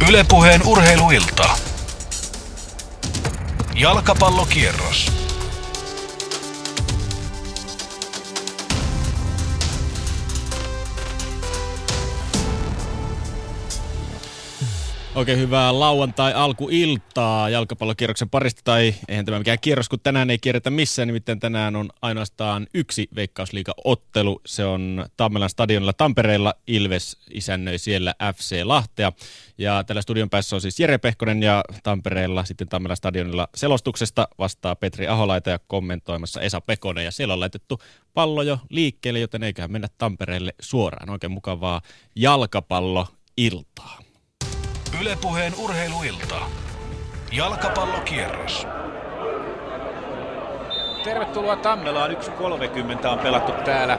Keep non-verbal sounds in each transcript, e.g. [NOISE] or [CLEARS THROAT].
Ylepuheen urheiluilta. Jalkapallokierros. Oikein hyvää lauantai alkuiltaa jalkapallokierroksen parista, tai eihän tämä mikään kierros, kun tänään ei kierretä missään, nimittäin tänään on ainoastaan yksi Veikkausliiga-ottelu. Se on Tammelan stadionilla Tampereella, Ilves isännöi siellä FC Lahtea. Ja tällä studion päässä on siis Jere Pehkonen ja Tampereella sitten Tammelan stadionilla selostuksesta vastaa Petri Aholaita ja kommentoimassa Esa Pekonen. Ja siellä on laitettu pallo jo liikkeelle, joten eiköhän mennä Tampereelle suoraan. Oikein mukavaa jalkapalloiltaa. Ylepuheen urheiluilta. Jalkapallokierros. Tervetuloa Tammelaan. 1.30 on pelattu täällä.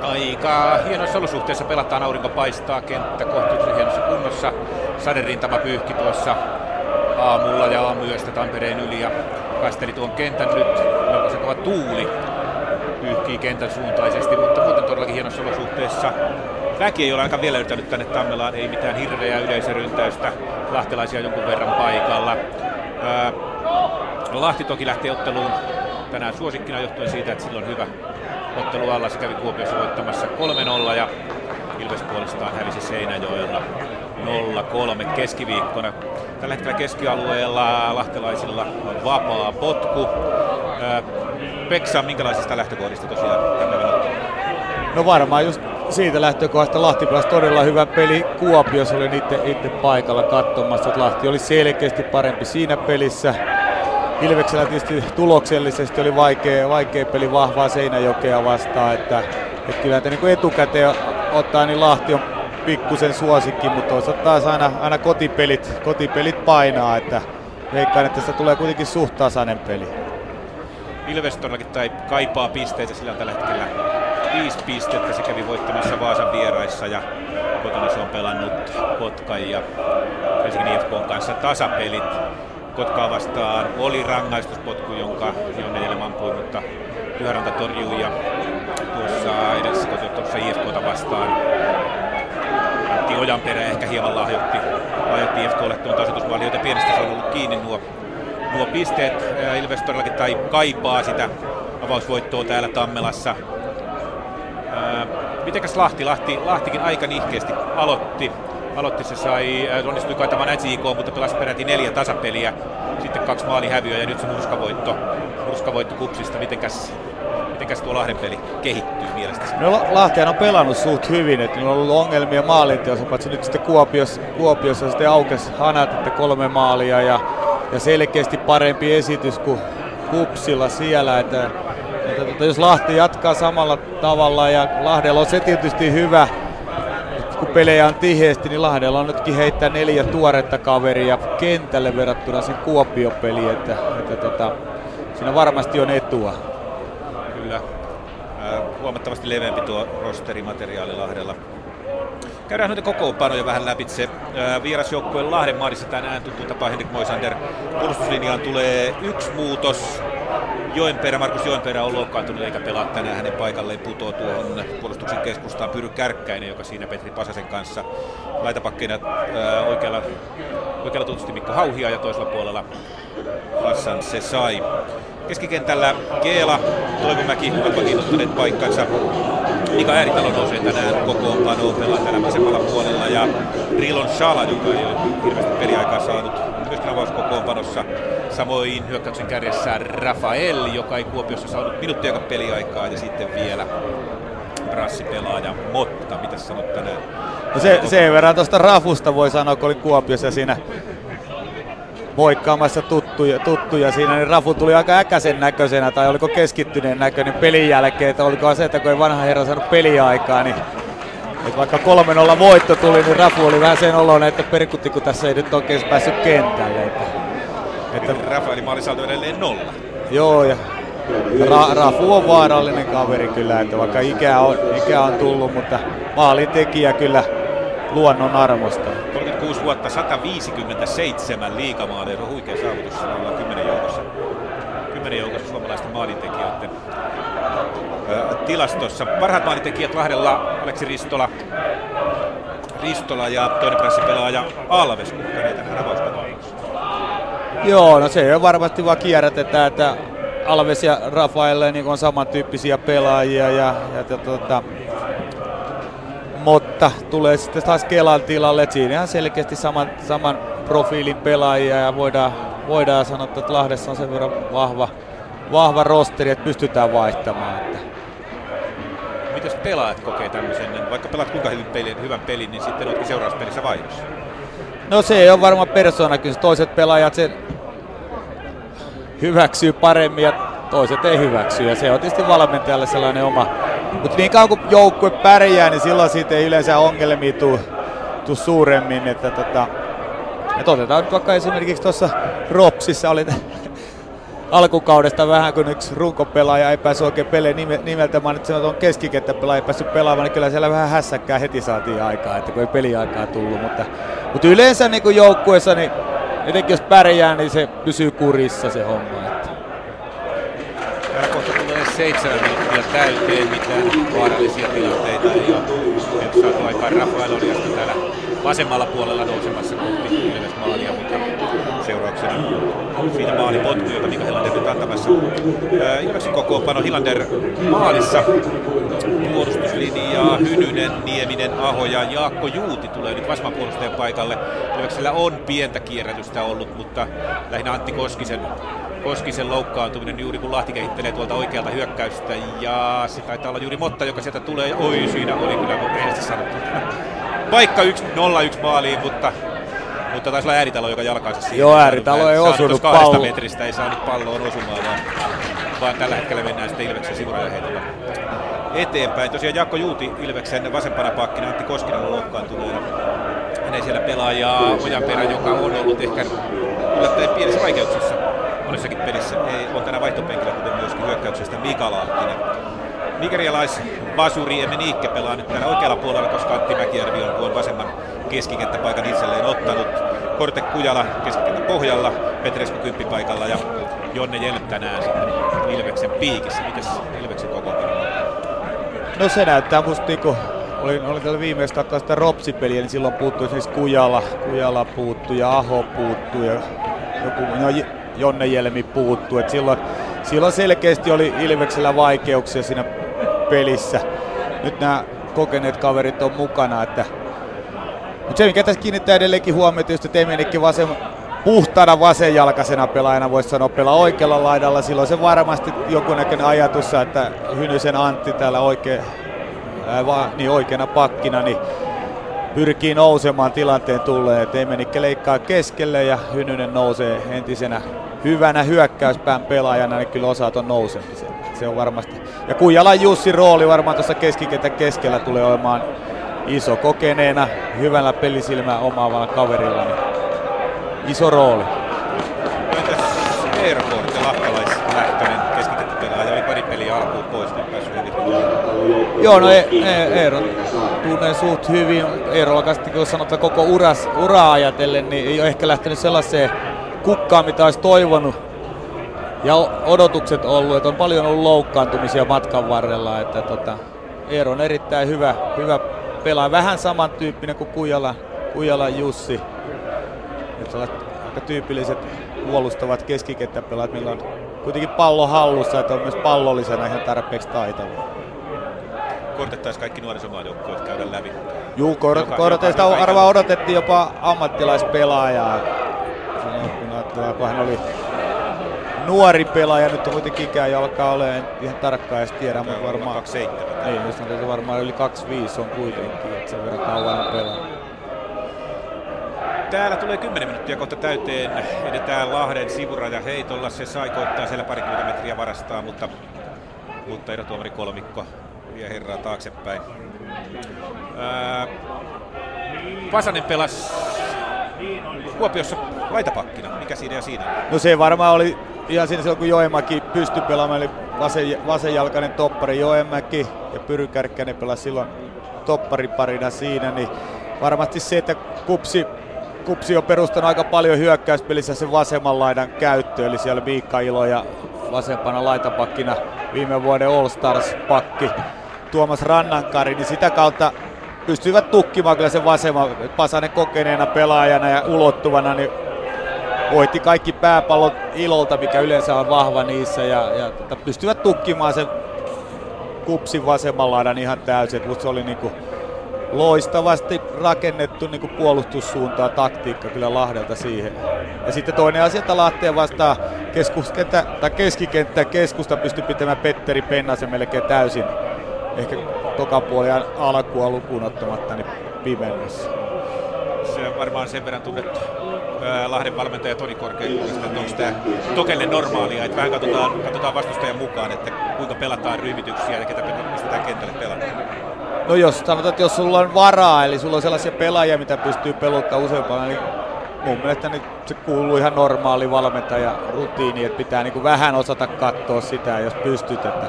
Aika hienoissa olosuhteissa pelataan, aurinko paistaa, kenttä kohtuullisen hienossa kunnossa. Saderintama pyyhki tuossa aamulla ja aamuyöstä Tampereen yli ja kaisteli tuon kentän nyt. Melko kova tuuli pyyhkii kentän suuntaisesti, mutta muuten todellakin hienossa olosuhteissa. Väki ei ole aika vielä löytänyt tänne Tammelaan, ei mitään hirveää yleisöryntäystä, lahtelaisia jonkun verran paikalla. Ää, Lahti toki lähtee otteluun tänään suosikkina johtuen siitä, että silloin hyvä ottelu alla. Se kävi Kuopiossa voittamassa 3-0 ja Ilves puolestaan hävisi Seinäjoella 0-3 keskiviikkona. Tällä hetkellä keskialueella lahtelaisilla on vapaa potku. Ää, Peksa, minkälaisista lähtökohdista tosiaan tänne No varmaan just siitä lähtökohdasta Lahti pelasi todella hyvä peli. Kuopiossa oli itse, itse paikalla katsomassa, että Lahti oli selkeästi parempi siinä pelissä. Ilveksellä tietysti tuloksellisesti oli vaikea, vaikea peli vahvaa Seinäjokea vastaan, että, että kyllä niin kuin etukäteen ottaa, niin Lahti on pikkusen suosikki, mutta toisaalta taas aina, aina kotipelit, kotipelit painaa, että veikkaan, että tässä tulee kuitenkin suht tasainen peli. Ilves todellakin tai kaipaa pisteitä, sillä tällä hetkellä viisi pistettä. Se kävi voittamassa Vaasan vieraissa ja kotona se on pelannut Kotkan ja Helsingin IFK kanssa tasapelit. Kotkaa vastaan oli rangaistuspotku, jonka Jonne Jelma ampui, mutta Pyhäranta torjui ja tuossa edellisessä kotiottelussa IFKta vastaan Antti Ojanperä ehkä hieman lahjoitti, lahjoitti IFKlle tuon tasoitusmaali, joten pienestä se on ollut kiinni nuo, nuo pisteet. Ilves todellakin tai kaipaa sitä avausvoittoa täällä Tammelassa. Mitenkäs Lahti? Lahti? Lahtikin aika nihkeästi aloitti. Aloitti se sai, onnistui kaitamaan NJK, mutta pelasi peräti neljä tasapeliä. Sitten kaksi maalihävyä ja nyt se murskavoitto, murskavoitto kupsista. Mitenkäs, mitenkäs tuo Lahden peli kehittyy mielestäsi? No Lahtihan on pelannut suht hyvin, että on ollut ongelmia maalinteossa, paitsi nyt sitten Kuopiossa, Kuopiossa sitten aukesi hanat, että kolme maalia ja, ja selkeästi parempi esitys kuin kupsilla siellä, että että, että jos Lahti jatkaa samalla tavalla ja Lahdella on se tietysti hyvä, kun pelejä on tiheesti, niin Lahdella on nytkin heittää neljä tuoretta kaveria kentälle verrattuna sen Kuopio-peliin, että, että, että siinä varmasti on etua. Kyllä. Huomattavasti leveämpi tuo rosterimateriaali Lahdella. Käydään noita kokoonpanoja vähän läpitse. Vierasjoukkueen Lahden maadissa tänään tuttu tapa Henrik Moisander. Puolustuslinjaan tulee yksi muutos. Joenperä, Markus Joenperä on loukkaantunut eikä pelaa tänään. Hänen paikalleen putoo tuohon puolustuksen keskustaan Pyry Kärkkäinen, joka siinä Petri Pasasen kanssa laitapakkeina oikealla, oikealla tutusti Mikko Hauhia ja toisella puolella Hassan Sesai. Keskikentällä Keela, Toivomäki ovat vakiinnuttaneet paikkansa. Mika Ääritalo nousee tänään kokoonpanoon, pelaa tänään vasemmalla puolella ja Rilon Shala, joka ei ole hirveästi peliaikaa saanut myöskin avauskokoonpanossa. Samoin hyökkäyksen kärjessä Rafael, joka ei Kuopiossa saanut minuuttiakaan peliaikaa ja sitten vielä brassipelaaja Motta. Mitä sanot tänään? No se, sen verran tuosta Rafusta voi sanoa, kun oli Kuopiossa siinä moikkaamassa tuttuja, tuttuja siinä, niin Rafu tuli aika äkäisen näköisenä tai oliko keskittyneen näköinen pelin jälkeen, että oliko se, että kun ei vanha herra saanut peliaikaa, niin että vaikka 3-0 voitto tuli, niin Rafu oli vähän sen oloinen, että perkutti, kun tässä ei nyt oikein päässyt kentälle. Että, että Rafaeli maalisaldo edelleen nolla. Joo, ja Ra- Rafu on vaarallinen kaveri kyllä, että vaikka ikä on, ikä on tullut, mutta maalintekijä kyllä luonnon armosta. 36 vuotta, 157 liikamaalia, se on huikea saavutus, sillä ollaan 10 joukossa, 10 joukossa suomalaisten maalintekijöiden tilastossa. Parhaat maalintekijät Lahdella, Aleksi Ristola, Ristola ja toinen pressipelaaja Alves, kuka näitä nähdään avauskatsomuksessa. Joo, no se on varmasti vaan kierrätetään, että Alves ja Rafael niin on samantyyppisiä pelaajia ja, ja tota, mutta tulee sitten taas Kelan tilalle, siinä on selkeästi saman, saman profiilin pelaajia ja voidaan, voidaan sanoa, että Lahdessa on sen verran vahva, vahva rosteri, että pystytään vaihtamaan. Että. Mitäs pelaajat kokee tämmöisen, vaikka pelaat kuinka hyvän pelin, hyvän pelin niin sitten oletkin seuraavassa pelissä vaihdossa? No se on varmaan persona, kyllä toiset pelaajat sen hyväksyy paremmin ja toiset ei hyväksy. Ja se on tietysti valmentajalle sellainen oma. Mutta niin kauan kuin joukkue pärjää, niin silloin siitä ei yleensä ongelmia tule tuu suuremmin. Että tota, että otetaan nyt vaikka esimerkiksi tuossa Ropsissa oli [LAUGHS] alkukaudesta vähän, kun yksi runkopelaaja ei päässyt oikein peleen nime, nimeltä mainitsemaan, että on keskikenttäpelaaja ei päässyt pelaamaan, niin kyllä siellä vähän hässäkkää heti saatiin aikaa, että kun ei peliaikaa tullut. Mutta, mutta yleensä niin kuin joukkueessa, niin etenkin jos pärjää, niin se pysyy kurissa se homma. Että. Täällä kohta tulee seitsemän minuuttia täyteen, mitään vaarallisia tilanteita ei ole. Et saatu aikaan Rafael Oriasta täällä vasemmalla puolella nousemassa kohti Ilves maalia, mutta seurauksena siitä maalipotku, jota Mika Hilander nyt antamassa. Ilveksen kokoonpano Hilander maalissa. Puolustuslinja Hynynen, Nieminen, Aho ja Jaakko Juuti tulee nyt vasemman paikalle. Ilveksellä on pientä kierrätystä ollut, mutta lähinnä Antti Koskisen Koskisen loukkaantuminen juuri kun Lahti kehittelee tuolta oikealta hyökkäystä ja se taitaa olla juuri Motta, joka sieltä tulee. Oi, siinä oli kyllä rehellisesti sanottu. [LAUGHS] Paikka 1-0-1 maaliin, mutta mutta taisi olla ääritalo, joka jalkaansa siihen. Joo, ääritalo ei osunut pallo. metristä ei saanut palloon osumaan, vaan, vaan tällä hetkellä mennään sitten Ilveksen sivurajaheitolla eteenpäin. Tosiaan Jaakko Juuti Ilveksen vasempana pakkina, Antti Koskinen on loukkaantuneena. Hän ei siellä pelaa ja Ojanperä, joka on ollut ehkä yllättäen pienissä vaikeuksissa monissakin pelissä, ei, on tänään vaihtopenkillä, kuten myöskin hyökkäyksestä Mika Lahtinen. Nigerialais Vasuri Emeniikke pelaa nyt täällä oikealla puolella, koska Antti Mäkijärvi on tuon vasemman keskikenttäpaikan itselleen ottanut. Korte Kujala keskikentän pohjalla, Petresko kymppipaikalla ja Jonne Jelp tänään sitten Ilveksen piikissä. Mites Ilveksen koko No se näyttää musta niinku, olin, olin tällä viimeistä katsoa sitä Ropsi-peliä, niin silloin puuttui siis Kujala, Kujala puuttu ja Aho puuttu ja joku, no Jonne Jelmi puuttu. Et silloin, silloin selkeästi oli Ilveksellä vaikeuksia siinä pelissä. Nyt nämä kokeneet kaverit on mukana. Että... Mutta se, mikä tässä kiinnittää edelleenkin huomiota, että Temenikki vasen, puhtaana vasenjalkaisena pelaajana voisi sanoa pelaa oikealla laidalla. Silloin se varmasti jonkunnäköinen ajatus, että Hynysen Antti täällä oikein, ää, va, niin oikeana pakkina, niin pyrkii nousemaan tilanteen tulleen. Temenikki leikkaa keskelle ja Hynynen nousee entisenä hyvänä hyökkäyspään pelaajana, niin kyllä osaa tuon nousemisen. Se on varmasti. Ja Kujalan Jussi rooli varmaan tuossa keskikentän keskellä tulee olemaan iso kokeneena, hyvällä pelisilmää omaavalla kaverilla, niin iso rooli. Entäs Eero Korte, lahtalaislähtöinen keskikenttäpelaaja, oli pari peliä alkuun pois, niin päässyt hyvin. Joo, no e- e- Tunnen suht hyvin. Eerolla kanssa, kun sanotaan koko uras, uraa ajatellen, niin ei ole ehkä lähtenyt sellaiseen kukkaa, mitä olisi toivonut. Ja odotukset ollut, että on paljon ollut loukkaantumisia matkan varrella. Että tota, Eero on erittäin hyvä, hyvä pelaaja. Vähän samantyyppinen kuin Kujala, Kujala Jussi. Että aika tyypilliset puolustavat keskikenttäpelaajat, millä on kuitenkin pallo hallussa, että on myös pallollisena ihan tarpeeksi taitava. Kortettaisiin kaikki nuorisomaajoukkueet käydä läpi. Juu, Korteista arvaa odotettiin jopa ammattilaispelaajaa ajatellaan, kun hän oli nuori pelaaja, nyt on kuitenkin ikää ja alkaa olemaan ihan tarkkaan edes tiedä, mutta varmaan... 27. Niin, jos on varmaan yli 25 on kuitenkin, että sen verran kauan pelaa. Täällä tulee 10 minuuttia kohta täyteen. Edetään Lahden sivuraja heitolla. Se sai koittaa siellä parikymmentä metriä varastaa, mutta, mutta erotuomari kolmikko vie herraa taaksepäin. Ää, Vasanen pelasi Kuopiossa laitapakkina. Mikä siinä ja siinä? No se varmaan oli ihan siinä silloin, kun Joemäki pystyi pelaamaan, eli vasen, vasenjalkainen toppari Joemäki ja Pyry Kärkkäinen pelasi silloin toppariparina siinä, niin varmasti se, että Kupsi, Kupsi on perustanut aika paljon hyökkäyspelissä sen vasemman laidan käyttöön, eli siellä Miikka Ilo ja vasempana laitapakkina viime vuoden All Stars-pakki Tuomas Rannankari, niin sitä kautta pystyivät tukkimaan kyllä sen vasemman. Pasanen kokeneena pelaajana ja ulottuvana, niin voitti kaikki pääpallot ilolta, mikä yleensä on vahva niissä. Ja, ja tota, pystyvät tukkimaan sen kupsin vasemman laidan ihan täysin. Mutta se oli niinku loistavasti rakennettu niin kuin puolustussuuntaa, taktiikka kyllä Lahdelta siihen. Ja sitten toinen asia, että Lahteen vastaan keskuskenttä, tai keskikenttä keskusta pystyi pitämään Petteri Pennasen melkein täysin. Ehkä tokapuolen alkua lukuun ottamatta niin pimennossa. Se on varmaan sen verran tunnettu Lahden valmentaja Toni Korkeakunnasta, että onko tämä Tokelle normaalia, että vähän katsotaan, katsotaan vastustajan mukaan, että kuinka pelataan ryhmityksiä ja ketä pistetään kentälle pelaamaan. No jos sanotaan, että jos sulla on varaa, eli sulla on sellaisia pelaajia, mitä pystyy peluttaa useampana, niin mun mielestä niin se kuuluu ihan normaali valmentaja rutiini, että pitää niin kuin vähän osata katsoa sitä, jos pystyt. Että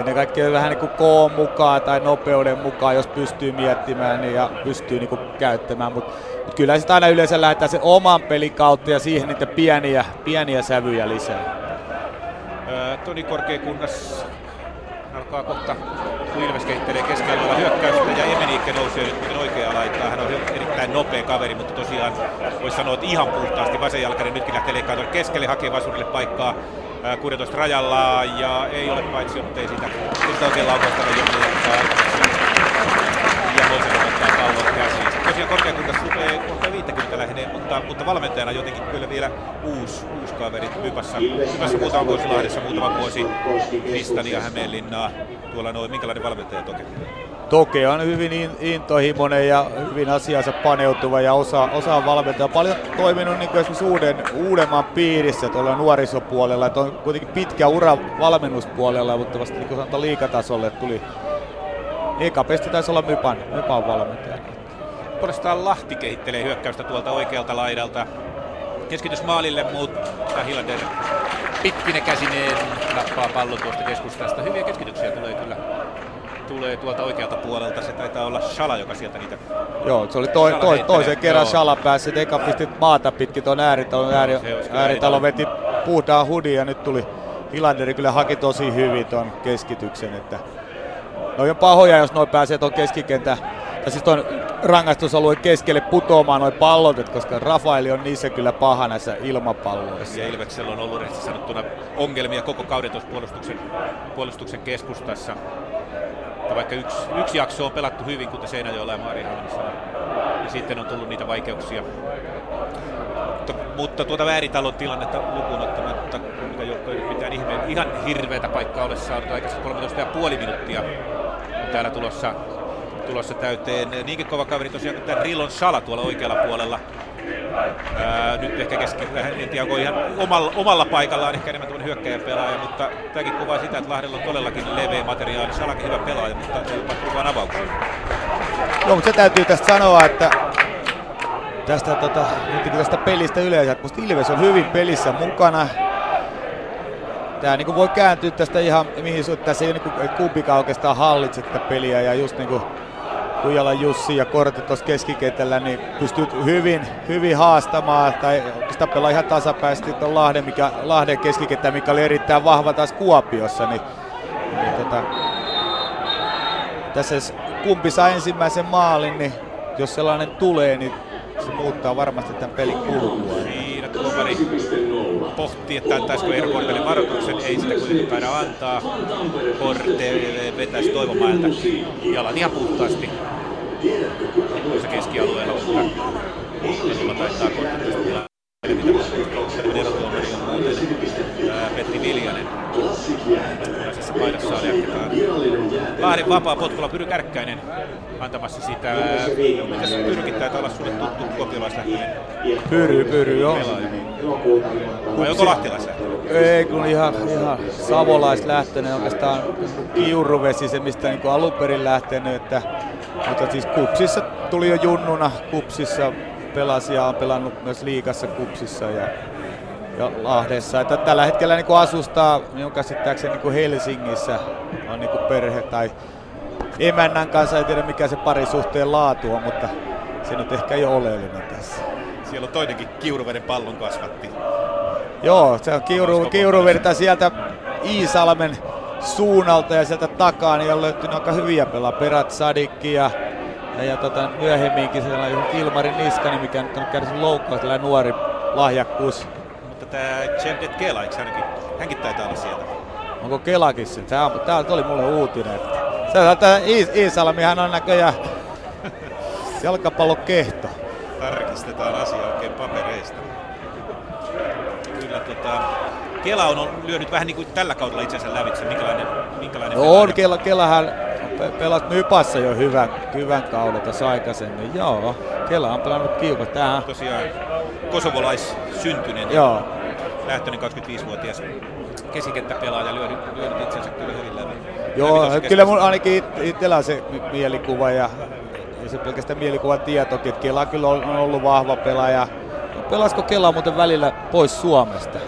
ennen kaikkea vähän niin kuin koon mukaan tai nopeuden mukaan, jos pystyy miettimään niin ja pystyy niin kuin käyttämään. Mutta mut kyllä sitä aina yleensä lähdetään sen oman pelin kautta ja siihen niitä pieniä, pieniä sävyjä lisää. Toni Korkeakunnas alkaa kohta, kun Ilves kehittelee keskellä hyökkäystä ja Emeniikke nousee nyt oikea laitaa. Hän on erittäin nopea kaveri, mutta tosiaan voisi sanoa, että ihan puhtaasti vasenjalkainen nytkin lähtee leikkaamaan keskelle hakee Vasurille paikkaa 16 rajalla ja ei ole paitsi, mutta ei sitä, ei sitä oikein laukausta ja Moisanen ottaa pallon käsiin. Tosiaan korkeakunta rupeaa kohta 50 lähenee, mutta, mutta valmentajana jotenkin kyllä vielä uusi, uusi kaveri. Hypässä, hypässä muutama vuosi Lahdessa, muutama vuosi Kristania Hämeenlinnaa. Tuolla noin, minkälainen valmentaja Toke? Toke on hyvin intohimoinen ja hyvin asiansa paneutuva ja osaa, osaa valmentaa. Paljon toiminut niin esimerkiksi uuden, uudemman piirissä tuolla nuorisopuolella. Että on kuitenkin pitkä ura valmennuspuolella, mutta vasta niin kuin liikatasolle tuli Eka pesti taisi olla Mypan, Mypan valmentaja. Puolestaan Lahti kehittelee hyökkäystä tuolta oikealta laidalta. Keskitys maalille, mutta Hilander pitkinen käsineen nappaa pallon tuosta keskustasta. Hyviä keskityksiä tulee kyllä tulee tuolta oikealta puolelta. Se taitaa olla Shala, joka sieltä niitä Joo, se oli toi, toi, toisen kerran Joo. Shala pääsi. Eka pisti maata pitkin tuon ääritalon. Ääri, ääritalo veti puhtaan hudin ja nyt tuli Hilanderi kyllä haki tosi hyvin tuon keskityksen. Että No on pahoja, jos noin pääsee tuon keskikentän tai siis tuon rangaistusalueen keskelle putoamaan noin pallot, koska Rafaeli on niissä kyllä paha näissä ilmapalloissa. Ja Ilveksellä on ollut rehellisesti sanottuna ongelmia koko kauden tuossa puolustuksen, puolustuksen keskustassa. Että vaikka yksi, yksi jakso on pelattu hyvin, kuten Seinäjoella ja Maarihamnissa, niin sitten on tullut niitä vaikeuksia. Mutta, mutta tuota vääritalon tilannetta lukuun ottamatta, mikä joukko ei mitään ihmeen, ihan hirveätä paikkaa ole saanut aikaisemmin 13,5 minuuttia täällä tulossa, tulossa täyteen. Niinkin kova kaveri tosiaan kuin tämä Rillon Sala tuolla oikealla puolella. Ää, nyt ehkä keski, en tiedä onko ihan omalla, omalla paikallaan ehkä enemmän tämmöinen hyökkäjäpelaaja, mutta tämäkin kuvaa sitä, että Lahdella on todellakin leveä materiaali. Salakin hyvä pelaaja, mutta ei ole vaan avauksia. Joo, mutta se täytyy tästä sanoa, että tästä, tota, tästä pelistä yleensä, että Ilves on hyvin pelissä mukana tämä niin voi kääntyä tästä ihan mihin suuntaan. Tässä ei niin kumpikaan oikeastaan hallitse tätä peliä ja just niin kuin Kujala Jussi ja Korte tuossa keskikentällä, niin pystyy hyvin, hyvin haastamaan tai oikeastaan pelaa ihan tasapäisesti tuon Lahden, mikä, Lahden keskikenttä, mikä oli erittäin vahva taas Kuopiossa, niin, niin tota, tässä kumpi saa ensimmäisen maalin, niin jos sellainen tulee, niin se muuttaa varmasti tämän pelin kulkua. Tuomari pohti, että antaisiko Eero Kortelle varoituksen, ei sitä kuitenkaan taida antaa. Korte vetäisi Toivomäeltä jalan ihan puhtaasti tuossa keskialueella, mutta Esulla taitaa Korte tästä tilaa. Erotuomari on muuten Petti Viljanen. Punaisessa paidassa oli jatketaan. Lahden vapaa potkulla Pyry Kärkkäinen antamassa sitä. Mitäs Pyrykin taitaa olla sulle tuttu kuopiolaislähtöinen? Pyry, Pyry, joo. Vai onko lahtilaislähtöinen? Ei, kun ihan, ihan savolaislähtöinen, oikeastaan kiuruvesi se, mistä niin alun perin lähtenyt. Että, mutta siis Kupsissa tuli jo junnuna Kupsissa pelasi ja on pelannut myös liikassa Kupsissa ja, ja Lahdessa. Että tällä hetkellä niin kuin asustaa minun käsittääkseni niin kuin Helsingissä on niin kuin perhe tai emännän kanssa, en tiedä mikä se parisuhteen laatu on, mutta se nyt ehkä ei ole oleellinen tässä. Siellä on toinenkin Kiuruveden pallon kasvatti. Joo, se on Kiuru, Kiuruverta sieltä Iisalmen suunnalta ja sieltä takaa niin on löytynyt aika hyviä pelaa. Perat Sadikki ja ja, ja tota, myöhemminkin sellainen Ilmarin Niskani, mikä nyt on kärsinyt loukkaus, tällainen nuori lahjakkuus. Mutta tämä Cevdet Kela, eikö hänkin, hänkin taitaa olla sieltä? Onko Kelakin sen? Tämä, tämä oli mulle uutinen. Että se, tämä Iis, Iisalmihan on näköjään jalkapallokehto. Tarkistetaan asia oikein papereista. Kyllä tota, Kela on lyönyt vähän niin kuin tällä kaudella itsensä lävitse. Minkälainen, minkälainen no on, Kela, Kelahan pelasi Mypassa jo hyvän, hyvän kauden tässä aikaisemmin. Joo, Kela on pelannut kiuka tähän. Tosiaan kosovolais syntyinen. Joo. Lähtöinen 25-vuotias keskikenttäpelaaja lyönyt, lyönyt itsensä kyllä hyvin läpi. Joo, kyllä mun ainakin itsellä se mielikuva ja ei se pelkästään mielikuvan tietokin, että Kela kyllä on ollut vahva pelaaja. Pelasko Kela muuten välillä pois Suomesta?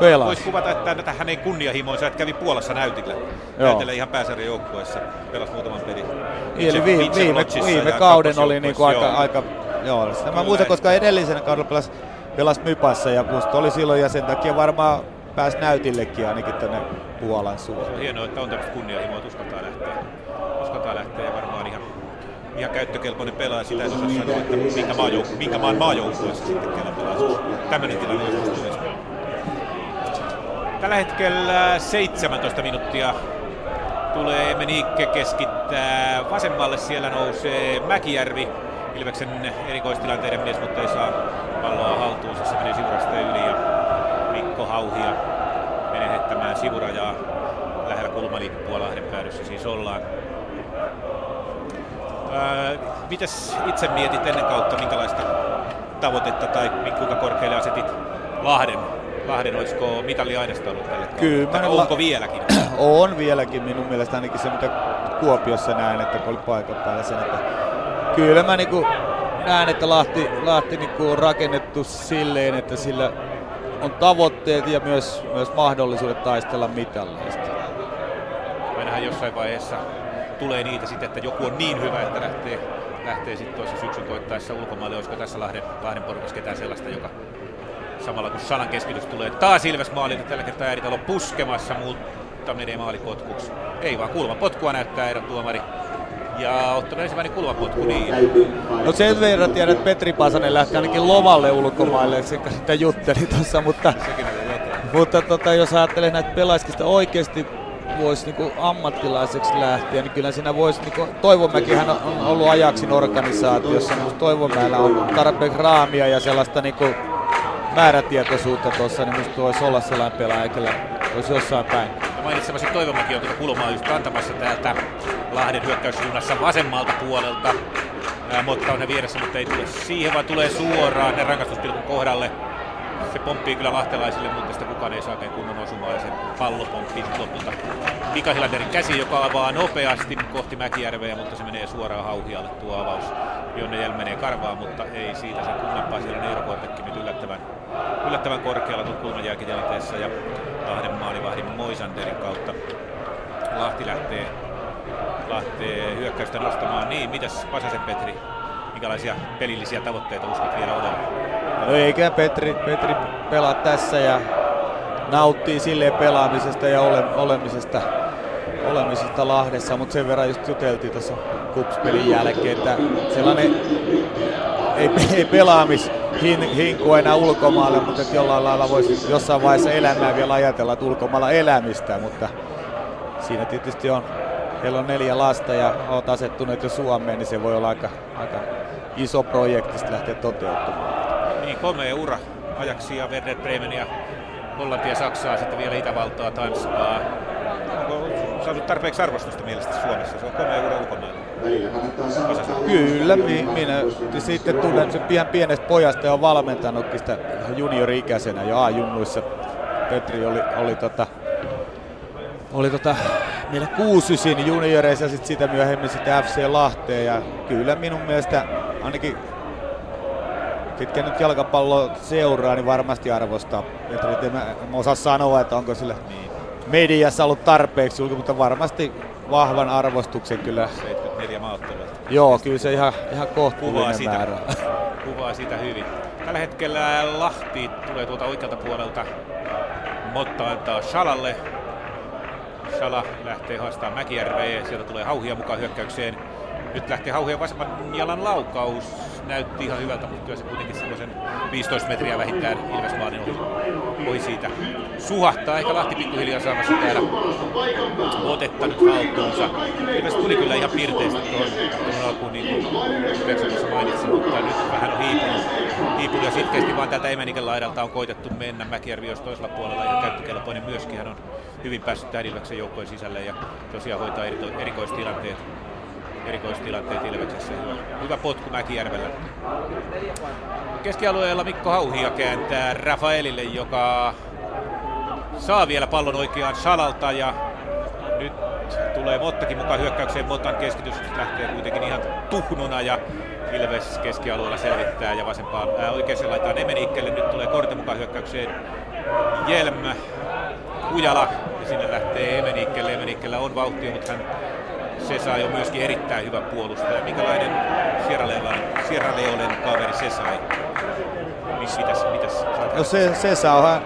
Pelas. Voisi kuvata, että tätä hänen kunnianhimoinsa, että kävi Puolassa näytillä. Näytillä ihan pääsarjan joukkueessa. Pelasi muutaman pelin. Eli viime, viime, viime kauden oli niinku aika, joo. aika joo. Mä muistan, koska edellisen kaudella pelasi, pelasi Mypassa ja musta oli silloin ja sen takia varmaan pääsi näytillekin ainakin tänne Puolan on hienoa, että on tämmöistä kunnianhimoa, että uskaltaa lähteä. Uskaltaa lähteä ja varmaan ihan, ihan käyttökelpoinen pelaaja. Sitä ei osaa sanoa, että minkä, maajouk- minkä maan maajoukkueessa sitten kellä pelaa. Tämmöinen tilanne joskus tulisi. Tällä hetkellä 17 minuuttia tulee Menikke keskittää vasemmalle. Siellä nousee Mäkijärvi. Ilveksen erikoistilanteiden mies, mutta ei saa palloa haltuunsa. Se menee yli Hauhia menettämään sivurajaa lähellä kulmalippua Lahden päädyssä siis ollaan. Ää, mitäs itse mietit ennen kautta, minkälaista tavoitetta tai kuinka korkealle asetit Lahden Lahden, olisiko mitali aidasta ollut tälle Kyllä. onko vieläkin? [CLEARS THROAT] on vieläkin minun mielestä ainakin se, mitä Kuopiossa näin, että kun oli paikan päällä sen, että kyllä mä niinku näen, että Lahti, Lahti niinku on rakennettu silleen, että sillä on tavoitteet ja myös, myös mahdollisuudet taistella mitalleista. Ainahan jossain vaiheessa tulee niitä sitten, että joku on niin hyvä, että lähtee, lähtee sitten toisessa syksyn koittaessa ulkomaille. Olisiko tässä Lahden, Lahden porukassa ketään sellaista, joka Samalla kun Sanan keskitys tulee taas Ilves maalille, tällä kertaa Ääritalo puskemassa, mutta menee maalikotkuksi. Ei vaan kulmapotkua näyttää Eeron tuomari. Ja Otto ensimmäinen kulmapotku, niin. No sen verran tiedän, että Petri Pasanen lähti ainakin lomalle ulkomaille, kanssa sitä jutteli tuossa, mutta, mutta tota, jos ajattelee näitä pelaiskista oikeasti voisi niinku ammattilaiseksi lähteä, niin kyllä siinä voisi, niinku, Toivomäkihän on ollut ajaksi organisaatiossa, mutta Toivomäellä on tarpeeksi raamia ja sellaista niinku, määrätietoisuutta tuossa, niin musta voisi olla sellainen pelaaja, kyllä olisi jossain päin. Mainitsemasi Toivomäki on tuota kulmaa just kantamassa täältä Lahden hyökkäyssuunnassa vasemmalta puolelta. Motta on ne vieressä, mutta ei tule siihen, vaan tulee suoraan rangaistuspilkun kohdalle. Se pomppii kyllä lahtelaisille, mutta sitä kukaan ei saa kunnon osumaa ja se pallo pomppii lopulta Mika Hilanderin käsi, joka avaa nopeasti kohti Mäkijärveä, mutta se menee suoraan Hauhialle tuo avaus. Jonne Jäl menee karvaa, mutta ei siitä sen kummempaa. Siellä on Eero nyt yllättävän yllättävän korkealla tuon kulmajääkitilanteessa ja Lahden maalivahdin Moisanderin kautta Lahti lähtee, lähtee hyökkäystä nostamaan. Niin, mitäs Pasasen Petri, minkälaisia pelillisiä tavoitteita uskot vielä olevan? No eikä Petri, Petri pelaa tässä ja nauttii silleen pelaamisesta ja ole, olemisesta, olemisesta Lahdessa, mutta sen verran just juteltiin tuossa kupspelin jälkeen, että sellainen ei, ei pelaamis hin, hinku enää ulkomaalle, mutta että jollain lailla voisi jossain vaiheessa elämää vielä ajatella, että ulkomailla elämistä, mutta siinä tietysti on, heillä on neljä lasta ja olet asettuneet jo Suomeen, niin se voi olla aika, aika iso projekti lähteä toteuttamaan. Niin, komea ura. Ajaksia, Werder Bremen ja Hollantia, Saksaa, sitten vielä Itävaltaa, Tanskaa. Onko saanut tarpeeksi arvostusta mielestä Suomessa? Se on komea ura ulkomailla. Kyllä, minä sitten tunnen sen pian pienestä pojasta ja on valmentanutkin sitä juniori-ikäisenä jo A-junnuissa. Petri oli, oli tota, oli tota, meillä kuusysin junioreissa ja sitten sitä myöhemmin sitten FC Lahteen ja kyllä minun mielestä ainakin ketkä nyt jalkapallo seuraa, niin varmasti arvostaa. Petri, en mä, mä osaa sanoa, että onko sille niin. mediassa ollut tarpeeksi mutta varmasti vahvan arvostuksen kyllä. 74 maaottelua. Joo, kyllä se ihan, ihan kohtuullinen kuvaa sitä, määrä. Kuvaa sitä hyvin. Tällä hetkellä Lahti tulee tuolta oikealta puolelta. Motta antaa Shalalle. Shala lähtee haastamaan Mäkijärveä sieltä tulee Hauhia mukaan hyökkäykseen. Nyt lähtee Hauhien vasemman jalan laukaus. Näytti ihan hyvältä, mutta kyllä se kuitenkin semmoisen 15 metriä vähintään Ilvesmaalin ohi, ohi siitä suhahtaa. Ehkä Lahti pikkuhiljaa saamassa täällä otetta nyt haltuunsa. Ilves tuli kyllä ihan pirteistä tuohon, tuohon alkuun, niin kuin mainitsin, mutta nyt vähän on hiipunut, hiipunut ja sitkeästi vaan täältä Emeniken laidalta on koitettu mennä. Mäkijärvi jos toisella puolella ihan käyttökelpoinen myöskin. Hän on hyvin päässyt tähän Ilveksen joukkojen sisälle ja tosiaan hoitaa erikoistilanteet erikoistilanteet Ilveksessä. Hyvä, potku Mäkijärvellä. Keskialueella Mikko Hauhia kääntää Rafaelille, joka saa vielä pallon oikeaan Salalta ja nyt tulee Mottakin mukaan hyökkäykseen. Motan keskitys lähtee kuitenkin ihan tuhnuna ja Ilves keskialueella selvittää ja vasempaan ää, oikeaan laitaan Emenikkelle. Nyt tulee korte mukaan hyökkäykseen Jelm, Kujala ja sinne lähtee Emenikkelle. Emenikkellä on vauhtia, mutta hän Sesa on myöskin erittäin hyvä puolustaja. Minkälainen Sierra Leonen, Sierra Leonen kaveri Sesai? Mitäs, mitäs no se, Sesa on,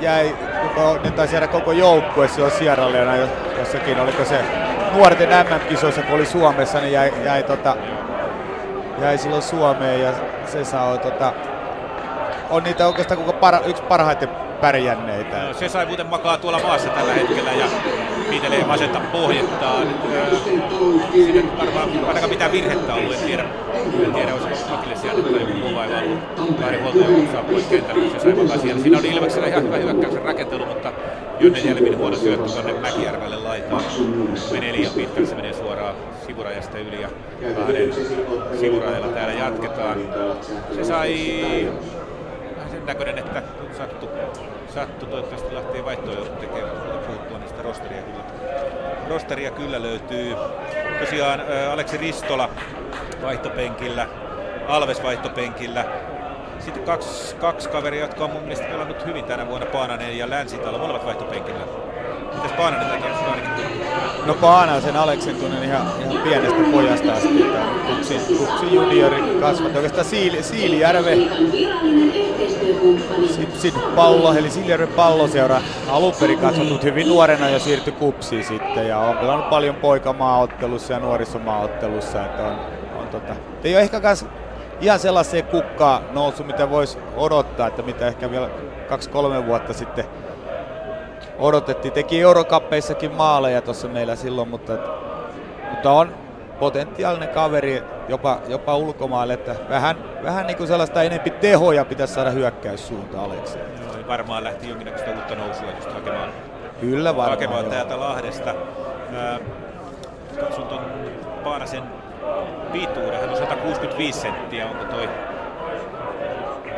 jäi, koko, ne taisi jäädä koko joukkue silloin Sierra Leona jossakin, oliko se nuorten MM-kisoissa, kun oli Suomessa, niin jäi, jäi, tota, jäi silloin Suomeen ja Sesa on, tota, on niitä oikeastaan koko para, yksi parhaiten pärjänneitä. No, se sai muuten makaa tuolla maassa tällä hetkellä ja piitelee vasenta pohjettaan. Siinä varmaan ainakaan mitään virhettä ollut, en tiedä. En tiedä, olisiko Akillesian tai joku muu vaiva ollut. Kahden huoltajan saa pois kentällä, se sai makaa siellä. Siinä oli Ilveksellä ihan hyvä hyökkäyksen rakentelu, mutta Jonne Jelmin huono syöttö tuonne Mäkijärvelle laitaan. Menee liian pitkälle, se menee suoraan sivurajasta yli ja kahden sivurajalla täällä jatketaan. Se sai näköinen, että sattu, sattu toivottavasti lähtee vaihtoehto tekemään, mutta puhuttua niistä rosteria kyllä. Rosteria kyllä löytyy. Tosiaan Aleksi Ristola vaihtopenkillä, Alves vaihtopenkillä. Sitten kaksi, kaksi kaveria, jotka on mun mielestä pelannut hyvin tänä vuonna, Paananen ja Länsitalo, molemmat vaihtopenkillä. Mitäs Paananen tekee? No Paananen sen Aleksen tunnen ihan, ihan pienestä pojasta asti. Kupsin, Kupsin juniori kasvat. Oikeastaan Siili, Siilijärve Sipsin pallo, eli Siilijärven palloseura alun perin kasvatut hyvin nuorena ja siirtyi Kupsiin sitten. Ja on pelannut paljon poikamaaottelussa ja nuorisomaaottelussa. Että on, on tota, ei ole ehkä kans ihan sellaiseen kukkaa noussut, mitä voisi odottaa, että mitä ehkä vielä kaksi-kolme vuotta sitten odotettiin. Teki Eurokappeissakin maaleja tuossa meillä silloin, mutta, mutta on potentiaalinen kaveri jopa, jopa ulkomaille, että vähän, vähän niin kuin sellaista enempi tehoja pitäisi saada hyökkäyssuuntaan Alekseen. No, varmaan lähti jonkinnäköistä uutta nousua just hakemaan, Kyllä varmaan, hakemaan täältä Lahdesta. Äh, katson tuon Paanasen pituuden, hän on 165 senttiä, onko toi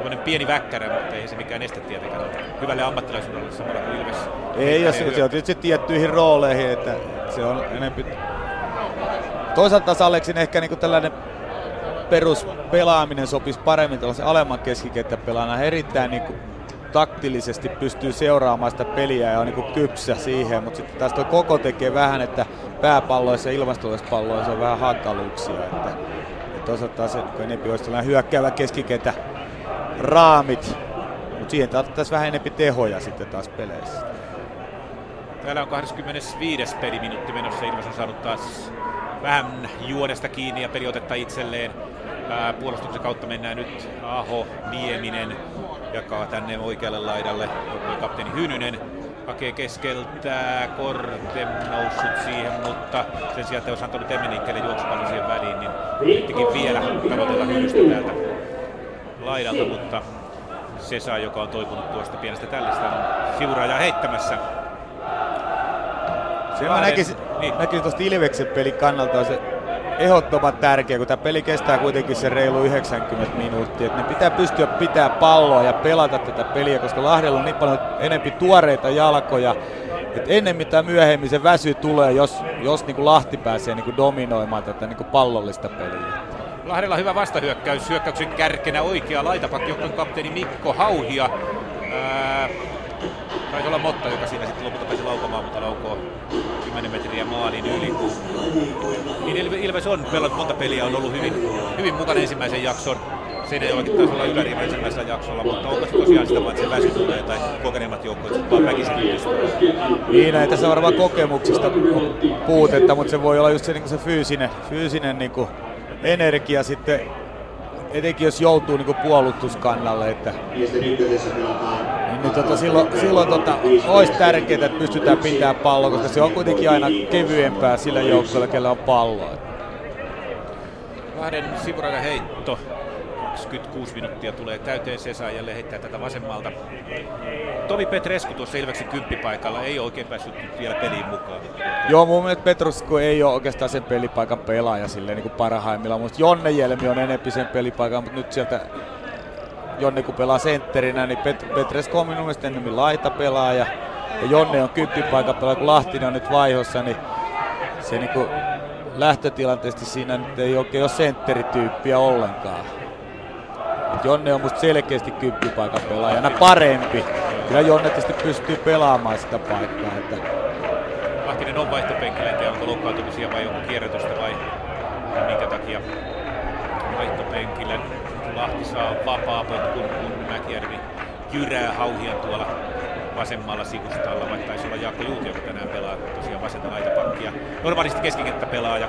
tämmöinen pieni väkkärä, mutta ei se mikään este tietenkään ole. Hyvälle ammattilaisuudelle samalla kuin Ilves. Ei, ja se, se on tietysti tiettyihin rooleihin, että se on enempi... Toisaalta taas Aleksin ehkä niinku tällainen peruspelaaminen sopisi paremmin tällaisen alemman keskikenttäpelaana. Erittäin niinku taktillisesti pystyy seuraamaan sitä peliä ja on niinku kypsä siihen, mutta sitten taas tuo koko tekee vähän, että pääpalloissa ja ilmastollisissa palloissa on vähän hankaluuksia. Että, että se, kun enempi olisi tällainen hyökkäävä keskikentä raamit, mutta siihen tarvittaisiin vähän enempi tehoja sitten taas peleissä. Täällä on 25. peliminuutti menossa. Ilves on saanut taas vähän juonesta kiinni ja peliotetta itselleen. Puolustuksen kautta mennään nyt Aho, Nieminen jakaa tänne oikealle laidalle. Kapteeni Hynynen hakee keskeltä, Korte noussut siihen, mutta sen sijaan, että olisi antanut Emenikkelle juoksupallon siihen väliin, niin yrittikin vielä tavoitella Hynystä täältä laidalta, mutta Sesa, joka on toipunut tuosta pienestä tällistä, on sivuraajaa heittämässä. Sen mä näkisin, niin. näkisin tuosta Ilveksen pelin kannalta se ehdottoman tärkeä, kun tämä peli kestää kuitenkin se reilu 90 minuuttia. Että ne pitää pystyä pitää palloa ja pelata tätä peliä, koska Lahdella on niin paljon enempi tuoreita jalkoja, että ennen mitä myöhemmin se väsy tulee, jos, jos niin kuin Lahti pääsee niin kuin dominoimaan tätä niin kuin pallollista peliä. Lahdella hyvä vastahyökkäys, hyökkäyksen kärkenä oikea laitapakki, joukkueen kapteeni Mikko Hauhia. Ää, taisi olla Motta, joka siinä sitten lopulta pääsi laukomaan, mutta laukoo 10 metriä maalin yli. Niin Ilves on pelannut monta peliä, on ollut hyvin, hyvin mukana ensimmäisen jakson. Seinäjoellakin taisi olla yläriivi ensimmäisellä jaksolla, mutta onko se tosiaan sitä vaan, että se väsytuneen tai kokeneemmat joukkueet vaan väkisin Niin, ei tässä varmaan kokemuksista puutetta, mutta se voi olla just se, niin se fyysinen, fyysinen niin kuin energia sitten, etenkin jos joutuu niin puolustuskannalle, että niin, tota, silloin, silloin tota, olisi tärkeää, että pystytään pitämään pallo, koska se on kuitenkin aina kevyempää sillä joukkueella, kellä on palloa. Lahden sivurajan heitto 26 minuuttia tulee täyteen. Sesa jälleen heittää tätä vasemmalta. Tomi Petresku tuossa Ilveksen kymppipaikalla ei oikein päässyt vielä peliin mukaan. Joo, mun mielestä Petrusku ei ole oikeastaan sen pelipaikan pelaaja silleen niin kuin parhaimmillaan. Mutta Jonne Jelmi on enempi sen pelipaikan, mutta nyt sieltä Jonne kun pelaa sentterinä, niin Pet- Petresku on minun mielestä enemmän laita pelaaja. Ja Jonne on kymppipaikan pelaaja, kun Lahtinen on nyt vaihossa, niin se niin kuin lähtötilanteesti siinä nyt ei oikein ole sentterityyppiä ollenkaan. Et Jonne on musta selkeästi kymppipaikan pelaajana parempi. Kyllä Jonne tietysti pystyy pelaamaan sitä paikkaa. Että Lahtinen on vaihtopenkillä, en tiedä onko loukkaantumisia vai onko kierrätystä vai minkä takia vaihtopenkillä. Lahti saa vapaa potkun, kun Mäkijärvi jyrää hauhia tuolla vasemmalla sivustalla, vaikka taisi olla Jaakko Juuti, joka tänään pelaa tosiaan vasenta laitapakkia. Normaalisti keskikenttä pelaaja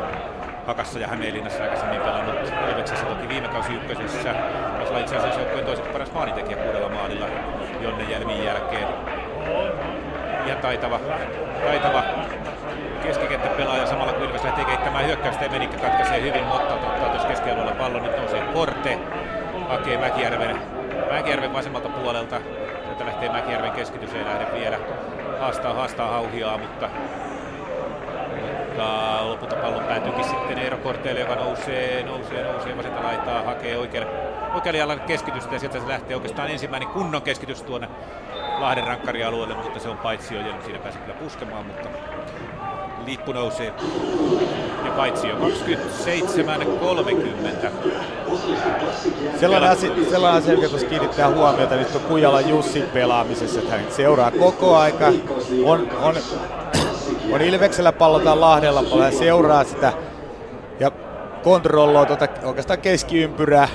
Hakassa ja Hämeenlinnassa aikaisemmin pelannut Ilveksessä toki viime kausi ykkösessä. Olisi itse asiassa joukkueen toiseksi paras maalintekijä kuudella maalilla Jonne Jelmin jälkeen. Ja taitava, taitava keskikenttäpelaaja samalla kun Ilves lähtee kehittämään hyökkäystä ja Menikka katkaisee hyvin, mutta ottaa tuossa keskialueella pallon. Nyt nousee Korte, hakee Mäkijärven, Mäkijärven vasemmalta puolelta. Sieltä lähtee Mäkijärven keskitys, ei lähde vielä. Haastaa, haastaa Hauhiaa, mutta mutta lopulta pallon päätyykin sitten Eero Korteelle, joka nousee, nousee, nousee vasenta laitaa, hakee oikealle, oikealle jalan keskitystä ja sieltä se lähtee oikeastaan ensimmäinen kunnon keskitys tuonne Lahden rankkarialueelle, mutta se on paitsi jo, siinä pääsee kyllä puskemaan, mutta lippu nousee ja paitsi jo 27-30. Sellainen asia, sellainen asia, joka tuossa kiinnittää huomiota nyt on Kujala Jussin pelaamisessa, että hän seuraa koko aika, on, on, on Ilveksellä pallotaan Lahdella paljon, hän seuraa sitä ja kontrolloi tuota oikeastaan keskiympyrää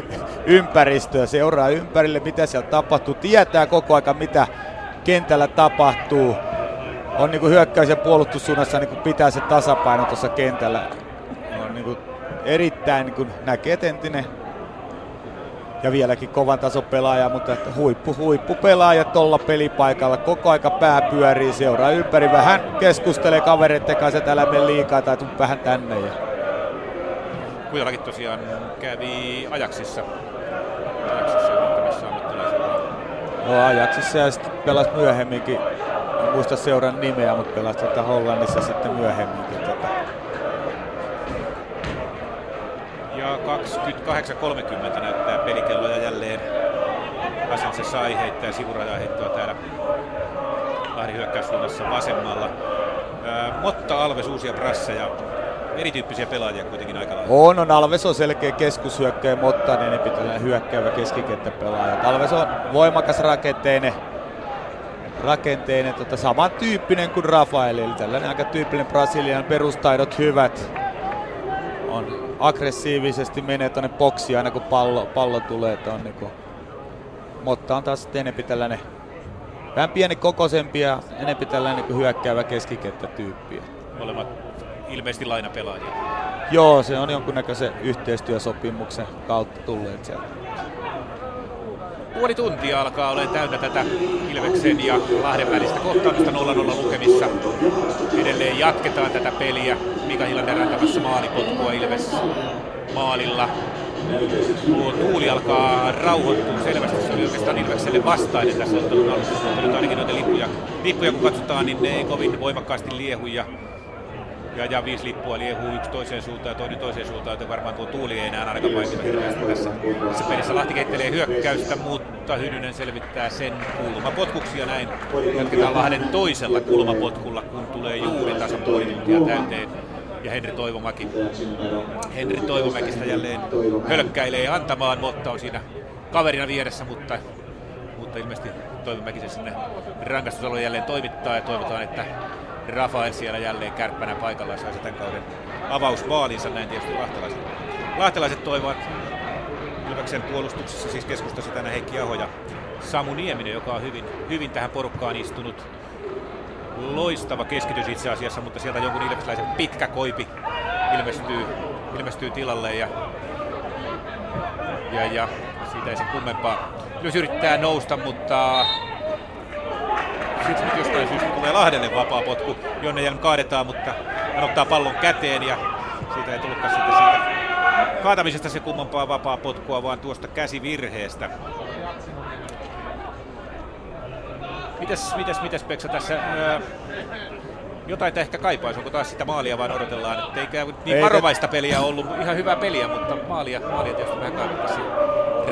[LAUGHS] ympäristöä, seuraa ympärille, mitä siellä tapahtuu, tietää koko aika, mitä kentällä tapahtuu. On niin kuin hyökkäys- ja puolustussuunnassa niin kuin pitää se tasapaino tuossa kentällä. On niin kuin erittäin niin kuin näkee tentinen ja vieläkin kovan tason pelaaja, mutta että huippu, huippu pelaaja tuolla pelipaikalla. Koko aika pää pyörii, seuraa ympäri, vähän keskustelee kavereiden kanssa, että älä mene liikaa tai tuu vähän tänne. Ja... Kujalakin tosiaan kävi Ajaksissa. Ajaksissa. No Ajaksissa ja sitten pelasi myöhemminkin, en muista seuran nimeä, mutta pelasi tuota Hollannissa sitten myöhemminkin. Tota. 28.30 näyttää pelikello ja jälleen Hasan se sai heittää sivuraja heittoa täällä Lahden hyökkäyssuunnassa vasemmalla. Ää, Motta, Alves, uusia brasseja. Erityyppisiä pelaajia kuitenkin aika lailla. On, on Alves on selkeä keskushyökkäjä, mutta niin pitää tällainen hyökkäävä keskikenttäpelaaja. Alves on voimakas rakenteinen, rakenteinen tota, samantyyppinen kuin Rafael, eli tällainen aika tyypillinen brasilian perustaidot hyvät. On aggressiivisesti menee tuonne boksiin aina kun pallo, pallo tulee. Että on niinku, mutta on taas enemmän tällainen vähän pieni kokoisempi ja enemmän tällainen niin hyökkäävä keskikenttätyyppi. Molemmat ilmeisesti lainapelaajia. Joo, se on jonkunnäköisen yhteistyösopimuksen kautta tulleet sieltä. Puoli tuntia alkaa olla täynnä tätä Ilveksen ja Lahden välistä kohtaamista 0-0 lukemissa. Edelleen jatketaan tätä peliä. Mika Hilanen rantamassa maalipotkua Ilves maalilla. Tuo tuuli alkaa rauhoittua selvästi. Se oli oikeastaan Ilvekselle vastainen tässä ottelun alussa. Mutta nyt ainakin noita lippuja, lippuja kun katsotaan, niin ne ei kovin voimakkaasti liehu. Ja ja, ja viisi lippua liehuu yksi toiseen suuntaan ja toinen toiseen suuntaan, joten varmaan tuo tuuli ei enää ainakaan hirveästi tässä, tässä pelissä. Lahti keittelee hyökkäystä, mutta Hynynen selvittää sen kulmapotkuksi ja näin jatketaan Lahden toisella kulmapotkulla, kun tulee juuri tasan puoli täyteen. Ja Henri Toivomäki, Henri Toivomäkistä jälleen hölkkäilee antamaan, mutta on siinä kaverina vieressä, mutta, mutta ilmeisesti Toivomäki se sinne rangastusalueen jälleen toimittaa ja toivotaan, että Rafael siellä jälleen kärppänä paikalla ja saisi tämän kauden avausmaalinsa, näin tietysti lahtelaiset, lahtelaiset toivovat. Ilveksen puolustuksessa siis keskustassa tänään Heikki Aho ja Samu Nieminen, joka on hyvin, hyvin tähän porukkaan istunut. Loistava keskitys itse asiassa, mutta sieltä jonkun ilvesläisen pitkä koipi ilmestyy, ilmestyy tilalle ja, ja, ja siitä ei se kummempaa. Ylös yrittää nousta, mutta sitten nyt jostain syystä tulee Lahdelle vapaa potku. Jonne Jelm kaadetaan, mutta hän ottaa pallon käteen ja siitä ei tullutkaan sitten siitä kaatamisesta se kummempaa vapaa potkua, vaan tuosta käsivirheestä. Mitäs, mitäs, mitäs Peksa tässä? Öö, jotain ehkä kaipaisi, onko taas sitä maalia vaan odotellaan, että ei niin ei varovaista te... peliä ollut, ihan hyvää peliä, mutta maalia, maalia tietysti vähän kaipattaisiin.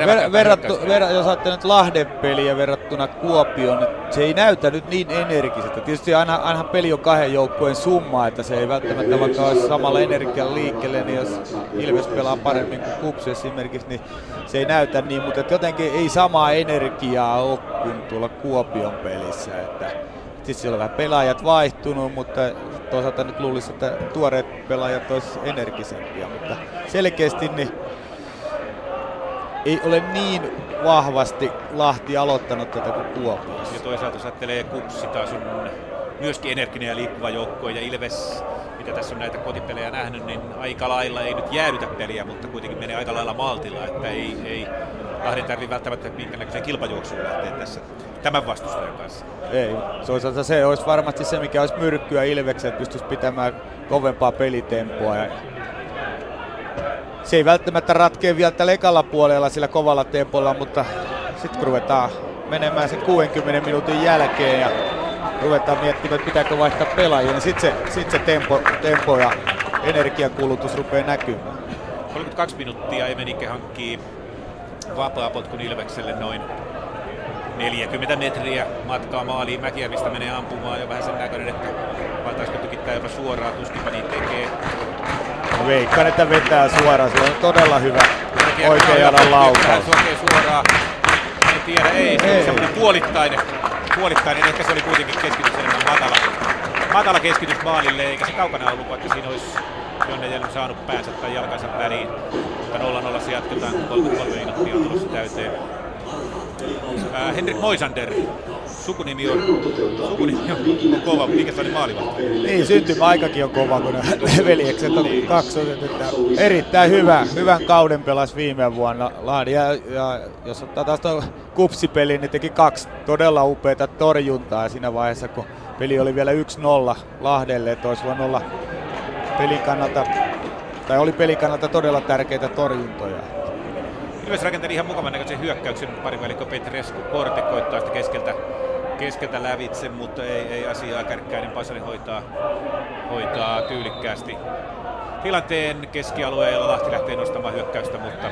Ver, verrattu, ver, jos ajattelee nyt Lahden peliä verrattuna Kuopioon, niin se ei näytä nyt niin energiseltä. Tietysti aina, aina peli on kahden joukkueen summa, että se ei välttämättä vaikka olisi samalla energialla liikkeelle, niin jos Ilves pelaa paremmin kuin Kupsi esimerkiksi, niin se ei näytä niin, mutta jotenkin ei samaa energiaa ole kuin tuolla Kuopion pelissä. Että Siis siellä on vähän pelaajat vaihtunut, mutta toisaalta nyt luulisi, että tuoreet pelaajat olisivat energisempia, mutta selkeästi niin ei ole niin vahvasti Lahti aloittanut tätä kuin Kuopiossa. Ja toisaalta jos ajattelee Kupsi taas on myöskin energinen ja liikkuva joukkue ja Ilves, mitä tässä on näitä kotipelejä nähnyt, niin aika lailla ei nyt jäädytä peliä, mutta kuitenkin menee aika lailla maltilla, että ei, ei Lahden tarvitse välttämättä minkäännäköisen kilpajuoksuun lähteä tässä tämän vastustajan kanssa. Ei, toisaalta se olisi varmasti se, mikä olisi myrkkyä Ilveksen, että pystyisi pitämään kovempaa pelitempoa. Ja se ei välttämättä ratkea vielä tällä ekalla puolella sillä kovalla tempolla, mutta sitten ruvetaan menemään sen 60 minuutin jälkeen ja ruvetaan miettimään, että pitääkö vaihtaa pelaajia, niin sitten se, sit se tempo, tempo ja energiakulutus rupeaa näkymään. 32 minuuttia Emenike hankkii vapaa potkun Ilvekselle noin 40 metriä matkaa maaliin. Mäkiävistä menee ampumaan jo vähän sen näköinen, että valtaisiko tykittää jopa suoraan, tuskinpa niin tekee. Veikkaan, että vetää suoraan. Se on todella hyvä oikean jalan laukaus. Se oikein suoraan. En tiedä, ei. Se ei. semmoinen puolittainen. Puolittainen, ehkä se oli kuitenkin keskitys enemmän matala. Matala keskitys maalille, eikä se kaukana ollut, vaikka siinä olisi Jonne Jelm saanut päänsä tai jalkansa väliin. Mutta 0-0 se jatketaan, kun 33 minuuttia on tulossa täyteen. Äh, Henrik Moisander, sukunimi on, sukunimi on kova, mikä se oli maalivahti? Niin, syntymäaikakin on kova, kun [LAUGHS] veljekset on niin. kaksi että erittäin hyvä, hyvän kauden pelas viime vuonna Lahdi. Ja, ja jos ottaa taas tuon kupsipeli, niin teki kaksi todella upeita torjuntaa siinä vaiheessa, kun peli oli vielä 1-0 Lahdelle, että olisi voinut olla pelin kannalta, tai oli pelin kannalta todella tärkeitä torjuntoja. Ilves rakenteli ihan mukavan näköisen hyökkäyksen parivälikko Petrescu Korte koittaa sitä keskeltä, keskeltä lävitse, mutta ei, ei asiaa Kärkkäinen Pasari hoitaa, hoitaa tyylikkäästi tilanteen keskialueella. Lahti lähtee nostamaan hyökkäystä, mutta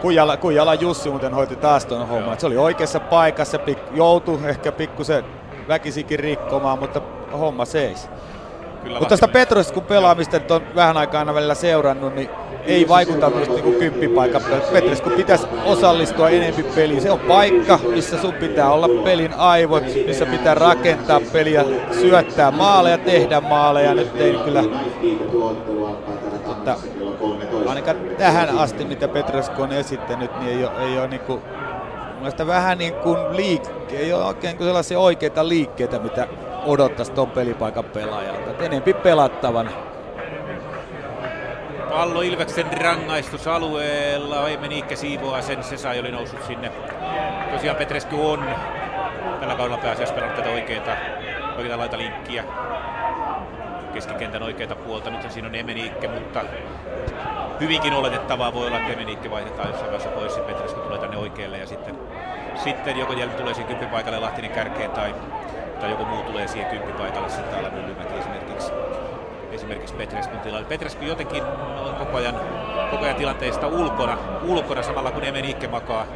Kujala, Kujala Jussi muuten hoiti taas tuon homman. Se oli oikeassa paikassa, pik, joutui ehkä pikkusen väkisikin rikkomaan, mutta homma seis. Kyllä mutta sitä Petrescun pelaamista nyt on vähän aikaa aina välillä seurannut, niin ei vaikuta myös niin kymppipaikan Petrescu pitäisi osallistua enempi peliin. Se on paikka, missä sun pitää olla pelin aivot, missä pitää rakentaa peliä, syöttää maaleja, tehdä maaleja. Nyt ei kyllä mutta ainakaan tähän asti, mitä Petrescu on esittänyt, niin ei ole, ei ole niin kuin, vähän niin kuin liikke, ei ole oikein kuin sellaisia oikeita liikkeitä, mitä odottaisi tuon pelipaikan pelaajalta. Enempi pelattavan. Pallo Ilveksen rangaistusalueella. Oimen Iikke siivoaa sen. Sesai oli noussut sinne. Tosiaan Petrescu on tällä kaudella pääasiassa pelannut tätä oikeita, oikeita laita linkkiä. Keskikentän oikeita puolta. Nyt siinä on Emeniikke, mutta hyvinkin oletettavaa voi olla, että Emeniikke vaihdetaan jossain vaiheessa pois. Petrescu tulee tänne oikealle ja sitten, sitten joko Jelm tulee siihen kymppipaikalle Lahtinen kärkeen tai tai joku muu tulee siihen kymppipaikalle sitten täällä Myllymäki esimerkiksi esimerkiksi Petreskun tilalle. Petresku jotenkin on koko ajan, koko ajan tilanteesta ulkona, ulkona samalla kun Emenikke makaa,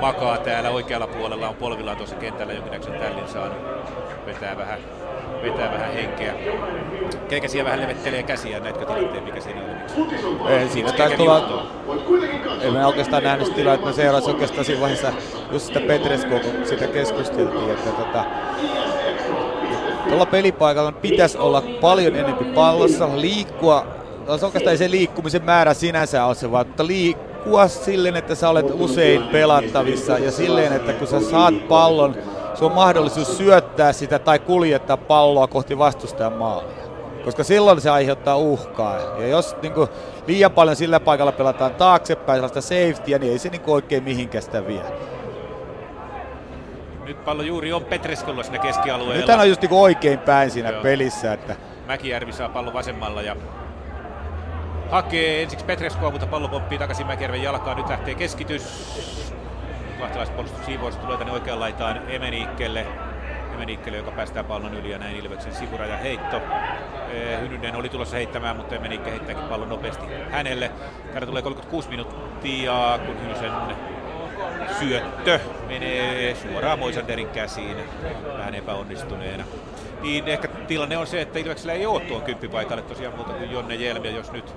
makaa täällä oikealla puolella, on polvillaan tuossa kentällä jonkinnäköisen tällin saanut, vetää vähän, vetää vähän henkeä. Keikäsiä vähän levettelee käsiä, näitkö tilanteen, mikä siinä oli? Ei, siinä taisi tulla, en mä oikeastaan nähnyt sitä tilaa, että mä seurasin oikeastaan siinä vaiheessa just sitä Petreskua, kun sitä keskusteltiin, että tota, tuolla pelipaikalla pitäisi olla paljon enemmän pallossa, liikkua, se oikeastaan ei se liikkumisen määrä sinänsä ole se, vaan mutta liik- liikkua silleen, että sä olet usein pelattavissa ja silleen, että kun sä saat pallon, sun on mahdollisuus syöttää sitä tai kuljettaa palloa kohti vastustajan maalia. Koska silloin se aiheuttaa uhkaa. Ja jos niin kuin, liian paljon sillä paikalla pelataan taaksepäin sellaista safetyä, niin ei se niin kuin, oikein mihinkään sitä vie. Nyt pallo juuri on Petreskulla siinä keskialueella. Nyt hän on just niin oikein päin siinä Joo. pelissä. Että... Mäkijärvi saa pallon vasemmalla ja hakee ensiksi Petreskoa, mutta pallo pomppii takaisin Mäkijärven jalkaan. Nyt lähtee keskitys. Lahtelaispallustus Siivoista tulee tänne oikean laitaan Emeniikkelle. Emeniikkelle, joka päästää pallon yli ja näin Ilveksen sivuraja heitto. Eh, Hynynen oli tulossa heittämään, mutta Emeniikke heittääkin pallon nopeasti hänelle. Täällä tulee 36 minuuttia, kun Hynysen syöttö menee suoraan Moisanderin käsiin vähän epäonnistuneena. Niin ehkä tilanne on se, että Ilveksellä ei ole tuon kymppipaikalle tosiaan muuta kuin Jonne Jelmi, jos nyt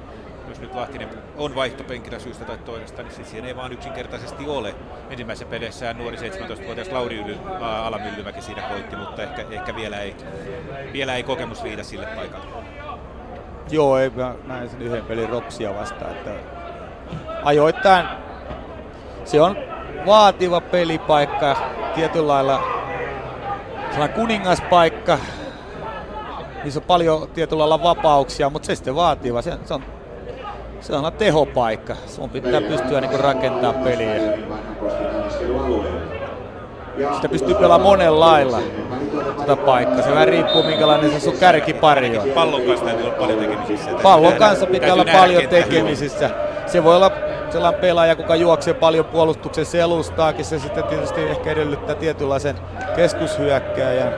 jos nyt Lahtinen on vaihtopenkillä syystä tai toisesta, niin siihen ei vaan yksinkertaisesti ole. Ensimmäisessä pelissä nuori 17-vuotias Lauri Yly, Alamyllymäki siinä koitti, mutta ehkä, ehkä vielä, ei, vielä ei kokemus riitä sille paikalle. Joo, ei, mä näin sen yhden pelin Ropsia vastaan, että ajoittain se on vaativa pelipaikka, tietyllä lailla sellainen kuningaspaikka, missä on paljon tietyllä lailla vapauksia, mutta se sitten vaativa. Se, se on se on tehopaikka. Sun pitää pystyä niin rakentaa peliä. Sitä pystyy pelaamaan monen lailla tätä paikkaa. Se vähän riippuu minkälainen se sun kärkipari on. Pallon kanssa täytyy olla paljon tekemisissä. Pallon kanssa pitää olla paljon tekemisissä. Se voi olla sellainen pelaaja, joka juoksee paljon puolustuksen selustaakin. Se sitten tietysti ehkä edellyttää tietynlaisen keskushyökkääjän.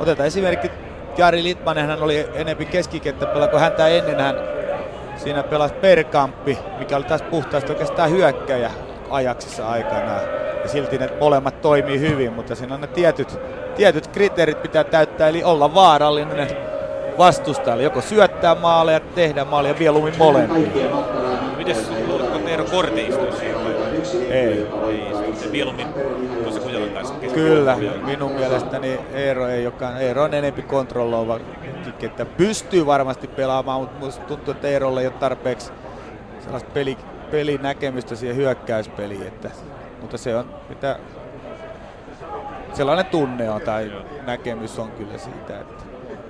Otetaan esimerkki Jari Litmanen, hän oli enempi keskikenttäpelä, kun häntä ennen hän Siinä pelasi Perkampi, mikä oli taas puhtaasti oikeastaan hyökkäjä ajaksissa aikanaan. Ja silti ne molemmat toimii hyvin, mutta siinä on ne tietyt, tietyt kriteerit pitää täyttää, eli olla vaarallinen vastustajalle. Joko syöttää maaleja, tehdä maaleja, mieluummin molempia. Miten luuletko, Eero Korte istuisi Ei. Ei se mieluummin tuossa Kujalan kanssa Kyllä, minun mielestäni Eero ei olekaan, Eero on enempi kontrolloiva että pystyy varmasti pelaamaan, mutta musta tuntuu, että Eerolle ei ole tarpeeksi sellaista peli, pelinäkemystä siihen hyökkäyspeliin, että, mutta se on mitä sellainen tunne on tai näkemys on kyllä siitä, että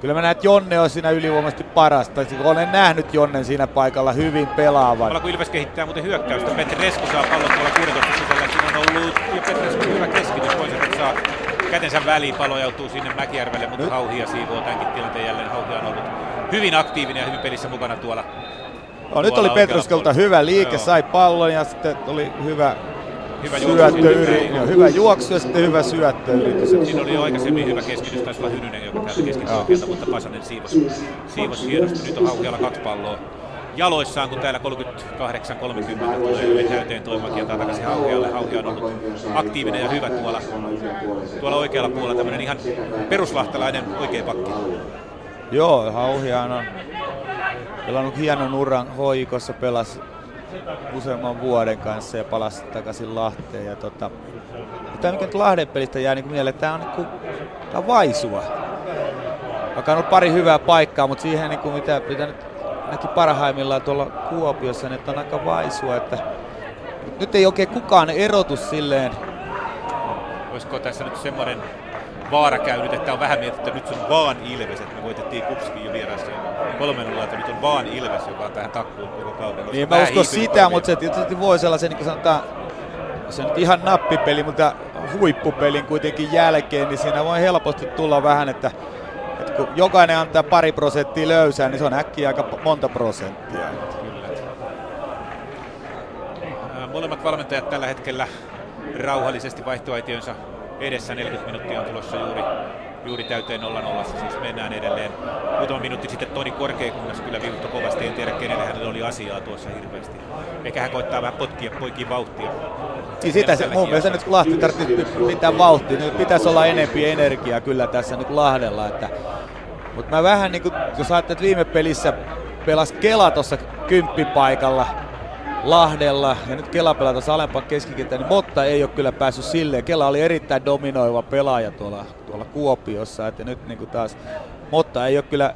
kyllä mä näen, että Jonne on siinä ylivoimaisesti parasta. Olen nähnyt Jonnen siinä paikalla hyvin pelaavan. Samalla kun Ilves kehittää muuten hyökkäystä, Petri Resku saa pallon tuolla 16 sisällä. Siinä on ollut jo Petri Resku hyvä keskitys. Voisi, että saa kätensä väliin, pallo joutuu sinne Mäkijärvelle, mutta Hauhia siivoo tämänkin tilanteen jälleen. Hauhia on ollut hyvin aktiivinen ja hyvin pelissä mukana tuolla. No, nyt oli Petruskelta hyvä liike, Joo. sai pallon ja sitten oli hyvä hyvä syöttöyritys. Joo, hyvä juoksu ja sitten hyvä syöttöyritys. Siinä oli jo aikaisemmin hyvä keskitys, taisi olla Hynynen, joka täältä keskitys mutta Pasanen siivos, siivos hienosti. Nyt on Hauhialla kaksi palloa jaloissaan, kun täällä 38-30 tulee täyteen toimakin ja takaisin Hauhialle. Hauhia on ollut aktiivinen ja hyvä tuolla, tuolla oikealla puolella, tämmöinen ihan peruslahtelainen oikea pakki. Joo, Hauhiaan on pelannut hienon uran hoikossa, pelasi useamman vuoden kanssa ja palasi takaisin Lahteen. Ja tota, tämä mikä nyt Lahden pelistä jää niin mieleen, tämä on, niin kuin, tämä on vaisua. Vaikka on ollut pari hyvää paikkaa, mutta siihen niin kuin mitä, nyt näki parhaimmillaan tuolla Kuopiossa, niin on aika vaisua, että nyt ei oikein kukaan erotu silleen. Olisiko tässä nyt semmoinen vaara käynyt, että on vähän mietitty, että nyt on vaan Ilves, että me voitettiin Kupskin jo vieraassa 3 että nyt on vaan Ilves, joka on tähän takkuun koko kauden. Niin mä uskon sitä, mutta se tietysti voi sellaisen, niin kuin sanotaan, se on ihan nappipeli, mutta huippupelin kuitenkin jälkeen, niin siinä voi helposti tulla vähän, että kun jokainen antaa pari prosenttia löysää, niin se on äkkiä aika monta prosenttia. Molemmat valmentajat tällä hetkellä rauhallisesti vaihtoaitionsa edessä. 40 minuuttia on tulossa juuri, juuri täyteen 0 siis mennään edelleen. Muutama minuutti sitten Toni Korkeakunnas kyllä viuhto kovasti, en tiedä kenelle hänellä oli asiaa tuossa hirveästi. Ehkä hän koittaa vähän potkia poikin vauhtia. Niin sitä se, mun mielestä nyt Lahti tarvitsisi pitää vauhtia, nyt pitäisi olla enempi energiaa kyllä tässä nyt Lahdella, että mutta mä vähän niin kuin, jos ajattelet, että viime pelissä pelas Kela tuossa kymppipaikalla Lahdella ja nyt Kela pelaa tuossa alempaa keskikenttä, niin Motta ei ole kyllä päässyt silleen. Kela oli erittäin dominoiva pelaaja tuolla, tuolla Kuopiossa, että nyt niin kuin taas Motta ei ole kyllä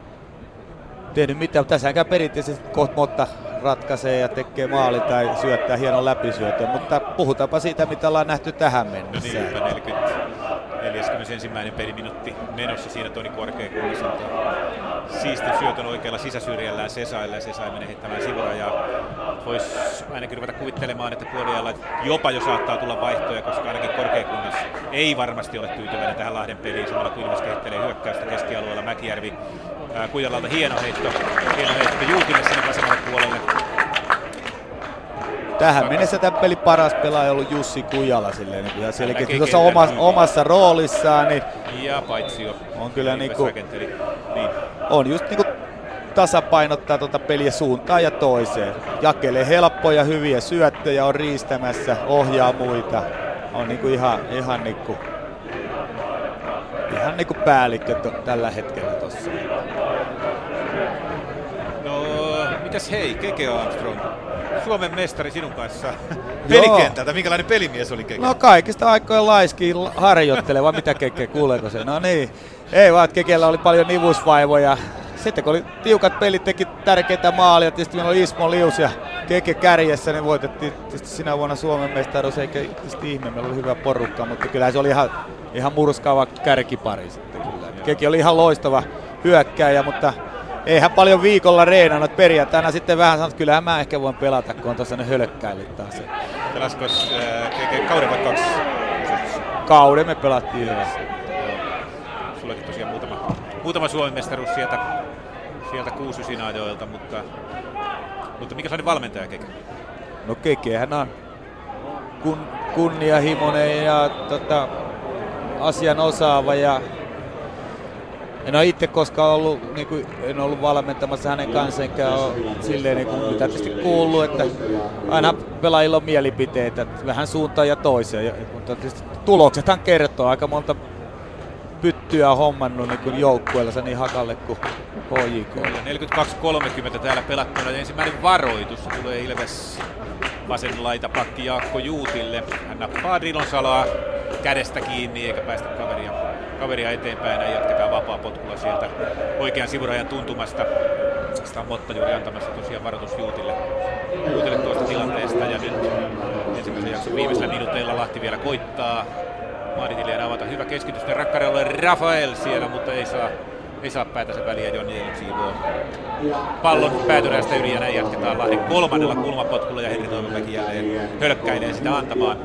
tehnyt mitään, tässäkään perinteisesti kohta Motta ratkaisee ja tekee maali tai syöttää hienon läpisyötön, mutta puhutaanpa siitä, mitä ollaan nähty tähän No mennessä. niinpä 40, 41. peliminuutti menossa siinä Toni Korkeakunnassa antaa siistin syötön oikealla sisäsyrjällään Sesaille ja Sesa menee heittämään sivurajaa. Voisi ainakin ruveta kuvittelemaan, että puoliajalla jopa jo saattaa tulla vaihtoja, koska ainakin Korkeakunnas ei varmasti ole tyytyväinen tähän Lahden peliin. Samalla kun Ilves kehittelee hyökkäystä keskialueella Mäkijärvi Kujalalta hieno heitto, hieno heitto Juutille sinne vasemmalle puolelle. Tähän mennessä tämän pelin paras pelaaja on ollut Jussi Kujala silleen, niin ihan selkeästi tuossa kentän omassa, roolissaan, niin Ja paitsi jo. On kyllä niinku- rakenteli. Niin. on just niinku tasapainottaa tuota peliä suuntaan ja toiseen. Jakelee helppoja, hyviä syöttöjä, on riistämässä, ohjaa muita. On niinku ihan, ihan niinku, ihan niinku päällikkö to, tällä hetkellä tossa. No, mitäs hei, Keke Armstrong, Suomen mestari sinun kanssa [LAUGHS] pelikentältä. Minkälainen pelimies oli Keke? No kaikista aikojen laiskiin harjoitteleva, mitä Keke, kuuleeko se? No niin, ei vaan, Kekellä oli paljon nivusvaivoja. Sitten kun oli tiukat pelit, teki tärkeitä maalia, tietysti meillä oli Ismo Lius ja Keke kärjessä, niin voitettiin tietysti sinä vuonna Suomen mestaruus, eikä tietysti ihme, meillä oli hyvä porukka, mutta kyllä se oli ihan, ihan murskaava kärkipari sitten kyllä. Keke oli ihan loistava hyökkääjä, mutta eihän paljon viikolla reenannut perjantaina sitten vähän että kyllähän mä ehkä voin pelata, kun on tuossa ne hölkkäilyt taas. Pelasko äh, kauden vai kaksi? Kauden me pelattiin yhdessä. Sullakin tosiaan muutama, muutama Suomen mestaruus sieltä, sieltä 69 ajoilta, mutta, mutta mikä sellainen valmentaja Keke? No Kekehän on kun, kunnianhimoinen ja tota, asian osaava ja en ole itse koskaan ollut, niin kuin, en ollut valmentamassa hänen kanssaan, enkä ole silleen niin kuin, mitä tietysti kuullut, että aina pelaajilla on mielipiteitä, että vähän suuntaan ja toiseen, ja, mutta tietysti tuloksethan kertoo aika monta pyttyä hommannut niin kuin joukkueella niin Hakalle kuin HJK. Ja 42-30 täällä pelattuna. Ensimmäinen varoitus tulee Ilves vasen laita pakki Jaakko Juutille. Hän nappaa Drilon salaa kädestä kiinni eikä päästä kaveria, kaveria eteenpäin. Ja jatketaan vapaa potkulla sieltä oikean sivurajan tuntumasta. Sitä Motta juuri antamassa tosiaan varoitus Juutille, Juutille tuosta tilanteesta. Ja nyt ensimmäisen jakson viimeisellä minuuteilla Lahti vielä koittaa. Maaritilien avata hyvä keskitys. Ne rakkarella Rafael siellä, mutta ei saa ei saa päätänsä väliä, Jonni Eilen siivoo pallon päätyrästä yli ja näin jatketaan Lahden kolmannella kulmapotkulla ja Henri Toivomäki jälleen hölkkäilee sitä antamaan.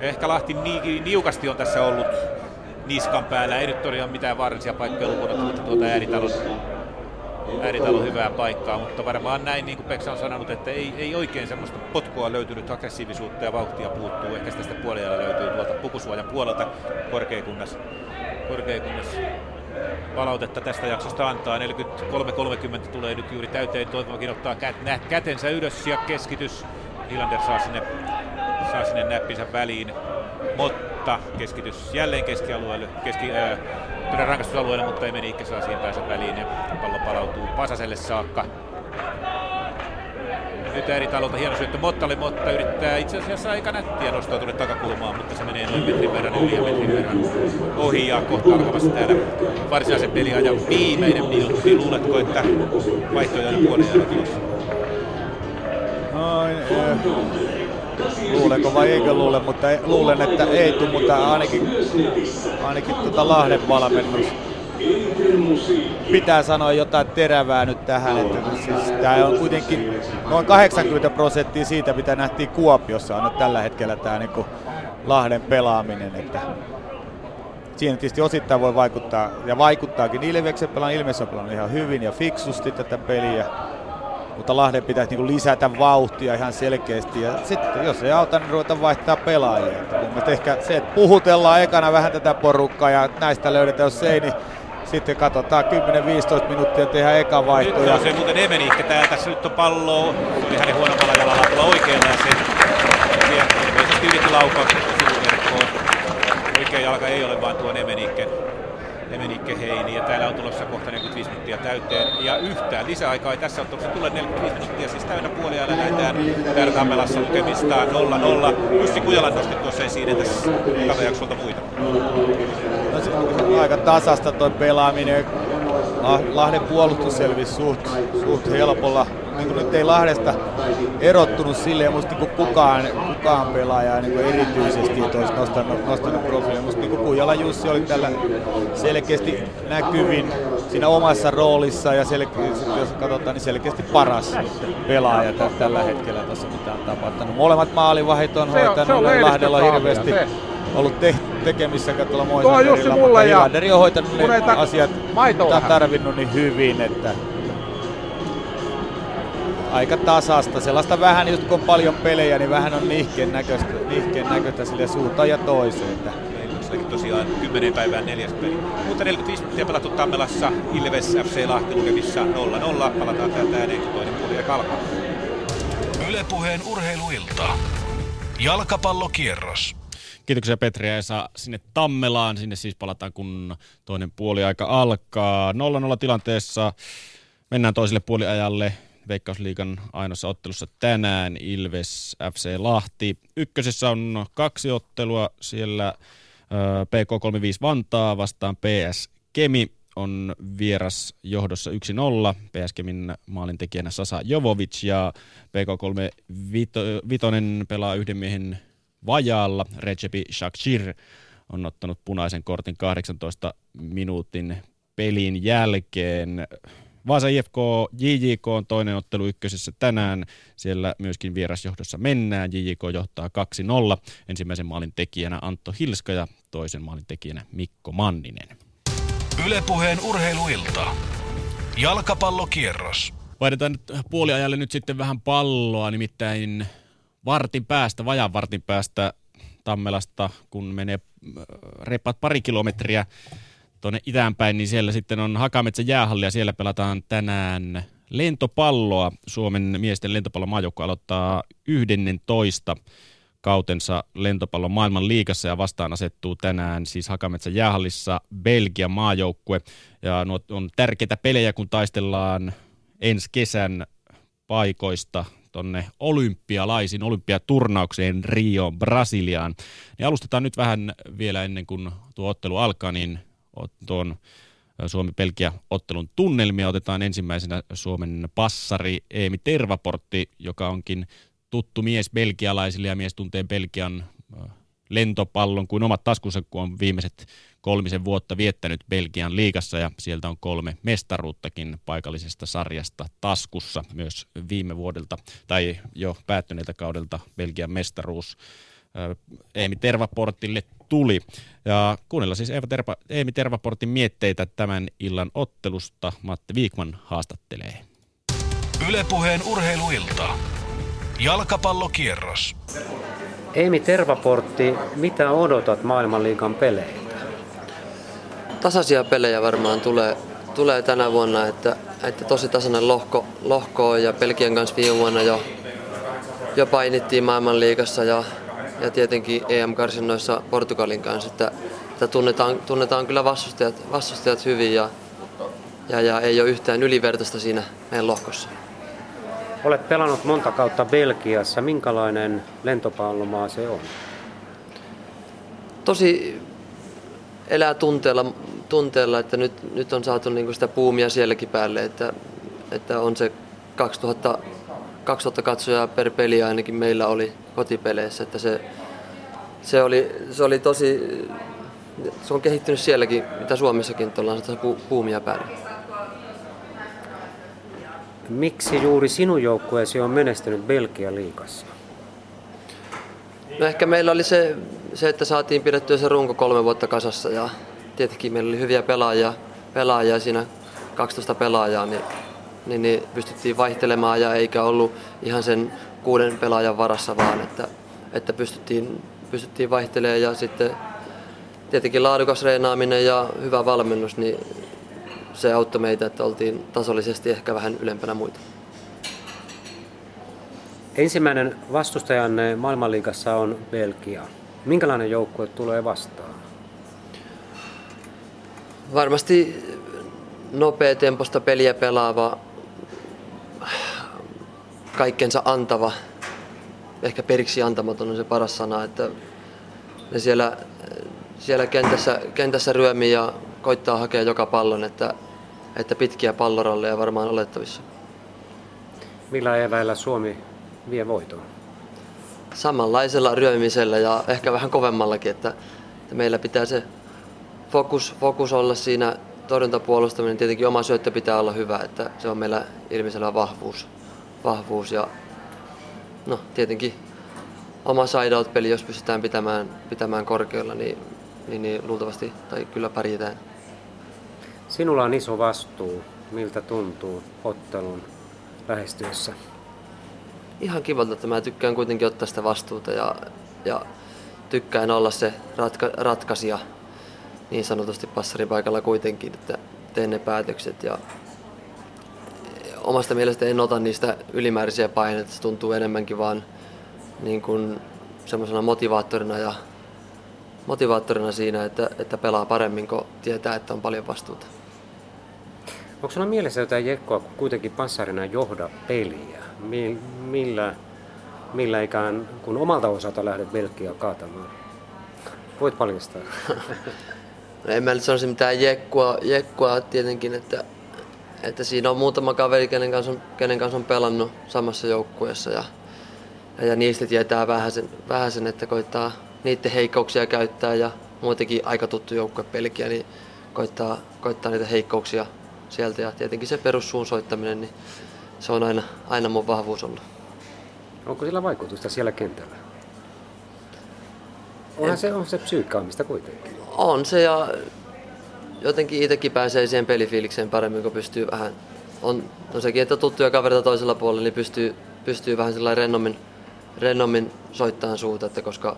Ehkä Lahti ni- niukasti on tässä ollut niskan päällä, ei nyt todella mitään vaarallisia paikkoja lukuun mutta tuota ääritalon, ääritalon hyvää paikkaa, mutta varmaan näin niin kuin Peksa on sanonut, että ei, ei oikein semmoista potkua löytynyt, aggressiivisuutta ja vauhtia puuttuu, ehkä tästä puolella löytyy tuolta pukusuojan puolelta korkeakunnas, korkeakunnas palautetta tästä jaksosta antaa. 43.30 tulee nyt juuri täyteen. Toivomakin ottaa kät, nä, kätensä ylös ja keskitys. Hilander saa sinne, saa sinne näppinsä väliin. Mutta keskitys jälleen keskialueelle, keski, ää, todella rankastusalueelle, mutta ei meni Ikke saa siihen päänsä väliin ja pallo palautuu Pasaselle saakka. Nyt eri talolta hieno syöttö Mottalle. Motta yrittää itse asiassa aika nättiä nostaa tuonne takakulmaan, mutta se menee noin metrin verran yli ja metrin verran ohi. Ja kohta alkamassa täällä varsinaisen peliajan viimeinen minuutti. Luuletko, että vaihtoja on puolen tulossa? Noin, äh, luulenko vai eikö luule, mutta ei, luulen, että ei tule, mutta ainakin, ainakin tota Lahden valmennus pitää sanoa jotain terävää nyt tähän, että siis tämä on kuitenkin noin 80 prosenttia siitä, mitä nähtiin Kuopiossa on nyt tällä hetkellä tämä niin Lahden pelaaminen, että siinä tietysti osittain voi vaikuttaa, ja vaikuttaakin. Ilveksen pelaan, Ilves on pelannut ihan hyvin ja fiksusti tätä peliä, mutta Lahden pitäisi niinku lisätä vauhtia ihan selkeästi. Ja sitten jos ei auta, niin ruveta vaihtaa pelaajia. Mielestä ehkä se, että puhutellaan ekana vähän tätä porukkaa ja näistä löydetään, jos ei, niin sitten katsotaan 10-15 minuuttia tehdään eka vaihto. Nyt on se muuten Emeniikka täällä. Tässä nyt on pallo. Se oli hänen huonommalla jalalla tuolla oikealla ja se ilmeisesti yritti laukaus sivuverkkoon. Oikea jalka ei ole vaan tuo Emeniikken Emenikke Heini ja täällä on tulossa kohta 45 minuuttia täyteen ja yhtään lisäaikaa ei tässä ottelussa tule 45 minuuttia siis täynnä puoliajalla nähdään täällä Tammelassa lukemista 0-0. Jussi Kujala nosti tuossa esiin entäs tältä jaksolta muita. no, se on aika tasasta toi pelaaminen. Ah- Lahden puolustus selvisi suht, suht helpolla niin kuin nyt ei Lahdesta erottunut silleen musta niin kuin kukaan, kukaan pelaaja niin kuin erityisesti, että olisi nostanut, nostanut profiilia. Musta niin Kujala Jussi oli tällä selkeästi näkyvin siinä omassa roolissa ja selkeästi, jos katsotaan, niin selkeästi paras pelaaja tällä hetkellä tuossa mitä on tapahtunut. Molemmat maalivahit on hoitanut, Lahdella hirveästi ollut te- tekemissä tuolla Moisanderilla, mutta Hilanderi on hoitanut ne asiat, mitä on tarvinnut niin hyvin, että aika tasasta. Sellaista vähän, just kun on paljon pelejä, niin vähän on nihkeen näköistä, nihkeen näköistä sille suuntaan ja toiseen. Että tosiaan 10 päivään neljäs peli. Mutta 45 minuuttia pelattu Tammelassa, Ilves FC Lahti lukemissa 0-0. Palataan täältä ääneen, kun toinen puoli alkaa. Ylepuheen urheiluilta. Jalkapallokierros. Kiitoksia Petri ja Esa sinne Tammelaan. Sinne siis palataan, kun toinen puoli aika alkaa. 0-0 tilanteessa mennään toiselle puoliajalle. Veikkausliigan ainoassa ottelussa tänään Ilves FC Lahti. Ykkösessä on kaksi ottelua. Siellä PK35 Vantaa vastaan PS Kemi on vieras johdossa 1-0. PS Kemin maalintekijänä Sasa Jovovic ja PK35 pelaa yhden miehen vajaalla. Recepi Shakir on ottanut punaisen kortin 18 minuutin pelin jälkeen. Vaasa IFK JJK on toinen ottelu ykkösessä tänään. Siellä myöskin vierasjohdossa mennään. JJK johtaa 2-0. Ensimmäisen maalin tekijänä Antto Hilska ja toisen maalin tekijänä Mikko Manninen. Ylepuheen urheiluilta. Jalkapallokierros. Vaihdetaan nyt puoliajalle nyt sitten vähän palloa, nimittäin vartin päästä, vajan vartin päästä Tammelasta, kun menee äh, reippaat pari kilometriä tuonne itäänpäin, niin siellä sitten on Hakametsä jäähalli ja siellä pelataan tänään lentopalloa. Suomen miesten lentopallon maajoukkue aloittaa 11 kautensa lentopallon maailman liigassa ja vastaan asettuu tänään siis Hakametsä jäähallissa Belgian maajoukkue. Ja nuo on tärkeitä pelejä, kun taistellaan ensi kesän paikoista tonne olympialaisiin, olympiaturnaukseen Rioon, Brasiliaan. Niin alustetaan nyt vähän vielä ennen kuin tuo ottelu alkaa, niin tuon Suomi-Pelkia-ottelun tunnelmia. Otetaan ensimmäisenä Suomen passari Eemi Tervaportti, joka onkin tuttu mies belgialaisille ja mies tuntee Belgian lentopallon kuin omat taskunsa, kun on viimeiset kolmisen vuotta viettänyt Belgian liigassa ja sieltä on kolme mestaruuttakin paikallisesta sarjasta taskussa myös viime vuodelta tai jo päättyneeltä kaudelta Belgian mestaruus Eemi Tervaportille tuli. Ja kuunnella siis Eeva Terva, Eemi Tervaportin mietteitä tämän illan ottelusta. Matti Viikman haastattelee. Ylepuheen urheiluilta. Jalkapallokierros. Eemi Tervaportti, mitä odotat maailmanliigan peleiltä? Tasaisia pelejä varmaan tulee, tulee tänä vuonna, että, että tosi tasainen lohko, lohko on ja Pelkien kanssa viime vuonna jo, jo painittiin maailmanliigassa ja, ja tietenkin EM-karsinnoissa Portugalin kanssa, että, että tunnetaan, tunnetaan kyllä vastustajat, vastustajat hyvin ja, ja, ja ei ole yhtään ylivertaista siinä meidän lohkossa. Olet pelannut monta kautta Belgiassa. Minkälainen lentopallomaa se on? Tosi elää tunteella, tunteella että nyt, nyt on saatu niinku sitä puumia sielläkin päälle, että, että on se 2000, 2000 katsojaa per peli ainakin meillä oli kotipeleissä, että se, se, oli, se oli tosi, se on kehittynyt sielläkin, mitä Suomessakin, että ollaan puumia päälle. Miksi juuri sinun joukkueesi on menestynyt Belgian liikassa? No ehkä meillä oli se, se, että saatiin pidettyä se runko kolme vuotta kasassa ja tietenkin meillä oli hyviä pelaajia, pelaajia siinä 12 pelaajaa, niin, niin, niin pystyttiin vaihtelemaan ja eikä ollut ihan sen kuuden pelaajan varassa vaan, että, että pystyttiin, pystyttiin vaihtelemaan ja sitten tietenkin laadukas reenaaminen ja hyvä valmennus, niin se auttoi meitä, että oltiin tasollisesti ehkä vähän ylempänä muita. Ensimmäinen vastustajanne maailmanliigassa on Belgia. Minkälainen joukkue tulee vastaan? Varmasti nopea temposta peliä pelaava, kaikkensa antava, ehkä periksi antamaton on se paras sana, että ne siellä, siellä kentässä, kentässä ryömii ja koittaa hakea joka pallon, että että pitkiä palloralleja varmaan olettavissa. Millä eväillä Suomi vie voiton? Samanlaisella ryömisellä ja ehkä vähän kovemmallakin, että, että meillä pitää se fokus, fokus olla siinä torjuntapuolustaminen. Tietenkin oma syöttö pitää olla hyvä, että se on meillä ilmiselvä vahvuus. vahvuus ja no, tietenkin oma side-out-peli, jos pystytään pitämään, pitämään korkealla, niin, niin, niin luultavasti tai kyllä pärjätään. Sinulla on iso vastuu. Miltä tuntuu ottelun lähestyessä? Ihan kivalta, että mä tykkään kuitenkin ottaa sitä vastuuta ja, ja tykkään olla se ratka, ratkaisija niin sanotusti passaripaikalla kuitenkin, että teen ne päätökset ja omasta mielestä en ota niistä ylimääräisiä paineita, se tuntuu enemmänkin vaan niin kuin semmoisena motivaattorina ja motivaattorina siinä, että, että pelaa paremmin, kun tietää, että on paljon vastuuta. Onko sinulla mielessä jotain jekkoa, kun kuitenkin passarina johda peliä? Millä, millä ikään kun omalta osalta lähdet Belgia kaatamaan? Voit paljastaa. [LAUGHS] en mä nyt sanoisi mitään jekkua, jekkua tietenkin, että, että siinä on muutama kaveri, kenen kanssa on, kenen kanssa on pelannut samassa joukkueessa ja, ja, niistä tietää vähän sen, vähän sen, että koittaa niiden heikkouksia käyttää ja muutenkin aika tuttu joukkue Belgia, niin koittaa, koittaa niitä heikkouksia sieltä ja tietenkin se perussuun soittaminen, niin se on aina, aina mun vahvuus ollut. Onko sillä vaikutusta siellä kentällä? Onhan se, on se psyykkaamista kuitenkin. On se ja jotenkin itsekin pääsee siihen pelifiilikseen paremmin, kun pystyy vähän, on, on sekin, että tuttuja kavereita toisella puolella, niin pystyy, pystyy vähän sellainen rennommin, rennommin soittamaan suuta, että koska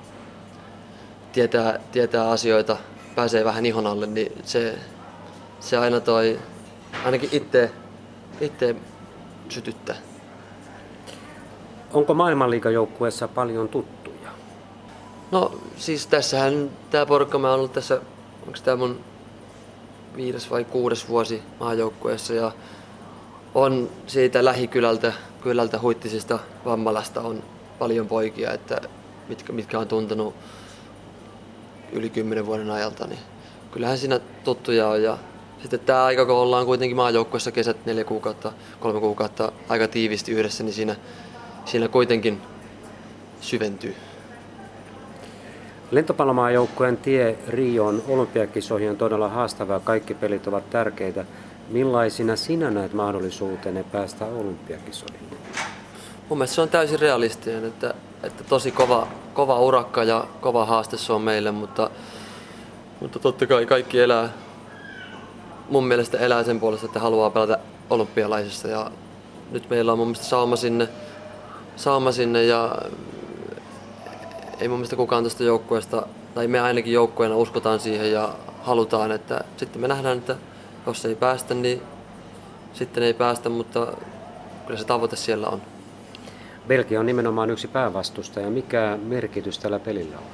tietää, tietää asioita, pääsee vähän ihon alle, niin se, se aina toi ainakin itse, itse sytyttää. Onko maailmanliikajoukkueessa paljon tuttuja? No siis tässähän tämä porukka, mä oon ollut tässä, onko tämä mun viides vai kuudes vuosi maajoukkueessa ja on siitä lähikylältä, kylältä huittisista Vammalasta on paljon poikia, että mitkä, mitkä on tuntenut yli kymmenen vuoden ajalta, niin kyllähän siinä tuttuja on ja sitten tämä aika, kun ollaan kuitenkin maajoukkueessa kesät neljä kuukautta, kolme kuukautta aika tiivisti yhdessä, niin siinä, siinä kuitenkin syventyy. Lentopallomaajoukkueen tie Rioon olympiakisoihin on todella haastavaa. Kaikki pelit ovat tärkeitä. Millaisina sinä näet mahdollisuutenne päästä olympiakisoihin? Mun mielestä se on täysin realistinen, että, että tosi kova, kova urakka ja kova haaste se on meille, mutta, mutta totta kai kaikki elää, mun mielestä elää sen puolesta, että haluaa pelata olympialaisissa ja nyt meillä on mun mielestä sauma sinne, sauma sinne ja ei mun mielestä kukaan tästä joukkueesta, tai me ainakin joukkueena uskotaan siihen ja halutaan, että sitten me nähdään, että jos ei päästä, niin sitten ei päästä, mutta kyllä se tavoite siellä on. Belgia on nimenomaan yksi päävastusta ja mikä merkitys tällä pelillä on?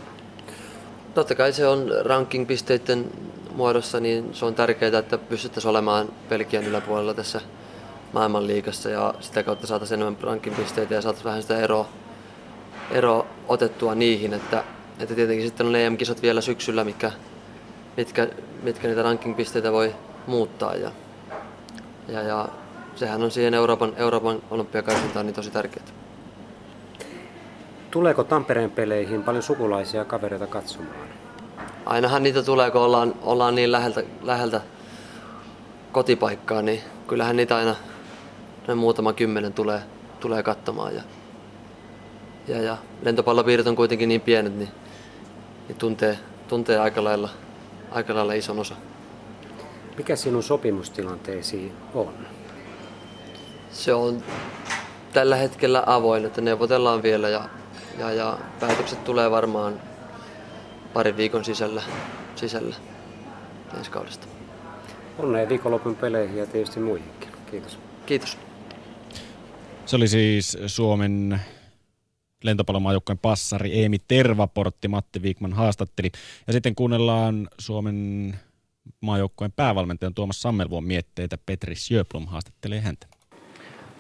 Totta kai se on ranking-pisteiden muodossa, niin se on tärkeää, että pystyttäisiin olemaan Belgian yläpuolella tässä maailmanliigassa ja sitä kautta saataisiin enemmän ranking-pisteitä ja saataisiin vähän sitä eroa, ero otettua niihin, että, että tietenkin sitten on EM-kisat vielä syksyllä, mitkä, mitkä, mitkä niitä ranking-pisteitä voi muuttaa ja, ja, ja sehän on siihen Euroopan, Euroopan olympiakarsintaan niin tosi tärkeää. Tuleeko Tampereen peleihin paljon sukulaisia ja kavereita katsomaan? Ainahan niitä tulee, kun ollaan, ollaan niin läheltä, läheltä kotipaikkaa, niin kyllähän niitä aina noin muutama kymmenen tulee, tulee katsomaan. Ja, ja, ja lentopallopiirit on kuitenkin niin pienet, niin, niin tuntee, tuntee aika, lailla, aika lailla ison osa. Mikä sinun sopimustilanteesi on? Se on tällä hetkellä avoin, että neuvotellaan vielä ja ja, ja päätökset tulee varmaan parin viikon sisällä, sisällä ensi kaudesta. Onnea viikonlopun peleihin ja tietysti muihinkin. Kiitos. Kiitos. Se oli siis Suomen lentopallomaajoukkojen passari Eemi Tervaportti, Matti Viikman haastatteli. Ja sitten kuunnellaan Suomen maajoukkojen päävalmentajan Tuomas Sammelvuon mietteitä. Petri Sjöblom haastattelee häntä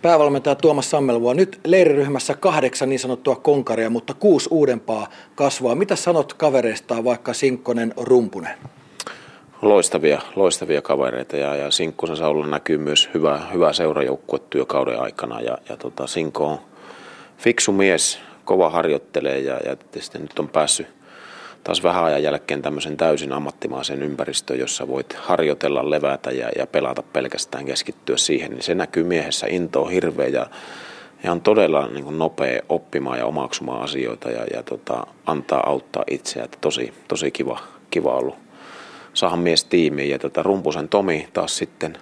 päävalmentaja Tuomas Sammelvua. Nyt leiriryhmässä kahdeksan niin sanottua konkaria, mutta kuusi uudempaa kasvaa. Mitä sanot kavereista vaikka Sinkkonen Rumpunen? loistavia, loistavia kavereita ja, ja Sinkkusen Saulla näkyy myös hyvä, hyvä seurajoukkue työkauden aikana ja, ja tota, Sinko on fiksu mies, kova harjoittelee ja, ja tietysti nyt on päässyt taas vähän ajan jälkeen tämmöisen täysin ammattimaisen ympäristöön, jossa voit harjoitella, levätä ja, ja pelata pelkästään, keskittyä siihen, niin se näkyy miehessä. Into on hirveä ja, ja on todella niin kuin nopea oppimaan ja omaksumaan asioita ja, ja tota, antaa auttaa itseä. Että tosi, tosi kiva, kiva ollut saada mies tiimiin. Ja tota, Rumpusen Tomi taas sitten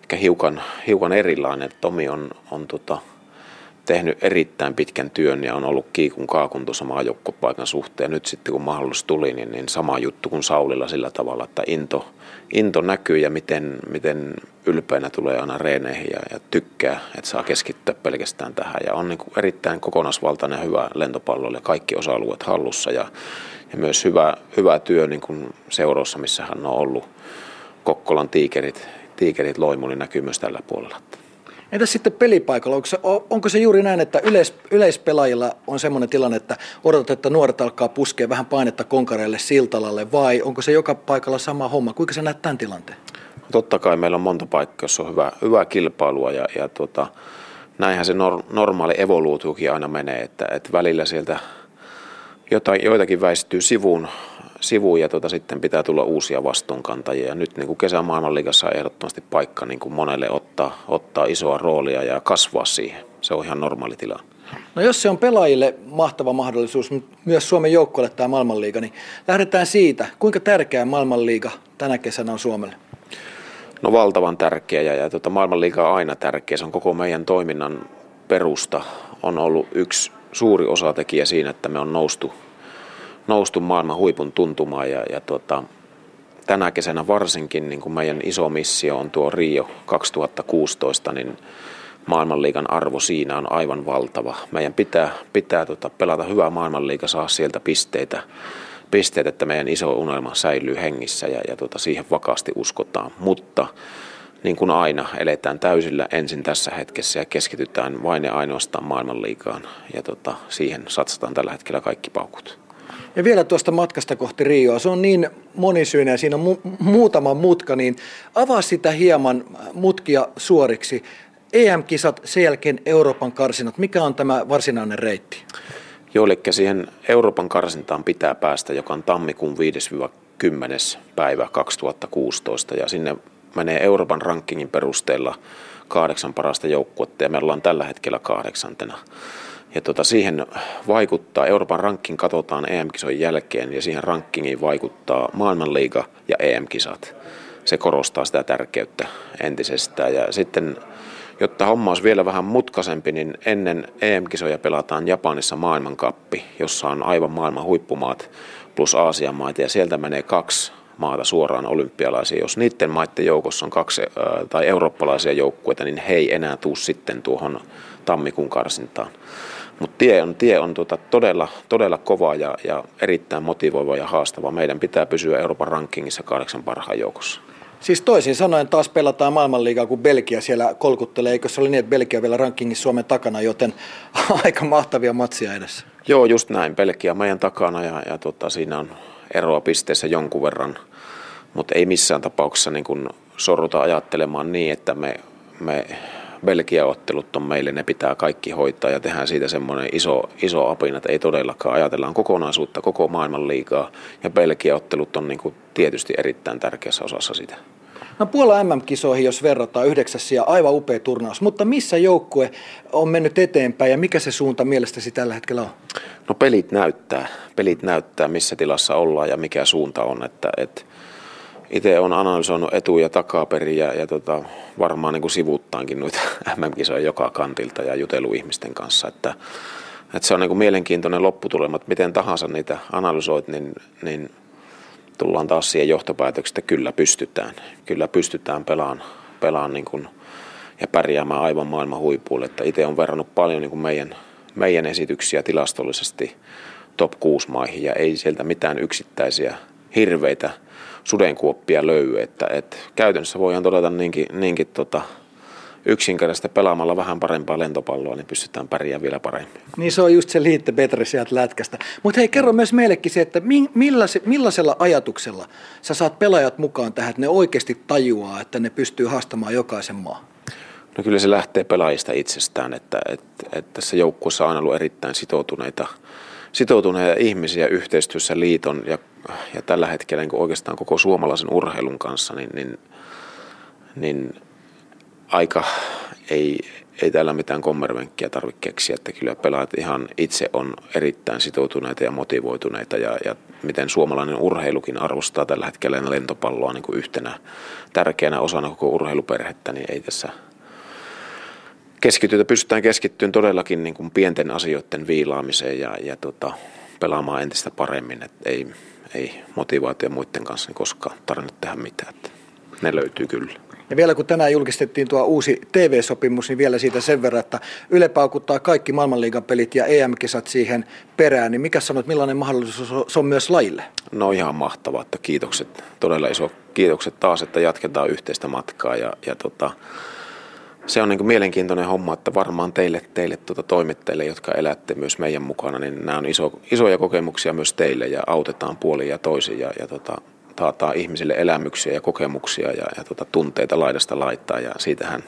ehkä hiukan, hiukan erilainen. Tomi on, on tota, tehnyt erittäin pitkän työn ja on ollut kiikun kaakun tuossa maajoukkopaikan suhteen. Nyt sitten kun mahdollisuus tuli, niin, niin sama juttu kuin Saulilla sillä tavalla, että into, into näkyy ja miten, miten ylpeänä tulee aina reeneihin ja, ja tykkää, että saa keskittyä pelkästään tähän. Ja on niin kuin erittäin kokonaisvaltainen ja hyvä ja kaikki osa-alueet hallussa ja, ja myös hyvä, hyvä työ niin kuin seurossa, missä hän on ollut. Kokkolan tiikerit, tiikerit loimuli näkyy myös tällä puolella. Entä sitten pelipaikalla? Onko se, onko se juuri näin, että yleis, yleispelaajilla on semmoinen tilanne, että odotat, että nuoret alkaa puskea vähän painetta konkareille, siltalalle, vai onko se joka paikalla sama homma? Kuinka sä näet tämän tilanteen? Totta kai meillä on monta paikkaa, jossa on hyvä, hyvää kilpailua ja, ja tota, näinhän se nor, normaali evoluutiokin aina menee, että, että välillä sieltä jotain, joitakin väistyy sivuun, sivuun ja tota, sitten pitää tulla uusia vastuunkantajia. Ja nyt niin kuin kesän maailmanliigassa on ehdottomasti paikka niin kuin monelle ottaa, ottaa isoa roolia ja kasvaa siihen. Se on ihan normaali tila. No jos se on pelaajille mahtava mahdollisuus, myös Suomen joukkueelle tämä maailmanliiga, niin lähdetään siitä. Kuinka tärkeä maailmanliiga tänä kesänä on Suomelle? No valtavan tärkeä ja, ja tota, maailmanliiga on aina tärkeä. Se on koko meidän toiminnan perusta. On ollut yksi suuri osatekijä siinä, että me on noustu noustu maailman huipun tuntumaan ja, ja tota, tänä kesänä varsinkin niin kuin meidän iso missio on tuo Rio 2016, niin maailmanliigan arvo siinä on aivan valtava. Meidän pitää, pitää tota, pelata hyvää maailmanliiga, saa sieltä pisteitä, pisteet, että meidän iso unelma säilyy hengissä ja, ja tota, siihen vakaasti uskotaan. Mutta niin kuin aina, eletään täysillä ensin tässä hetkessä ja keskitytään vain ja ainoastaan maailmanliigaan. Ja tota, siihen satsataan tällä hetkellä kaikki paukut. Ja vielä tuosta matkasta kohti Rioa. Se on niin monisyinen ja siinä on mu- muutama mutka, niin avaa sitä hieman mutkia suoriksi. EM-kisat, sen jälkeen Euroopan karsinat. Mikä on tämä varsinainen reitti? Joo, eli siihen Euroopan karsintaan pitää päästä, joka on tammikuun 5-10. päivä 2016. Ja sinne menee Euroopan rankingin perusteella kahdeksan parasta joukkuetta ja me ollaan tällä hetkellä kahdeksantena. Ja tota, siihen vaikuttaa, Euroopan ranking katsotaan EM-kisojen jälkeen ja siihen rankingiin vaikuttaa maailmanliiga ja EM-kisat. Se korostaa sitä tärkeyttä entisestään. Ja sitten, jotta homma olisi vielä vähän mutkaisempi, niin ennen EM-kisoja pelataan Japanissa maailmankappi, jossa on aivan maailman huippumaat plus Aasian maita ja sieltä menee kaksi maata suoraan olympialaisiin. Jos niiden maiden joukossa on kaksi tai eurooppalaisia joukkueita, niin he ei enää tuu sitten tuohon tammikuun karsintaan. Mutta tie on, tie on tota todella, todella kova ja, ja erittäin motivoiva ja haastava. Meidän pitää pysyä Euroopan rankingissa kahdeksan parhaan joukossa. Siis toisin sanoen taas pelataan maailmanliigaa, kun Belgia siellä kolkuttelee. Eikö se oli niin, että Belgia vielä rankingissa Suomen takana, joten [LAUGHS] aika mahtavia matsia edessä. Joo, just näin. Belgia meidän takana ja, ja tota, siinä on eroa pisteessä jonkun verran. Mutta ei missään tapauksessa niin kun sorruta ajattelemaan niin, että me, me Belgia-ottelut on meille, ne pitää kaikki hoitaa ja tehdään siitä semmoinen iso, iso apina, että ei todellakaan ajatellaan kokonaisuutta, koko maailman liikaa ja Belgia-ottelut on niin kuin tietysti erittäin tärkeässä osassa sitä. No Puola MM-kisoihin, jos verrataan yhdeksäs ja aivan upea turnaus, mutta missä joukkue on mennyt eteenpäin ja mikä se suunta mielestäsi tällä hetkellä on? No pelit näyttää, pelit näyttää missä tilassa ollaan ja mikä suunta on, että, että itse olen analysoinut etu- ja takaperin ja, ja tota, varmaan niin kuin sivuuttaankin noita [LAUGHS] MM-kisoja joka kantilta ja jutellut ihmisten kanssa, että, että se on niin kuin mielenkiintoinen lopputulema, että miten tahansa niitä analysoit, niin, niin tullaan taas siihen johtopäätökseen, että kyllä pystytään. Kyllä pystytään pelaamaan, pelaan niin kuin, ja pärjäämään aivan maailman huipuille. Että itse on verrannut paljon niin kuin meidän, meidän esityksiä tilastollisesti top 6 maihin ja ei sieltä mitään yksittäisiä hirveitä sudenkuoppia löydy. Että, että käytännössä voidaan todeta niinkin, niinkin tota, yksinkertaisesti pelaamalla vähän parempaa lentopalloa, niin pystytään pärjäämään vielä paremmin. Niin se on just se liitte Petri sieltä lätkästä. Mutta hei, kerro myös meillekin se, että millaisella ajatuksella sä saat pelaajat mukaan tähän, että ne oikeasti tajuaa, että ne pystyy haastamaan jokaisen maan? No kyllä se lähtee pelaajista itsestään, että, että, että tässä joukkueessa on ollut erittäin sitoutuneita, sitoutuneita ihmisiä yhteistyössä liiton ja, ja tällä hetkellä niin oikeastaan koko suomalaisen urheilun kanssa, niin, niin, niin aika ei, ei täällä mitään kommervenkkiä tarvitse keksiä, että kyllä pelaajat ihan itse on erittäin sitoutuneita ja motivoituneita ja, ja miten suomalainen urheilukin arvostaa tällä hetkellä lentopalloa niin kuin yhtenä tärkeänä osana koko urheiluperhettä, niin ei tässä keskitytä, pystytään keskittymään todellakin niin kuin pienten asioiden viilaamiseen ja, ja tota, pelaamaan entistä paremmin, että ei, ei motivaatio muiden kanssa niin koskaan tarvinnut tehdä mitään, että ne löytyy kyllä. Ja vielä kun tänään julkistettiin tuo uusi TV-sopimus, niin vielä siitä sen verran, että Yle paukuttaa kaikki maailmanliigan pelit ja EM-kisat siihen perään, niin mikä sanot, millainen mahdollisuus se on myös lajille? No ihan mahtavaa, että kiitokset, todella iso kiitokset taas, että jatketaan yhteistä matkaa ja, ja tota, se on niin mielenkiintoinen homma, että varmaan teille, teille tuota toimittajille, jotka elätte myös meidän mukana, niin nämä on iso, isoja kokemuksia myös teille ja autetaan puolin ja toisin ja, ja tota, taataan ihmisille elämyksiä ja kokemuksia ja, ja tota, tunteita laidasta laittaa ja siitähän,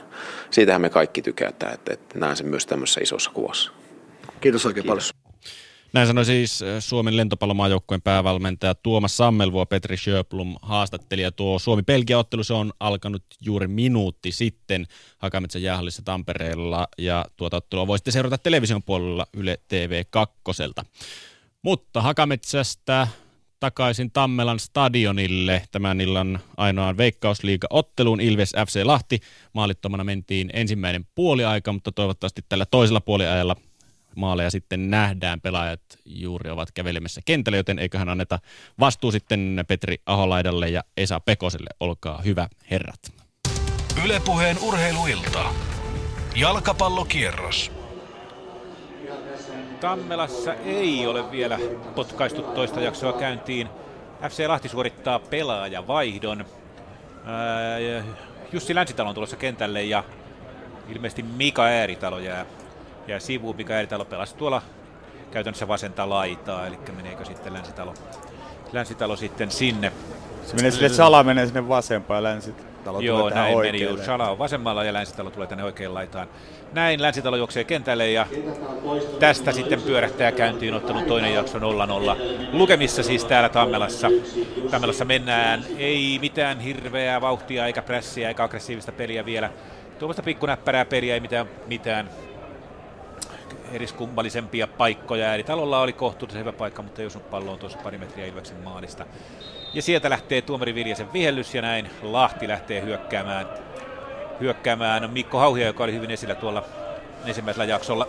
siitähän me kaikki tykätään, että, että näen sen myös tämmöisessä isossa kuvassa. Kiitos oikein Kiitos. paljon. Näin sanoi siis äh, Suomen lentopallomaajoukkueen päävalmentaja Tuomas Sammelvuo, Petri Sjöblom haastattelija. Tuo Suomi-Belgia-ottelu se on alkanut juuri minuutti sitten Hakametsän jäähallissa Tampereella ja tuota ottelua voisitte seurata television puolella Yle TV 2. Mutta Hakametsästä takaisin Tammelan stadionille tämän illan ainoaan veikkausliiga-otteluun Ilves FC Lahti. Maalittomana mentiin ensimmäinen puoliaika, mutta toivottavasti tällä toisella puoliajalla maaleja sitten nähdään. Pelaajat juuri ovat kävelemässä kentälle, joten eiköhän anneta vastuu sitten Petri Aholaidalle ja Esa Pekoselle. Olkaa hyvä, herrat. Ylepuheen urheiluilta. Jalkapallokierros. Tammelassa ei ole vielä potkaistu toista jaksoa käyntiin. FC Lahti suorittaa pelaajavaihdon. Jussi Länsitalo on tulossa kentälle ja ilmeisesti Mika Ääritalo jää, sivuun. Mika Ääritalo pelasi tuolla käytännössä vasenta laitaa, eli meneekö sitten Länsitalo, Länsitalo sitten sinne. Se menee sille, Sala menee sinne vasempaan ja Länsitalo Joo, tulee näin meni. Sala on vasemmalla ja Länsitalo tulee tänne oikein laitaan. Näin Länsitalo juoksee kentälle ja tästä sitten pyörähtää käyntiin ottanut toinen jakso 0-0. Lukemissa siis täällä Tammelassa. Tammelassa mennään, ei mitään hirveää vauhtia eikä prässiä eikä aggressiivista peliä vielä. Tuommoista pikkunäppärää peliä ei mitään, mitään eriskummallisempia paikkoja. Eli talolla oli kohtuullisen hyvä paikka, mutta ei osunut palloon tuossa pari metriä Ilveksen maalista. Ja sieltä lähtee tuomari Viljasen vihellys ja näin Lahti lähtee hyökkäämään hyökkäämään Mikko Hauhia, joka oli hyvin esillä tuolla ensimmäisellä jaksolla.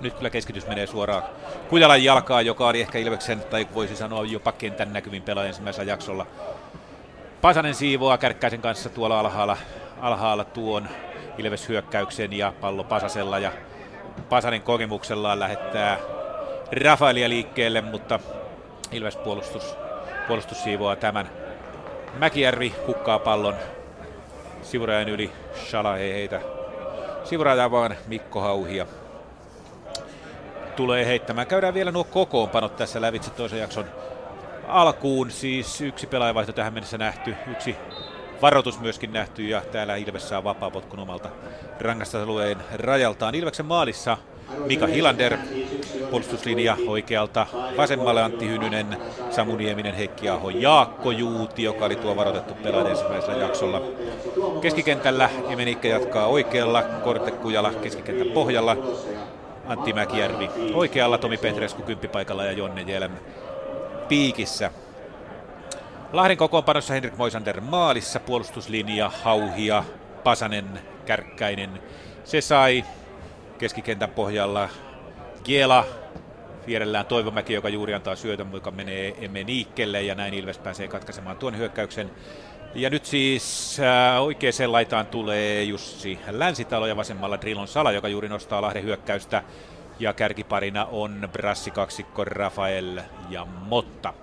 Nyt kyllä keskitys menee suoraan Kujalan jalkaa, joka oli ehkä Ilveksen, tai voisi sanoa jopa kentän näkyvin pelaaja ensimmäisellä jaksolla. Pasanen siivoaa Kärkkäisen kanssa tuolla alhaalla, alhaalla tuon Ilves-hyökkäyksen ja pallo Pasasella ja Pasanen kokemuksellaan lähettää Rafaelia liikkeelle, mutta Ilves puolustus, puolustus siivoaa tämän. Mäkijärvi hukkaa pallon Sivurajan yli Shala ei heitä. Sivurajan vaan Mikko Hauhia tulee heittämään. Käydään vielä nuo kokoonpanot tässä lävitse toisen jakson alkuun. Siis yksi pelaajavaihto tähän mennessä nähty, yksi varoitus myöskin nähty ja täällä Ilves saa vapaa potkun omalta rangaistusalueen rajaltaan. Ilveksen maalissa Mika Hilander, puolustuslinja oikealta vasemmalle Antti Hynynen, Samu Nieminen, Heikki Aho, Jaakko Juuti, joka oli tuo varoitettu pelaaja ensimmäisellä jaksolla. Keskikentällä Emenikka jatkaa oikealla, Korte Kujala keskikentän pohjalla, Antti Mäkijärvi oikealla, Tomi Petresku kymppipaikalla ja Jonne Jelm piikissä. Lahden kokoonpanossa Henrik Moisander maalissa, puolustuslinja, Hauhia, Pasanen, Kärkkäinen. Se sai keskikentän pohjalla Kiela, vierellään Toivomäki, joka juuri antaa syötön, joka menee Emme Niikkelle ja näin Ilves pääsee katkaisemaan tuon hyökkäyksen. Ja nyt siis äh, oikeaan laitaan tulee Jussi Länsitalo ja vasemmalla Drilon Sala, joka juuri nostaa Lahden hyökkäystä. Ja kärkiparina on Brassi kaksikko Rafael ja Motta.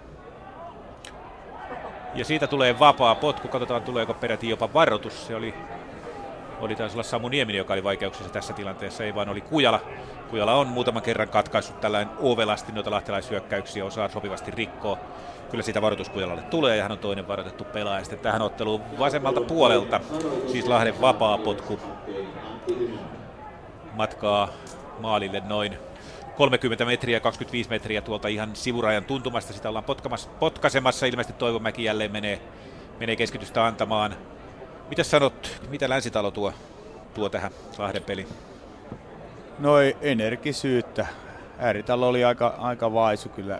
Ja siitä tulee vapaa potku, katsotaan tuleeko peräti jopa varoitus. Se oli oli taisi olla Samu Nieminen, joka oli vaikeuksissa tässä tilanteessa, ei vaan oli Kujala. Kujala on muutaman kerran katkaissut tällainen ovelasti noita lahtelaishyökkäyksiä, osaa sopivasti rikkoa. Kyllä siitä varoitus Kujalalle tulee ja hän on toinen varoitettu pelaaja. Sitten tähän otteluun vasemmalta puolelta, siis Lahden vapaa potku matkaa maalille noin 30 metriä, 25 metriä tuolta ihan sivurajan tuntumasta. Sitä ollaan potkasemassa. Ilmeisesti Toivomäki jälleen menee, menee keskitystä antamaan. Mitä sanot, mitä Länsitalo tuo, tuo tähän Lahden peliin? Noin energisyyttä. Ääritalo oli aika, aika vaisu kyllä.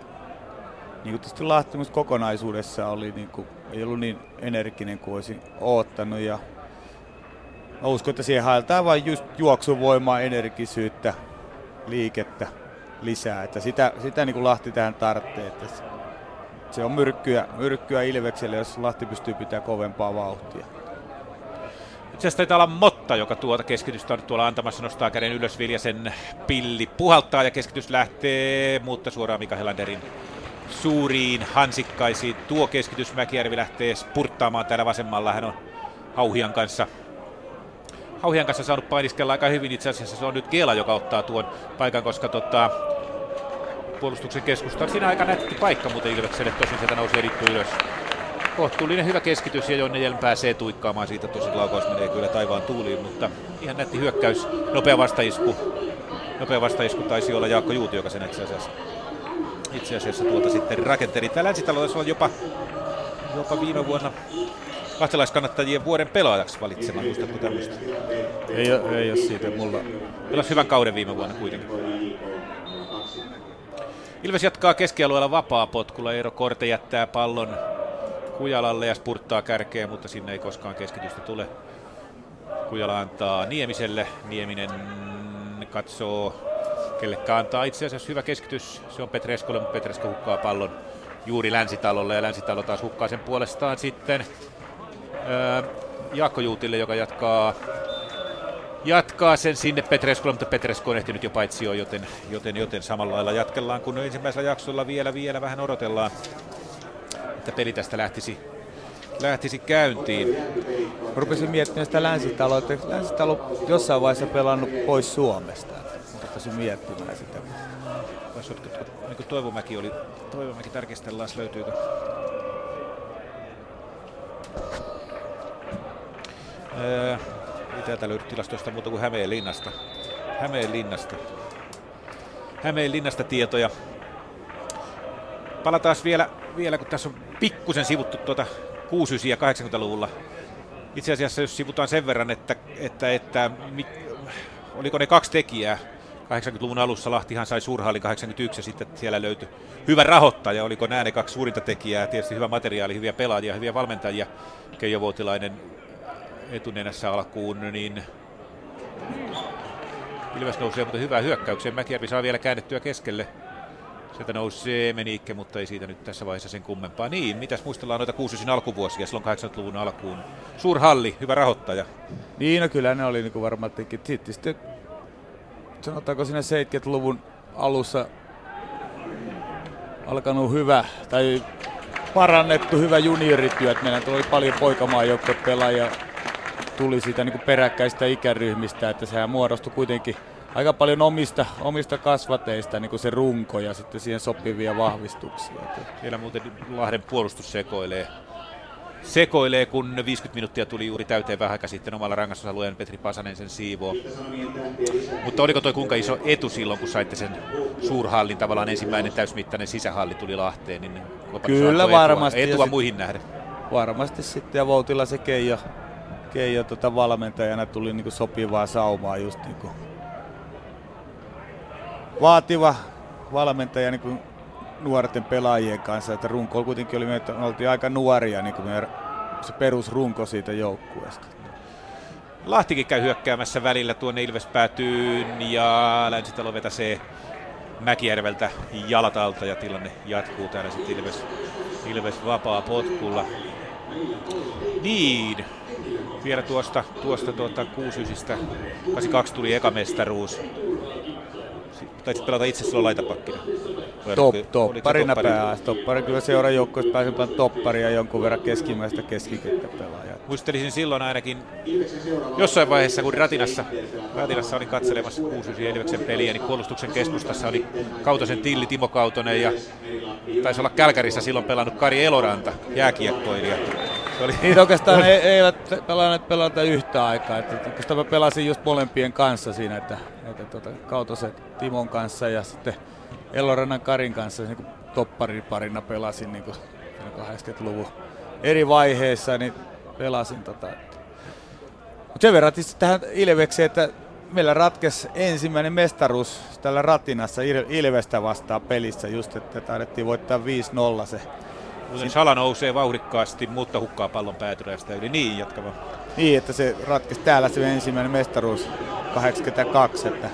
Niin kuin tietysti Lahti kokonaisuudessa oli, niin kuin, ei ollut niin energinen kuin olisin oottanut. Ja uskon, että siihen haetaan vain just juoksuvoimaa, energisyyttä, liikettä lisää. Että sitä, sitä niin kuin Lahti tähän tarvitsee. Että se on myrkkyä, myrkkyä Ilvekselle, jos Lahti pystyy pitämään kovempaa vauhtia. Itse asiassa taitaa olla Motta, joka tuota keskitystä on tuolla antamassa, nostaa käden ylös Viljasen pilli puhaltaa ja keskitys lähtee, mutta suoraan Mika Helanderin suuriin hansikkaisiin. Tuo keskitys Mäkijärvi lähtee spurttaamaan täällä vasemmalla. Hän on Hauhian kanssa Hauhian kanssa saanut painiskella aika hyvin. Itse asiassa se on nyt Gela, joka ottaa tuon paikan, koska tota, puolustuksen keskusta on siinä aika nätti paikka muuten Ilvekselle. Tosin sieltä nousi eritty ylös kohtuullinen hyvä keskitys ja Jonne Jelm pääsee tuikkaamaan siitä. Tosin laukaus menee kyllä taivaan tuuliin, mutta ihan nätti hyökkäys. Nopea vastaisku. Nopea vastaisku taisi olla Jaakko Juuti, joka sen itse asiassa, itse asiassa tuolta sitten rakenteli. Tää länsitaloudessa on jopa, jopa viime vuonna lahtelaiskannattajien vuoden pelaajaksi valitsemaan. Muistatko tämmöistä? Ei, ei ole siitä mulla. Pelasi hyvän kauden viime vuonna kuitenkin. Ilves jatkaa keskialueella vapaa potkulla. Eero Korte jättää pallon Kujalalle ja spurttaa kärkeen, mutta sinne ei koskaan keskitystä tule. Kujala antaa Niemiselle. Nieminen katsoo, kelle antaa itse asiassa hyvä keskitys. Se on Petreskolle, mutta Petresko hukkaa pallon juuri Länsitalolle ja Länsitalo taas hukkaa sen puolestaan sitten Jaakko Juutille, joka jatkaa jatkaa sen sinne Petreskolle, mutta Petresko on ehtinyt jo paitsioon, joten, joten, joten samalla lailla jatkellaan, kun ensimmäisellä jaksolla vielä, vielä vähän odotellaan että peli tästä lähtisi, lähtisi käyntiin. Rupesin miettimään sitä länsitaloa, että länsitalo jossain vaiheessa pelannut pois Suomesta. Rupesin miettimään sitä. Niin Toivomäki oli, Toivomäki tarkistellaan, löytyykö Täältä löydy tilastoista muuta kuin Hämeenlinnasta. Hämeenlinnasta. Hämeenlinnasta tietoja. Palataan vielä, vielä, kun tässä on pikkusen sivuttu tuota 69 ja 80-luvulla. Itse asiassa jos sivutaan sen verran, että, että, että mit, oliko ne kaksi tekijää, 80-luvun alussa Lahtihan sai Suurhallin 81 ja sitten siellä löytyi hyvä rahoittaja. Oliko nämä ne kaksi suurinta tekijää? Tietysti hyvä materiaali, hyviä pelaajia, hyviä valmentajia. Keijo Vuotilainen etunenässä alkuun, niin Ilves nousee, mutta hyvää hyökkäykseen. Mäkijärvi saa vielä käännettyä keskelle. Sieltä nousee Menikke, mutta ei siitä nyt tässä vaiheessa sen kummempaa. Niin, mitäs muistellaan noita 60 alkuvuosia, silloin 80-luvun alkuun. Suurhalli, hyvä rahoittaja. Niin, no kyllä ne oli niin varmaan tekit. Sitten, sitten sanotaanko siinä 70-luvun alussa alkanut hyvä, tai parannettu hyvä juniorityö. Meillä tuli paljon poikamaan pelaajia tuli siitä niin peräkkäistä ikäryhmistä, että sehän muodostui kuitenkin aika paljon omista, omista kasvateista niin kuin se runko ja sitten siihen sopivia vahvistuksia. Siellä muuten Lahden puolustus sekoilee sekoilee, kun 50 minuuttia tuli juuri täyteen vähän aikaa sitten omalla rangaistusalueen Petri Pasanen sen siivoo. Mutta oliko toi kuinka iso etu silloin, kun saitte sen suurhallin, tavallaan ensimmäinen täysmittainen sisähalli tuli Lahteen, niin Kyllä varmasti. Etua, etua muihin nähden. Varmasti sitten, ja Voutila se Keijo, Keijo tota valmentajana tuli niinku sopivaa saumaa just niinku vaativa valmentaja niin kuin nuorten pelaajien kanssa, että runko kuitenkin oli, me oltiin aika nuoria niin kuin se perusrunko siitä joukkueesta. Lahtikin käy hyökkäämässä välillä tuonne Ilves päätyyn ja Länsitalo vetäsee Mäkijärveltä jalatalta ja tilanne jatkuu täällä sitten Ilves, Ilves vapaa potkulla. Niin, vielä tuosta, tuosta tuota 69 82 tuli eka mestaruus Taisit pelata itse silloin laitapakkina. Top, topparina pääsi. Toppari kyllä seuran joukkueessa pääsi pelaamaan topparia jonkun verran keskimmäistä keskikenttä-pelaajaa. Muistelisin silloin ainakin jossain vaiheessa, kun Ratinassa, Ratinassa oli katselemassa 6 Ilveksen peliä, niin puolustuksen keskustassa oli Kautosen Tilli, Timo Kautonen ja taisi olla Kälkärissä silloin pelannut Kari Eloranta, jääkiekkoilija. Se oli... Niin oikeastaan ei, eivät pelanneet pelata yhtä aikaa. Että oikeastaan mä pelasin just molempien kanssa siinä, että, että tuota, Kautosen Timon kanssa ja sitten Elorannan Karin kanssa niin toppariparina pelasin niin 80-luvun eri vaiheissa, niin pelasin tota. Mutta sen verran tähän Ilvekseen, että meillä ratkesi ensimmäinen mestaruus tällä Ratinassa Ilvestä vastaan pelissä just, että taidettiin voittaa 5-0 se. Sitten Sala nousee vauhdikkaasti, mutta hukkaa pallon päätyräistä yli. Niin, jatka vaan. Niin, että se ratkesi täällä se ensimmäinen mestaruus 82, että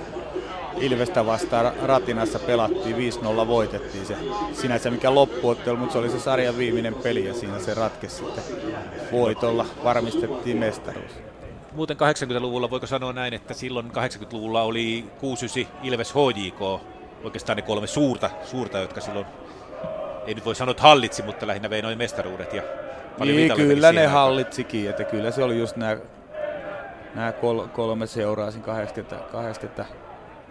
Ilvestä vastaan Ratinassa pelattiin, 5-0 voitettiin se. Sinänsä mikä loppuottelu, mutta se oli se sarjan viimeinen peli ja siinä se ratkesi sitten voitolla. Varmistettiin mestaruus. Muuten 80-luvulla voiko sanoa näin, että silloin 80-luvulla oli 69 Ilves HJK, oikeastaan ne kolme suurta, suurta jotka silloin, ei nyt voi sanoa, että hallitsi, mutta lähinnä vei noin mestaruudet ja niin, kyllä ne aikaan. hallitsikin, että kyllä se oli just nämä, nämä kolme seuraa 80, 80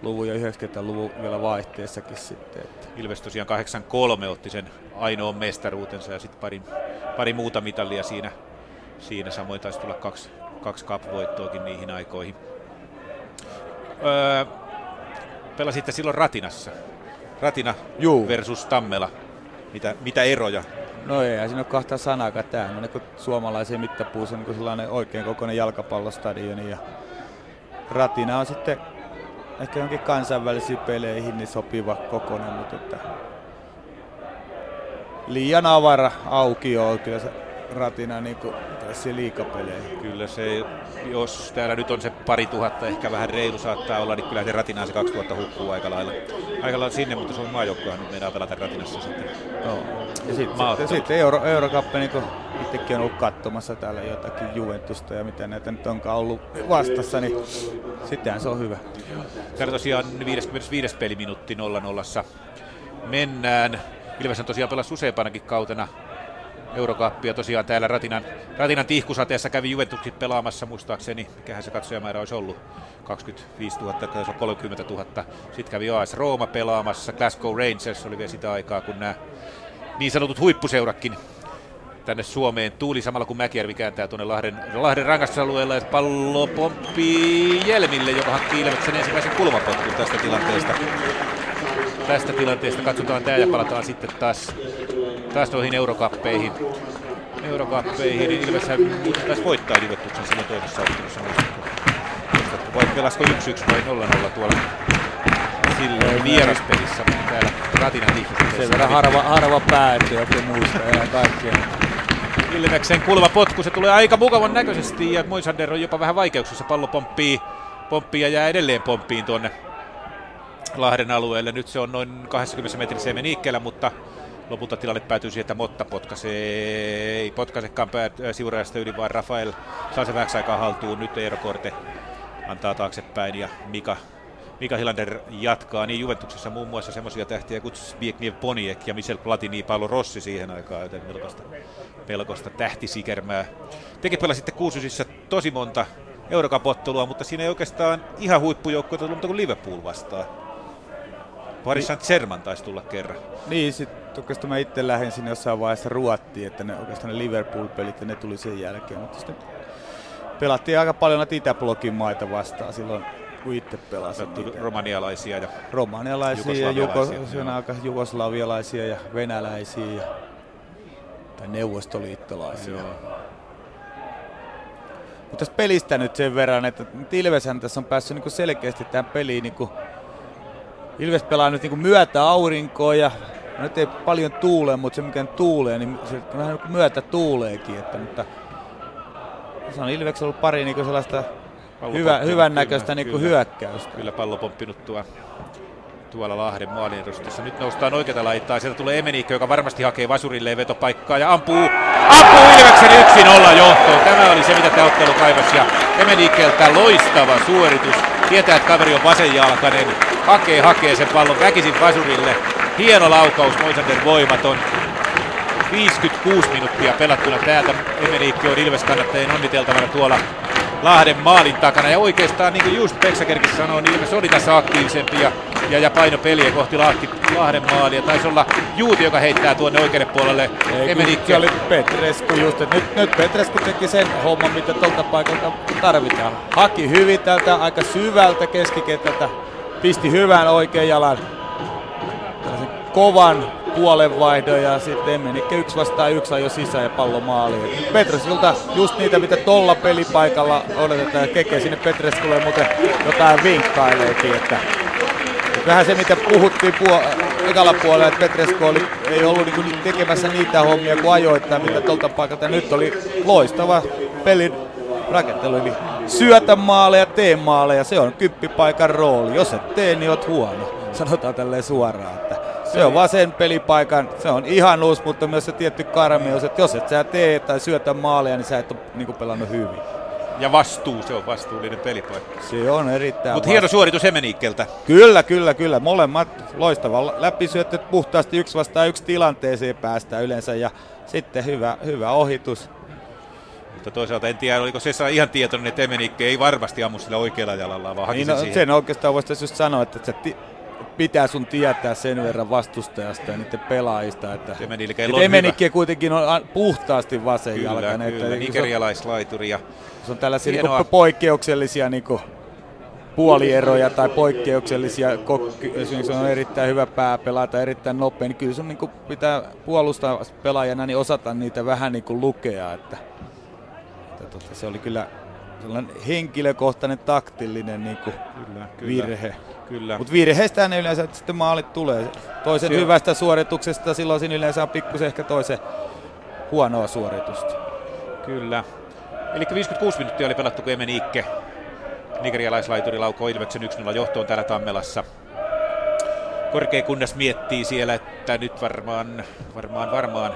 luvun ja 90-luvun vielä vaihteessakin sitten. Että. Ilves tosiaan 83 otti sen ainoan mestaruutensa ja sitten pari, pari muuta mitalia siinä, siinä. Samoin taisi tulla kaksi, kaksi cup-voittoakin niihin aikoihin. Öö, pelasitte silloin Ratinassa. Ratina Juu. versus Tammela. Mitä, mitä eroja? No ei, siinä ole kahta sanaa. Tämä on niin suomalaisen mittapuussa niin sellainen oikein kokoinen jalkapallostadioni. Ja Ratina on sitten ehkä jonkin kansainvälisiin peleihin niin sopiva kokonen, mutta että liian avara auki on kyllä se ratina niin kuin liikapeleihin. Kyllä se, jos täällä nyt on se pari tuhatta, ehkä vähän reilu saattaa olla, niin kyllä se ratinaan se 2000 hukkuu aika lailla, aika lailla sinne, mutta Suomen maajoukkohan nyt meidän pelata ratinassa sitten. Joo. Ja sitten sit, sit Euro, Eurokappe, niin itsekin on ollut katsomassa täällä jotakin Juventusta ja mitä näitä nyt onkaan ollut vastassa, niin sittenhän se on hyvä. Täällä tosiaan 55. peliminuutti 0-0 mennään. Ilves on tosiaan pelannut useampanakin kautena Eurokappia tosiaan täällä Ratinan, Ratinan tihkusateessa kävi Juventukset pelaamassa. Muistaakseni, mikähän se katsojamäärä olisi ollut, 25 000, tai 30 000. Sitten kävi AS Rooma pelaamassa, Glasgow Rangers oli vielä sitä aikaa, kun nämä niin sanotut huippuseuratkin tänne Suomeen tuuli samalla kun Mäkijärvi kääntää tuonne Lahden, Lahden rangastusalueella ja pallo pomppii Jelmille, joka hankkii Ilveksen ensimmäisen kulmapotkun tästä tilanteesta. Tästä tilanteesta katsotaan tämä ja palataan sitten taas, taas noihin eurokappeihin. Eurokappeihin, niin Ilves taisi voittaa Juventuksen silloin toisessa ottelussa. Vai pelasiko 1-1 vai 0-0 tuolla silloin vieraspelissä, mutta täällä Ratinan tihkusuhteessa. Sen verran harva, harva pää, että joku muista ja kaikkea. Ilveksen potku, se tulee aika mukavan näköisesti ja Moisander on jopa vähän vaikeuksissa, pallo pomppii, pomppii ja jää edelleen pomppiin tuonne Lahden alueelle. Nyt se on noin 20 metrissä meniikkeellä, mutta lopulta tilanne päätyy siihen, että Motta potkaisee, ei potkaisekaan siurajasta yli, vaan Rafael saa se vähäksi aikaa haltuun. Nyt Eero Korte antaa taaksepäin ja Mika Mika Hilander jatkaa niin Juventuksessa muun muassa semmoisia tähtiä kuin Zbigniew Poniek ja Michel Platini, Paolo Rossi siihen aikaan, joten melkoista, melkoista tähtisikermää. Tekin pelasitte kuusysissa tosi monta eurokapottelua, mutta siinä ei oikeastaan ihan huippujoukkoja tullut, mutta kuin Liverpool vastaan. Paris Saint-Germain taisi tulla kerran. Niin, sitten oikeastaan mä itse lähdin sinne jossain vaiheessa ruottiin, että ne oikeastaan ne Liverpool-pelit ja ne tuli sen jälkeen, mutta sitten pelattiin aika paljon näitä Itäblogin maita vastaan silloin kun itse pelasin. Romanialaisia ja Romanialaisia ja juko, jugoslavialaisia ja venäläisiä ja tai neuvostoliittolaisia. Joo. Mutta tästä pelistä nyt sen verran, että Ilveshän tässä on päässyt niinku selkeästi tähän peliin. Niinku, Ilves pelaa nyt niinku myötä aurinkoa ja no nyt ei paljon tuule, mutta se mikä tuulee, niin se vähän niinku myötä tuuleekin. Että, mutta se on Ilveks ollut pari niinku sellaista hyvä, hyvän näköistä niin hyökkäystä. Kyllä pallo pomppinut tuo, tuolla Lahden maalin edustassa. Nyt noustaan oikeata laittaa. Sieltä tulee Emeniikko, joka varmasti hakee vasurille vetopaikkaa ja ampuu, ampuu Ilveksen 1-0 johtoon. Tämä oli se, mitä tämä ottelu kaivasi. Ja Emenikkeltä loistava suoritus. Tietää, että kaveri on vasenjalkainen. hakee, hakee sen pallon väkisin vasurille. Hieno laukaus, Moisander voimaton. 56 minuuttia pelattuna täältä. Emeliikki on Ilves kannattajien onniteltavana tuolla Lahden maalin takana. Ja oikeastaan niin kuin just Peksakerkin sanoi, niin Ilves oli tässä aktiivisempi ja, ja, ja paino peliä kohti Lahti, Lahden maalia. Taisi olla Juuti, joka heittää tuonne oikealle puolelle. Emeliikki oli Petresku just, nyt, nyt Petresku teki sen homman, mitä tuolta paikalta tarvitaan. Haki hyvin täältä aika syvältä keskikentältä, pisti hyvän oikean jalan. Tällaisen kovan puolenvaihdon ja sitten Emenikke yksi vastaan yksi jo sisään ja pallo maaliin. Petresilta just niitä, mitä tolla pelipaikalla odotetaan Keke sinne Petreskulle muuten jotain vinkkaileekin, että, vähän se mitä puhuttiin puo- ekalla puolella, että Petresku oli, ei ollut niinku tekemässä niitä hommia kuin ajoittaa, mitä tuolta paikalta. Nyt oli loistava pelin rakentelu, eli syötä maaleja, tee maaleja, se on kyppipaikan rooli. Jos et tee, niin oot huono. Sanotaan tälleen suoraan, että se on vaan sen pelipaikan, se on ihanuus, mutta myös se tietty karmeus, että jos et sä tee tai syötä maaleja, niin sä et ole niin pelannut hyvin. Ja vastuu, se on vastuullinen pelipaikka. Se on erittäin Mutta hieno suoritus Emeniikkeltä. Kyllä, kyllä, kyllä. Molemmat loistava läpisyöttö puhtaasti yksi vastaan yksi tilanteeseen päästään yleensä ja sitten hyvä, hyvä ohitus. Mutta toisaalta en tiedä, oliko se ihan tietoinen, että Emenikke ei varmasti ammu sillä oikealla jalalla, vaan haki Niin, sen no, siihen. sen oikeastaan voisi just sanoa, että se pitää sun tietää sen verran vastustajasta ja niiden pelaajista. Että. Emenike kuitenkin on puhtaasti vasen Kyllä, kyllä, Että, nigerialaislaituri ja se on tällaisia Hienoa. niin poikkeuksellisia niin puolieroja tai poikkeuksellisia, kokki, esimerkiksi on erittäin hyvä pääpelaaja tai erittäin nopea, niin kyllä sun niin pitää puolustaa pelaajana niin osata niitä vähän niin kuin lukea. Että, että tota, se oli kyllä sellainen henkilökohtainen taktillinen niin kuin Kyllä, kyllä. virhe. Kyllä. Mutta virheistä ne yleensä sitten maalit tulee. Toisen Se on- hyvästä suorituksesta silloin siinä yleensä on pikkusen ehkä toisen huonoa suoritusta. Kyllä. Eli 56 minuuttia oli pelattu, kun Emeniikke nigerialaislaituri laukoo Ilveksen 1-0 johtoon täällä Tammelassa. Korkea kunnas miettii siellä, että nyt varmaan, varmaan, varmaan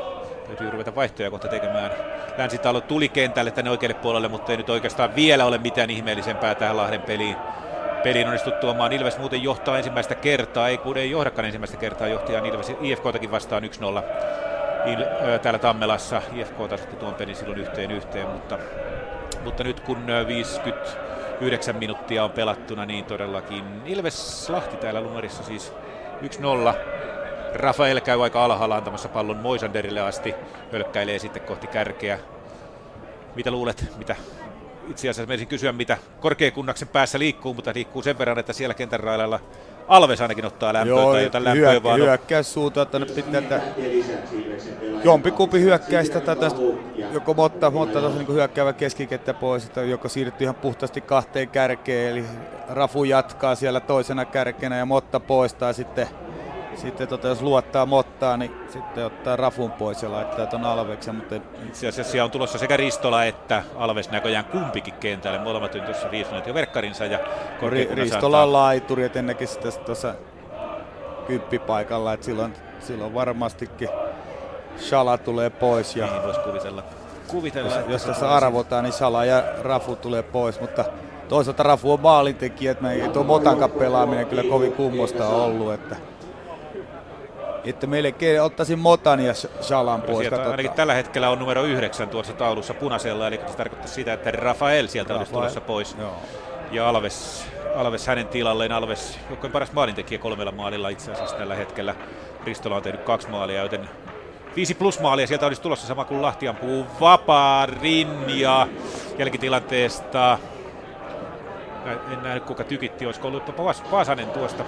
täytyy ruveta vaihtoja kohta tekemään. Länsitalo tuli kentälle tänne oikealle puolelle, mutta ei nyt oikeastaan vielä ole mitään ihmeellisempää tähän Lahden peliin. Peliin onnistut tuomaan. Ilves muuten johtaa ensimmäistä kertaa, ei kun ei johdakaan ensimmäistä kertaa johtajan Ilves IFKtakin vastaan 1-0 Il, täällä Tammelassa. IFK tasoitti tuon pelin silloin yhteen yhteen, mutta, mutta nyt kun ö, 59 minuuttia on pelattuna, niin todellakin Ilves Lahti täällä numerissa siis 1-0. Rafael käy aika alhaalla antamassa pallon Moisanderille asti, hölkkäilee sitten kohti kärkeä. Mitä luulet, mitä itse asiassa menisin kysyä, mitä korkeakunnaksen päässä liikkuu, mutta liikkuu sen verran, että siellä kentän railalla Alves ainakin ottaa lämpöä tai jotain lämpöä hyök- vaan hyökkäys suuntaan, että nyt pitää että jompikumpi hyökkäistä tai tästä joko Motta, Motta tuossa niin hyökkäävä keskikettä pois, että joko siirtyy ihan puhtaasti kahteen kärkeen, eli Rafu jatkaa siellä toisena kärkenä ja Motta poistaa sitten sitten tota, jos luottaa Mottaa, niin sitten ottaa Rafun pois ja laittaa ton Alveksen, mutta Itse asiassa siellä on tulossa sekä Ristola että Alves näköjään kumpikin kentälle. Molemmat on tuossa riistuneet jo verkkarinsa ja Ri- Ristola on laituri, et en näkisi sitä tuossa kymppipaikalla, että silloin, silloin varmastikin Shala tulee pois ja Niin voisi kuvitella. kuvitella jos, että jos tässä arvotaan, niin Shala ja Rafu tulee pois, mutta toisaalta Rafu on maalintekijä, että me ei tuo Motankan pelaaminen kyllä kovin kummosta ollut, että että melkein ottaisin Motan ja Shalan Kyllä pois. sieltä ainakin tällä hetkellä on numero yhdeksän tuossa taulussa punaisella, eli se tarkoittaa sitä, että Rafael sieltä olisi Rafael. tulossa pois. Joo. Ja Alves, Alves hänen tilalleen. Alves, joukkojen paras maalintekijä kolmella maalilla itse asiassa tällä hetkellä. Ristola on tehnyt kaksi maalia, joten viisi plus maalia. Sieltä olisi tulossa sama kuin Lahti ampuu vapaarin ja jälkitilanteesta. En nähnyt kuka tykitti, olisiko ollut Pasanen tuosta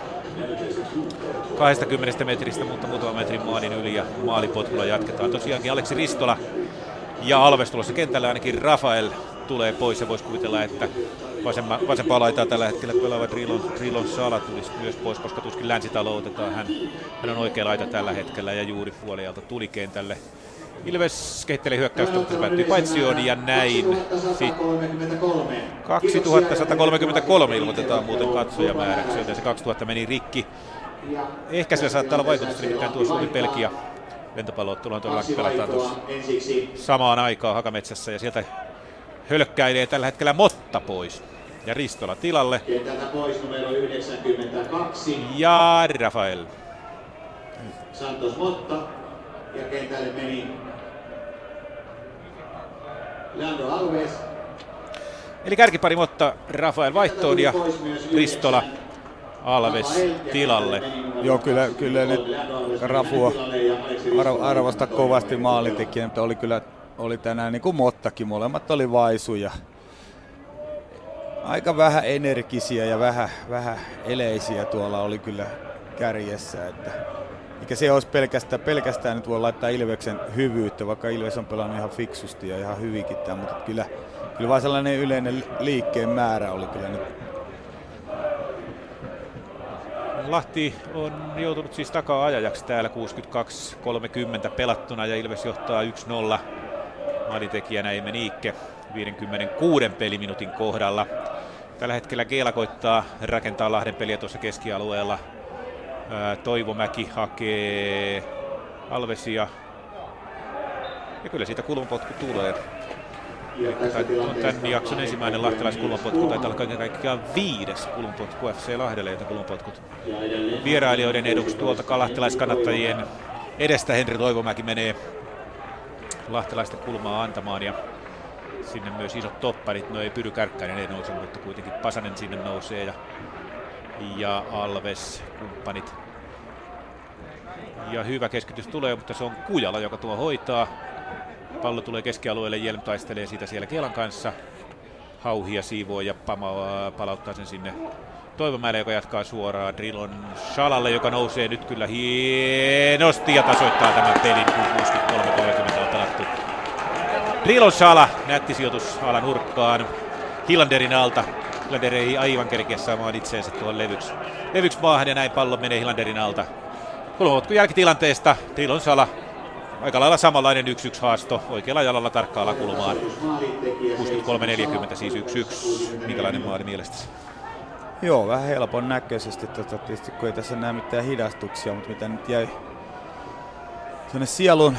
20 metristä, mutta muutama metrin maalin yli ja maalipotkulla jatketaan. Tosiaankin Aleksi Ristola ja Alves tulossa kentällä ainakin Rafael tulee pois ja voisi kuvitella, että vasemma, vasempaa laitaa tällä hetkellä pelaava Drilon, Drilon Sala tulisi myös pois, koska tuskin länsitalo otetaan. Hän, hän on oikea laita tällä hetkellä ja juuri puolialta tuli kentälle. Ilves kehittelee hyökkäystä, mutta päättyi paitsioon ja näin. Sitten 2133 ilmoitetaan muuten katsojamääräksi, joten se 2000 meni rikki. Ehkä sillä saattaa olla vaikutusta, nimittäin tuo Suomi-Belgia lentopallootteluhan todellakin pelataan tuossa samaan aikaan Hakametsässä ja sieltä hölkkäilee tällä hetkellä Motta pois. ja Ristola tilalle. Pois numero 92. Ja Rafael. Santos Motta. Ja kentälle meni Leandro Alves. Eli kärkipari Motta, Rafael vaihtoon ja Ristola Alves tilalle. Joo, kyllä, kyllä nyt Rafua arvosta kovasti maalintekijä, mutta oli kyllä oli tänään niin kuin Mottakin, molemmat oli vaisuja. Aika vähän energisiä ja vähän, vähän eleisiä tuolla oli kyllä kärjessä, että eikä se olisi pelkästään, pelkästään nyt voi laittaa Ilveksen hyvyyttä, vaikka Ilves on pelannut ihan fiksusti ja ihan hyvinkin tämän, mutta kyllä, kyllä vaan sellainen yleinen liikkeen määrä oli kyllä nyt Lahti on joutunut siis takaa ajajaksi täällä 62-30 pelattuna ja Ilves johtaa 1-0. Maalitekijänä Emme Niikke 56 peliminuutin kohdalla. Tällä hetkellä Keela koittaa rakentaa Lahden peliä tuossa keskialueella. Toivomäki hakee Alvesia. Ja kyllä siitä kulmapotku tulee. On tämän jakson ensimmäinen lahtelaiskulmapotku, taitaa olla kaiken kaikkiaan viides kulmapotku FC Lahdelle, joten kulmapotkut vierailijoiden eduksi tuolta kalahtelaiskannattajien edestä Henri Toivomäki menee lahtelaisten kulmaa antamaan ja sinne myös isot topparit, no ei Pyry Kärkkäinen ei nouse, mutta kuitenkin Pasanen sinne nousee ja, ja Alves, kumppanit. Ja hyvä keskitys tulee, mutta se on Kujala, joka tuo hoitaa. Pallo tulee keskialueelle, Jelm taistelee siitä siellä Kielan kanssa. Hauhia siivoo ja pama, palauttaa sen sinne Toivomäelle, joka jatkaa suoraan Drillon Shalalle, joka nousee nyt kyllä hienosti ja tasoittaa tämän pelin, kun 63-30 on pelattu. Drillon Shala, nätti sijoitus alan nurkkaan. Hillanderin alta. Hillander ei aivan kerkeä saamaan itseensä tuohon levyksi, levyksi maahan ja näin pallo menee Hillanderin alta. Kulmapotkun jälkitilanteesta Drillon Sala aika lailla samanlainen 1-1 haasto oikealla jalalla tarkkaalla kulmaan. 63-40 siis 1-1. Minkälainen maali mielestäsi? Joo, vähän helpon näköisesti. Tota, tietysti kun ei tässä näe mitään hidastuksia, mutta mitä nyt jäi tuonne sielun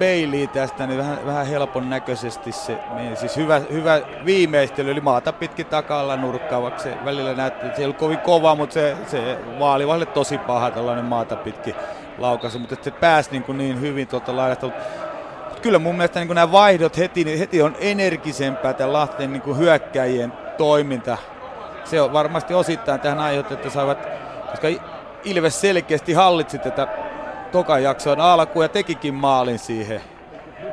peiliin tästä, niin vähän, vähän helpon näköisesti se niin Siis hyvä, hyvä viimeistely, eli maata pitkin takalla nurkkaa, vaikka se välillä näytti, että se ei ollut kovin kova, mutta se, se vaalivalle tosi paha tällainen maata pitkin laukaisu, mutta se pääsi niin, kuin niin hyvin tuolta laidasta. Kyllä mun mielestä niin nämä vaihdot heti, heti on energisempää tämän Lahteen niin hyökkäjien toiminta. Se on varmasti osittain tähän aiheutettu, että saivat, koska Ilves selkeästi hallitsi tätä tokan jakson alkuun ja tekikin maalin siihen.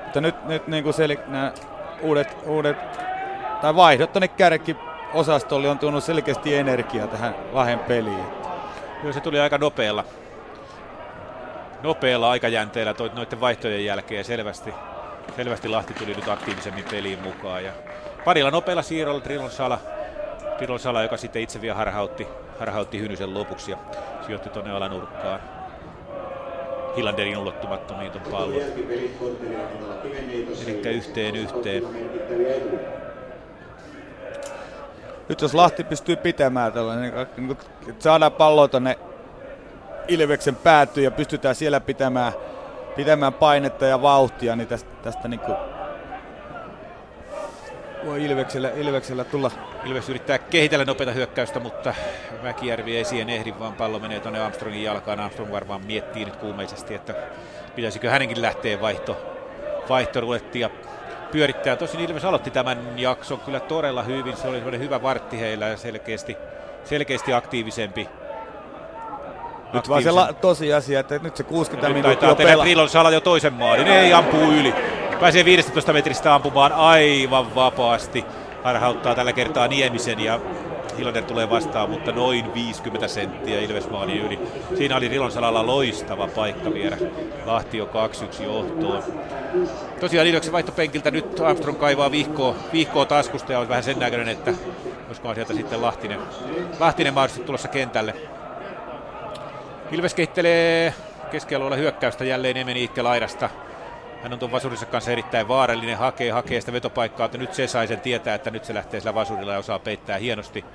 Mutta nyt, nyt niin kuin sel, nämä uudet, uudet tai vaihdot tuonne kärki osastolle on tuonut selkeästi energiaa tähän Lahden peliin. Joo, se tuli aika nopealla nopealla aikajänteellä noiden vaihtojen jälkeen selvästi, selvästi Lahti tuli nyt aktiivisemmin peliin mukaan. Ja parilla nopealla siirrolla Trilon Sala, Trilon Sala, joka sitten itse vielä harhautti, harhautti Hynysen lopuksi ja sijoitti tuonne alanurkkaan. Hillanderin ulottumattomiin tuon pallon. Eli yhteen yhteen. Nyt jos Lahti pystyy pitämään tällainen, niin saadaan pallo tuonne Ilveksen päätyy ja pystytään siellä pitämään, pitämään painetta ja vauhtia, niin tästä, tästä niin kuin voi Ilveksellä, Ilveksellä tulla. Ilves yrittää kehitellä nopeata hyökkäystä, mutta Mäkijärvi ei siihen ehdi, vaan pallo menee tuonne Armstrongin jalkaan. Armstrong varmaan miettii nyt kuumeisesti, että pitäisikö hänenkin lähteä vaihto, vaihtorulettia pyörittää. Tosin Ilves aloitti tämän jakson kyllä todella hyvin. Se oli hyvä vartti heillä ja selkeästi, selkeästi aktiivisempi nyt vaan se la- tosiasia, että nyt se 60 minuuttia pelaa. Trilon Sala jo toisen maalin, ei ampuu yli. Pääsee 15 metristä ampumaan aivan vapaasti. Harhauttaa tällä kertaa Niemisen ja Hilander tulee vastaan, mutta noin 50 senttiä Ilves maali yli. Siinä oli Rilon Salalla loistava paikka viedä Lahti jo 2-1 johtoon. Tosiaan Ilveksen vaihtopenkiltä nyt Armstrong kaivaa vihkoa, vihkoa taskusta ja on vähän sen näköinen, että olisikohan sieltä sitten Lahtinen, Lahtinen mahdollisesti tulossa kentälle. Ilves kehittelee keskialueella hyökkäystä jälleen Emeniikke laidasta. Hän on tuon Vasurinsa kanssa erittäin vaarallinen, hakee, hakee sitä vetopaikkaa, että nyt se sai sen tietää, että nyt se lähtee sillä Vasurilla ja osaa peittää hienosti.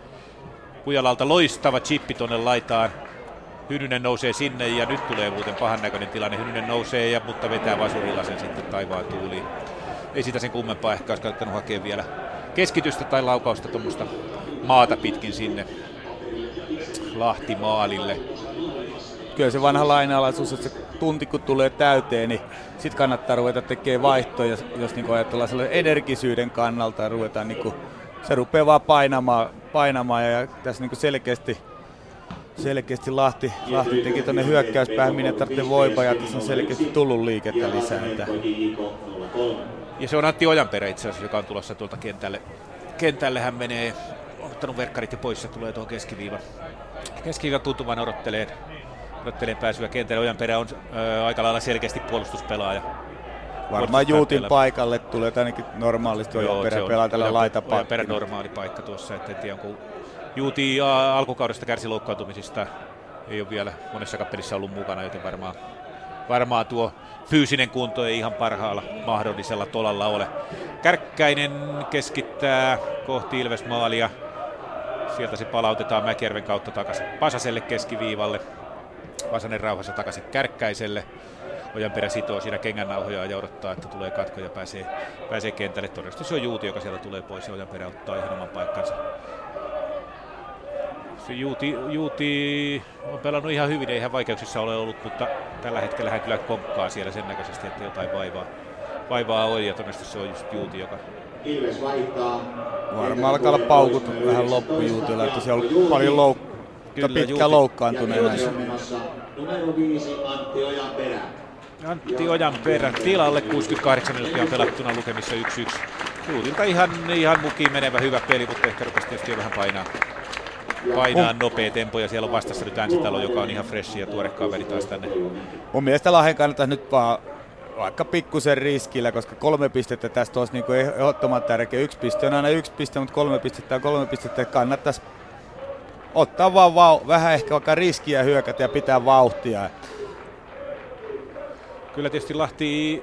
Kujalalta loistava chippi tuonne laitaan. Hynynen nousee sinne ja nyt tulee muuten pahan näköinen tilanne. Hynynen nousee, ja, mutta vetää Vasurilla sen sitten taivaan tuuliin. Ei sitä sen kummempaa ehkä olisi kannattanut hakea vielä keskitystä tai laukausta tuommoista maata pitkin sinne Lahti maalille. Kyllä se vanha lainalaisuus, että se tunti kun tulee täyteen, niin sitten kannattaa ruveta tekemään vaihtoja, jos niin ajatellaan sellaisen energisyyden kannalta, ruvetaan niin kuin, se rupeaa vaan painamaan, painamaan ja tässä niin selkeästi selkeästi Lahti, Lahti teki tuonne hyökkäyspäähän, minne tarvitsee voimaa ja tässä on selkeästi tullut liikettä lisää. Ja se on Antti Ojanperä itse asiassa, joka on tulossa tuolta kentälle. Kentälle hän menee, on ottanut verkkarit ja pois ja tulee tuohon keskiviivan. Keskiviivan tuntumaan odottelee, odottelee pääsyä kentälle. Ojanperä on ö, aika lailla selkeästi puolustuspelaaja. Varmaan Juutin paikalle tulee ainakin normaalisti Ojanperä pelaa tällä laitapakilla. Ojanperä normaali paikka tuossa, että en tiedä, onko Juuti alkukaudesta kärsi loukkaantumisista, ei ole vielä monessa kappelissa ollut mukana, joten varmaan, varmaan tuo fyysinen kunto ei ihan parhaalla mahdollisella tolalla ole. Kärkkäinen keskittää kohti Ilvesmaalia. Sieltä se palautetaan Mäkijärven kautta takaisin Pasaselle keskiviivalle. Vasanen rauhassa takaisin Kärkkäiselle. Ojanperä sitoo siinä kengännauhoja ja odottaa, että tulee katko ja pääsee, pääsee kentälle. Todennäköisesti se on Juuti, joka sieltä tulee pois ja Ojanperä ottaa ihan oman paikkansa. Se Juuti, Juuti on pelannut ihan hyvin, ei ihan vaikeuksissa ole ollut, mutta tällä hetkellä hän kyllä konkkaa siellä sen näköisesti, että jotain vaivaa, vaivaa on ja todennäköisesti se on just Juuti, joka... Ilves vaihtaa. Varmaan alkaa olla paukut vähän loppujuutilla, että se on paljon louk- kyllä, pitkään loukkaantuneena. Numero 5 Antti Ojanperä. Antti Ojanperä tilalle, 68 minuuttia pelattuna lukemissa 1-1. Juutilta ihan, ihan mukiin menevä hyvä peli, mutta ehkä rupesi tietysti jo vähän painaa painaa nopea tempo ja siellä on vastassa nyt Änsitalo, joka on ihan freshi ja tuore kaveri taas tänne. Mun mielestä Lahden kannattaa nyt vaan vaikka pikkusen riskillä, koska kolme pistettä tästä olisi niin ehdottoman tärkeä. Yksi piste on aina yksi piste, mutta kolme pistettä on kolme pistettä. Kannattaisi ottaa vaan vau- vähän ehkä vaikka riskiä hyökätä ja pitää vauhtia. Kyllä tietysti Lahti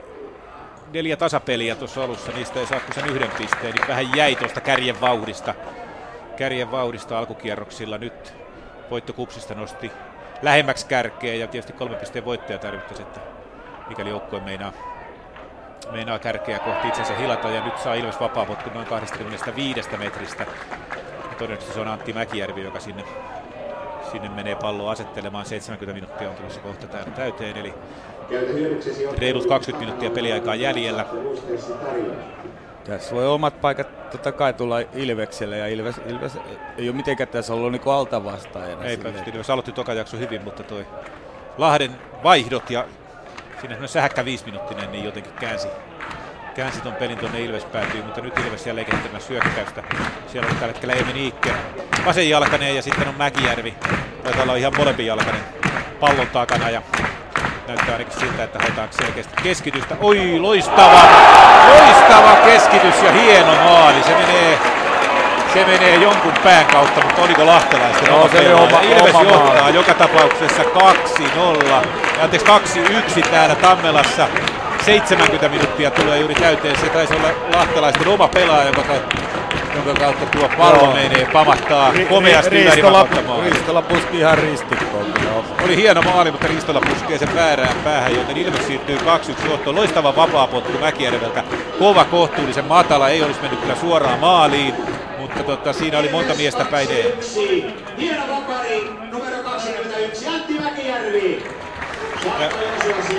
neljä tasapeliä tuossa alussa, niistä ei saa sen yhden pisteen, niin vähän jäi tuosta kärjen vauhdista kärjen vauhdista alkukierroksilla. Nyt voitto Kupsista nosti lähemmäksi kärkeä ja tietysti kolme pisteen voittaja tarvittaisi, että mikäli joukkue meinaa, meinaa kärkeä kohti itsensä hilata ja nyt saa Ilves vapaapotku noin 25 metristä. Todennäköisesti se on Antti Mäkijärvi, joka sinne, sinne menee palloa asettelemaan. 70 minuuttia on tulossa kohta täällä täyteen, eli reilut 20 minuuttia peliaikaa jäljellä. Tässä voi omat paikat totta kai tulla Ilvekselle ja Ilves, Ilves ei ole mitenkään tässä ollut niin alta vastaajana. Eipä, Ilves aloitti toka jakso hyvin, mutta toi Lahden vaihdot ja semmoinen sähäkkä viisiminuuttinen niin jotenkin käänsi, käänsi ton pelin tuonne Ilves päätyy, mutta nyt Ilves jälleen kehittämässä syökkäystä. Siellä on tällä hetkellä Emi Niikke, vasenjalkainen ja sitten on Mäkijärvi, taitaa olla ihan molempi jalkainen pallon takana ja näyttää ainakin siltä, että haetaan selkeästi keskitystä. Oi, loistava, loistava keskitys ja hieno maali. Se menee, se menee jonkun pään kautta, mutta oliko lahtelaisten no, se oma, Ilves oma johtaa maali. joka tapauksessa 2-0, anteeksi 2-1 täällä Tammelassa. 70 minuuttia tulee juuri täyteen. Se taisi olla lahtelaisten oma pelaaja, joka jonka kautta tuo pallo Joo. menee, pamattaa ri, komeasti ri, Ristola, Ristola puski ihan ristikkoon. Oli hieno maali, mutta Ristola puskee sen väärään päähän, joten Ilves siirtyy 2-1 johtoon. Loistava vapaapotku Mäkijärveltä. Kova kohtuullisen matala, ei olisi mennyt kyllä suoraan maaliin, mutta tota, siinä oli monta miestä päin Hieno vapari, numero 21, Antti Mäkijärvi.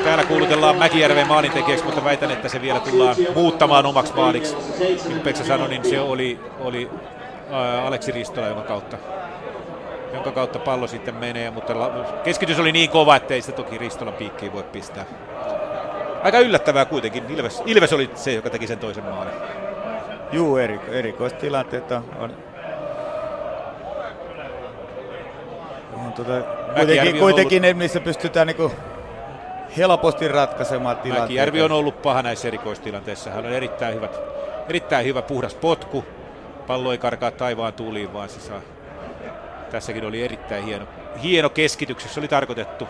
Täällä kuulutellaan Mäkijärven maalintekijäksi, mutta väitän, että se vielä tullaan muuttamaan omaksi maaliksi. Niin Peksa sanoi, niin se oli, oli ää, Aleksi Ristola, jonka kautta, jonka kautta pallo sitten menee, mutta keskitys oli niin kova, että ei sitä toki Ristolan piikkiin voi pistää. Aika yllättävää kuitenkin. Ilves, Ilves oli se, joka teki sen toisen maalin. Juu, eri, erikoistilanteet on, on on tuota, kuitenkin, kuitenkin ollut... missä pystytään niinku helposti ratkaisemaan tilanteita. Mäkijärvi on ollut paha näissä erikoistilanteissa. Hän on erittäin, hyvät, erittäin hyvä puhdas potku. Pallo ei karkaa taivaan tuuliin, vaan se saa. Tässäkin oli erittäin hieno, hieno keskitys, se oli tarkoitettu.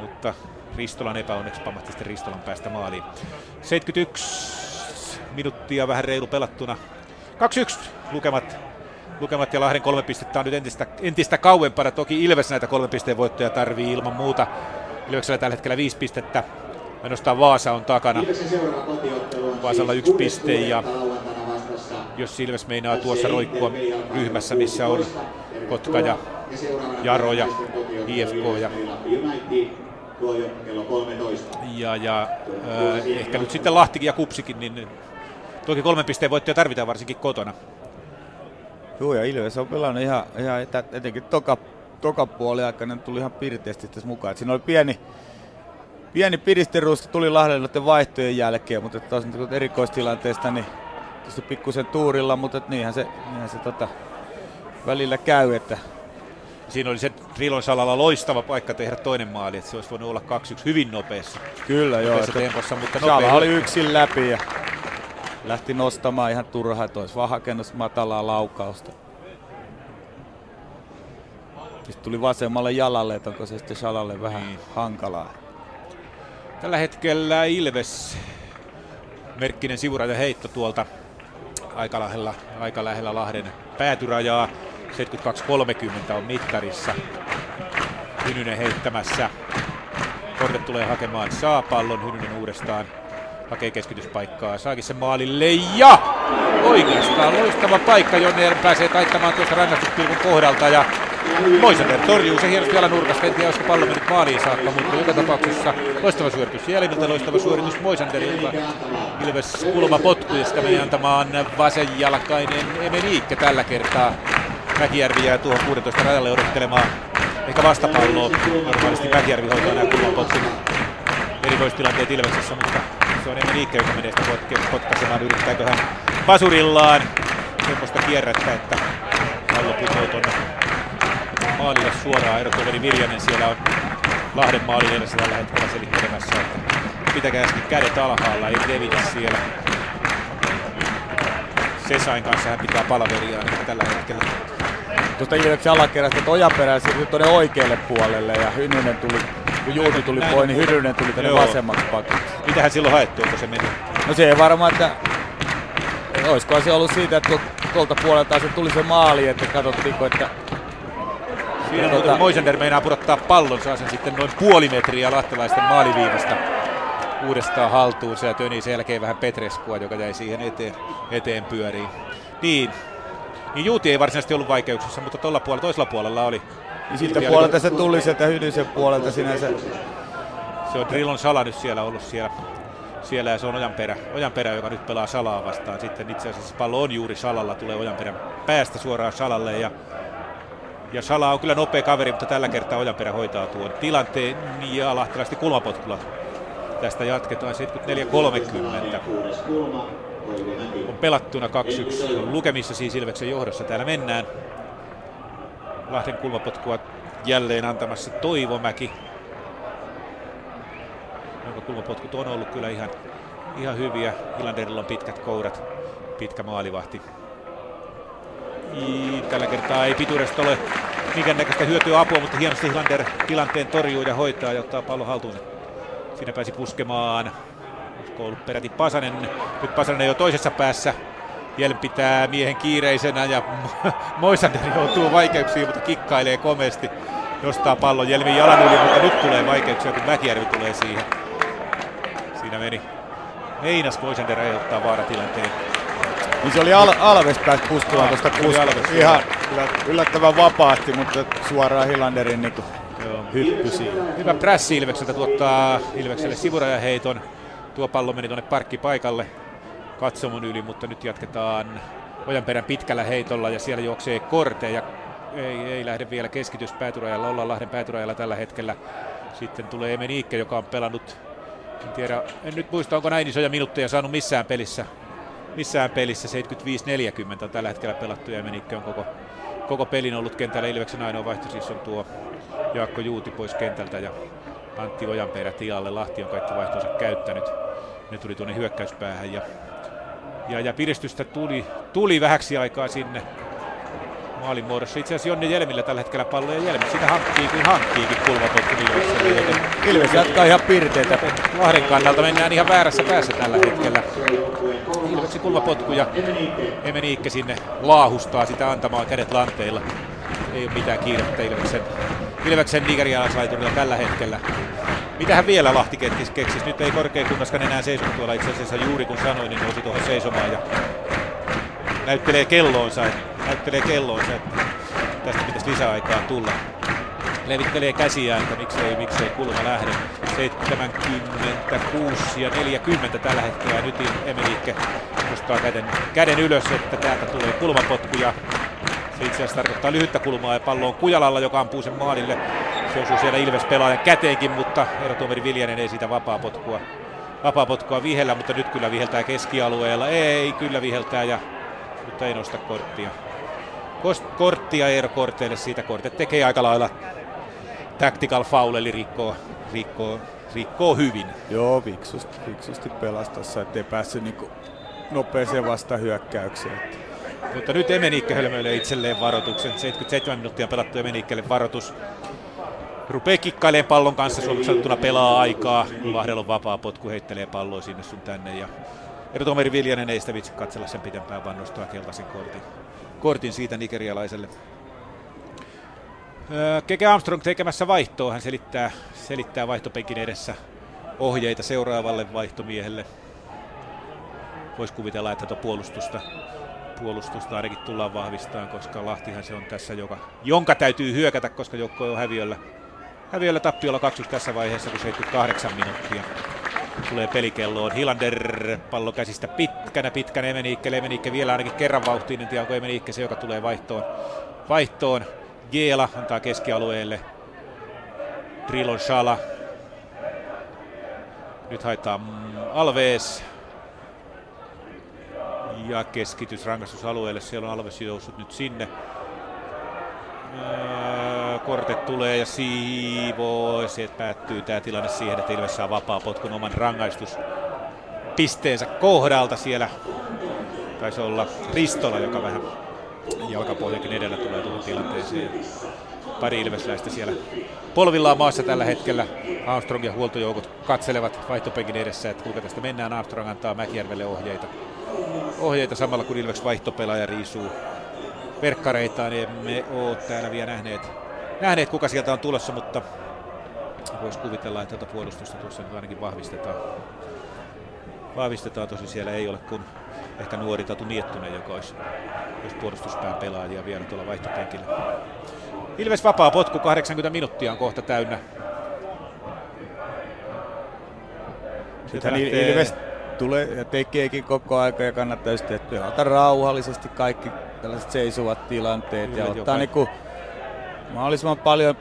Mutta Ristolan epäonneksi pamahti sitten Ristolan päästä maaliin. 71 minuuttia vähän reilu pelattuna. 2-1 lukemat lukemat ja Lahden kolme pistettä on nyt entistä, entistä kauempana. Toki Ilves näitä kolme pisteen voittoja tarvii ilman muuta. Ilveksellä tällä hetkellä viisi pistettä. Ainoastaan Vaasa on takana. Vaasalla yksi piste ja jos Ilves meinaa tuossa roikkua ryhmässä, missä on Kotka ja Jaro ja IFK ja ja, ja äh, ehkä nyt sitten Lahtikin ja Kupsikin, niin toki kolmen pisteen voittoja tarvitaan varsinkin kotona. Joo, ja Ilves on pelannut ihan, ihan etä, etenkin toka, toka puoli aikana tuli ihan pirteästi tässä mukaan. Et siinä oli pieni, pieni piristeruuska tuli Lahden vaihtojen jälkeen, mutta taas niin erikoistilanteesta niin tietysti pikkusen tuurilla, mutta niinhän se, niinhän se tota, välillä käy, että Siinä oli se Trilon salalla loistava paikka tehdä toinen maali, että se olisi voinut olla 2-1 hyvin nopeassa. Kyllä joo. Nopeassa tempossa, mutta Sala nopea. oli yksin läpi ja lähti nostamaan ihan turhaa, että olisi vaan hakenut matalaa laukausta. Sitten tuli vasemmalle jalalle, että onko se sitten Salalle vähän niin. hankalaa. Tällä hetkellä Ilves merkkinen sivuraja heitto tuolta aika lähellä, aika lähellä Lahden päätyrajaa. 72-30 on mittarissa. Hynynen heittämässä. Korte tulee hakemaan saa pallon. Hynynen uudestaan hakee keskityspaikkaa. Saakin sen maalille ja oikeastaan loistava paikka, jonne pääsee taittamaan tuosta rangaistuspilkun kohdalta. Ja Moisander torjuu se hienosti jalan nurkasta. En tiedä, olisiko pallo mennyt maaliin saakka, mutta joka tapauksessa loistava suoritus. Jäljiltä loistava suoritus Moisanderilta. Ilves kulma potku ja sitä meni antamaan vasenjalkainen Emeniikke tällä kertaa. Mäkijärvi jää tuohon 16 rajalle odottelemaan ehkä vastapalloa. Normaalisti Mäkijärvi hoitaa nämä kulmapotkut erikoistilanteet Ilveksessä, mutta se on Emeniikke, joka menee sitä potkaisemaan. Yrittääkö hän pasurillaan semmoista kierrättä, että pallo putoaa tuonne maalille suoraan. Erotoveri Viljanen siellä on Lahden maalin edessä tällä hetkellä selittelemässä, että pitäkää äsken kädet alhaalla, ei levitä siellä. Sesain kanssa hän pitää palaveriaan tällä hetkellä. Tuosta Ilveksen alakerrasta, että Ojaperä siirtyi tuonne oikealle puolelle ja Hynynen tuli, kun Juuti tuli pois, niin Hynynen tuli tänne Joo. vasemmaksi pakiksi. Mitähän silloin haettu, onko se meni? No se ei varmaan, että olisikohan se ollut siitä, että tuolta puolelta se tuli se maali, että katsottiinko, että Siinä tota... Moisander meinaa pudottaa pallon, saa sen sitten noin puoli metriä lahtelaisten maaliviivasta uudestaan haltuunsa ja töni sen jälkeen vähän Petreskua, joka jäi siihen eteen, eteen pyöriin. Niin, niin Juuti ei varsinaisesti ollut vaikeuksissa, mutta tuolla puolella, toisella puolella oli. Niin siltä puolelta se tuli sieltä Hynysen puolelta sinänsä. Se on Drillon Sala nyt siellä ollut siellä, siellä ja se on Ojanperä, Ojanperä, joka nyt pelaa Salaa vastaan. Sitten itse asiassa pallo on juuri Salalla, tulee Ojanperän päästä suoraan Salalle ja ja Sala on kyllä nopea kaveri, mutta tällä kertaa Ojanperä hoitaa tuon tilanteen ja lahtelaisti kulmapotkulla. Tästä jatketaan 74-30. On pelattuna 2-1. Lukemissa siis Ilveksen johdossa. Täällä mennään. Lahden kulmapotkua jälleen antamassa Toivomäki jonka kulmapotkut on ollut kyllä ihan, ihan hyviä. Hilanderilla on pitkät kourat, pitkä maalivahti. Tällä kertaa ei pituudesta ole minkään näköistä hyötyä apua, mutta hienosti Hilander tilanteen torjuu ja hoitaa ja ottaa pallon haltuun. Siinä pääsi puskemaan. Olisiko ollut peräti Pasanen. Nyt Pasanen jo toisessa päässä. Jelm pitää miehen kiireisenä ja [LAUGHS] Moisander joutuu vaikeuksiin, mutta kikkailee komeasti. Nostaa pallon Jelmin jalan yli, mutta nyt tulee vaikeuksia, kun Mäkijärvi tulee siihen. Siinä meni. Meinas Moisander aiheuttaa vaaratilanteen. Niin se oli Al- Alves pääsi puskemaan tuosta ihan yllä- yllättävän vapaasti, mutta suoraan Hilanderin niin hyppy siinä. Hyvä prässi Ilvekseltä tuottaa Ilvekselle sivurajaheiton. Tuo pallo meni tuonne parkkipaikalle katsomon yli, mutta nyt jatketaan Ojanperän pitkällä heitolla ja siellä juoksee Korte ja ei, ei lähde vielä keskitys päätyrajalla, ollaan Lahden päätyrajalla tällä hetkellä. Sitten tulee Emeniikke, joka on pelannut, en tiedä, en nyt muista onko näin isoja minuutteja saanut missään pelissä. Missään pelissä 75-40 on tällä hetkellä pelattu ja Emeniikke on koko, koko pelin ollut kentällä. Ilveksen ainoa vaihto siis on tuo Jaakko Juuti pois kentältä ja Antti Ojanperä tilalle. Lahti on kaikki vaihtonsa käyttänyt. Ne tuli tuonne hyökkäyspäähän ja, ja, ja piristystä tuli, tuli vähäksi aikaa sinne maalin muodossa. Itse asiassa Jonne Jelmillä tällä hetkellä pallo ja Jelmi sitä hankkii kuin hankkiikin kulmapotku Ilvekselle, joten Ilves jatkaa ihan pirteitä. Lahden kannalta mennään ihan väärässä päässä tällä hetkellä. Ilveksen kulmapotku ja Emeniikke sinne laahustaa sitä antamaan kädet lanteilla. Ei ole mitään kiirettä Ilveksen, Ilveksen nigerialaislaiturilla tällä hetkellä. Mitähän vielä Lahti keksis? Nyt ei korkeakunnaskaan enää seiso tuolla itse asiassa juuri kun sanoin, niin nousi tuohon seisomaan ja näyttelee kelloonsa, näyttelee kelloonsa, että tästä pitäisi lisäaikaa tulla. Levittelee käsiään, että miksei, miksei kulma lähde. 76 ja 40 tällä hetkellä. Nyt Emeliikke nostaa käden, käden ylös, että täältä tulee kulmapotkuja. Se itse asiassa tarkoittaa lyhyttä kulmaa ja pallo on Kujalalla, joka ampuu sen maalille. Se osuu siellä Ilves pelaajan käteenkin, mutta erotuomari Viljanen ei siitä vapaa potkua, vapaa potkua vihellä, mutta nyt kyllä viheltää keskialueella. Ei, kyllä viheltää ja mutta ei nosta korttia. Kost, korttia Eero Korteille siitä kortit tekee aika lailla tactical foul, eli rikkoo, rikkoo, rikkoo hyvin. Joo, fiksusti, fiksusti pelasi tuossa, ettei päässyt niinku nopeeseen vastahyökkäykseen. Mutta nyt Emeniikke hölmöilee itselleen varoituksen. 77 minuuttia pelattu Emeniikkelle varoitus. Rupee kikkailemaan pallon kanssa, suomeksi sanottuna pelaa aikaa. Lahdella on vapaa potku, heittelee palloa sinne sun tänne. Ja Erotomeri Viljanen ei sitä vitsi katsella sen pitempään, vaan nostaa keltaisen kortin, kortin siitä nigerialaiselle. Keke Armstrong tekemässä vaihtoa. Hän selittää, selittää vaihtopenkin edessä ohjeita seuraavalle vaihtomiehelle. Voisi kuvitella, että tuota puolustusta, puolustusta ainakin tullaan vahvistamaan, koska Lahtihan se on tässä, joka, jonka täytyy hyökätä, koska joukko on häviöllä. Häviöllä tappiolla 20 tässä vaiheessa, kun 78 minuuttia tulee pelikelloon. Hilander pallo käsistä pitkänä, pitkänä Emeniikke. Emeniikke vielä ainakin kerran vauhtiin. En tiedä, onko Emeniikke se, joka tulee vaihtoon. vaihtoon. Giela antaa keskialueelle. Trilon Shala. Nyt haetaan Alves. Ja keskitys rangaistusalueelle. Siellä on Alves joussut nyt sinne. Kortet tulee ja siivoo. Se päättyy tämä tilanne siihen, että Ilves saa vapaa potkun oman rangaistus pisteensä kohdalta siellä. Taisi olla Ristola, joka vähän jalkapohjakin edellä tulee tuohon tilanteeseen. Pari ilvesläistä siellä polvillaan maassa tällä hetkellä. Armstrong ja huoltojoukot katselevat vaihtopenkin edessä, että kuinka tästä mennään. Armstrong antaa Mäkijärvelle ohjeita. Ohjeita samalla kun Ilves vaihtopelaaja riisuu verkkareitaan, niin emme ole täällä vielä nähneet, nähneet kuka sieltä on tulossa, mutta voisi kuvitella, että tuota puolustusta tuossa nyt ainakin vahvistetaan. Vahvistetaan, tosi siellä ei ole kun ehkä nuori Tatu Miettunen, joka olisi, olisi puolustuspään pelaajia vielä tuolla vaihtopenkillä. Ilves vapaa potku, 80 minuuttia on kohta täynnä. Sitten lähtee... Ilves tulee ja tekeekin koko aika ja kannattaa just pelata rauhallisesti kaikki tällaiset seisuvat tilanteet Kyllä, ja ottaa niinku mahdollisimman paljon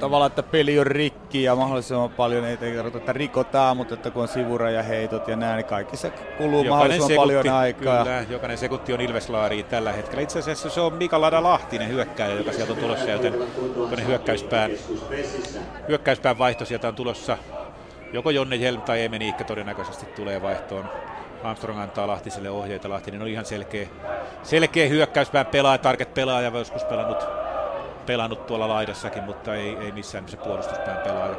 tavallaan, että peli on rikki ja mahdollisimman paljon, ei tarkoita, että rikotaan, mutta että kun on sivurajaheitot ja näin, niin kaikissa kuluu jokainen mahdollisimman sekunti, paljon aikaa. Kyllä, jokainen sekunti on Ilveslaariin tällä hetkellä. Itse asiassa se on Mika Lada Lahtinen hyökkääjä, joka sieltä on tulossa, joten hyökkäyspään, hyökkäyspään vaihto sieltä on tulossa. Joko Jonne Helm tai Emeniikka todennäköisesti tulee vaihtoon. Armstrong antaa Lahtiselle ohjeita. Lahtinen on ihan selkeä, selkeä hyökkäyspään pelaaja, target pelaaja, joskus pelannut pelannut tuolla laidassakin, mutta ei, ei missään se puolustuspään pelaaja.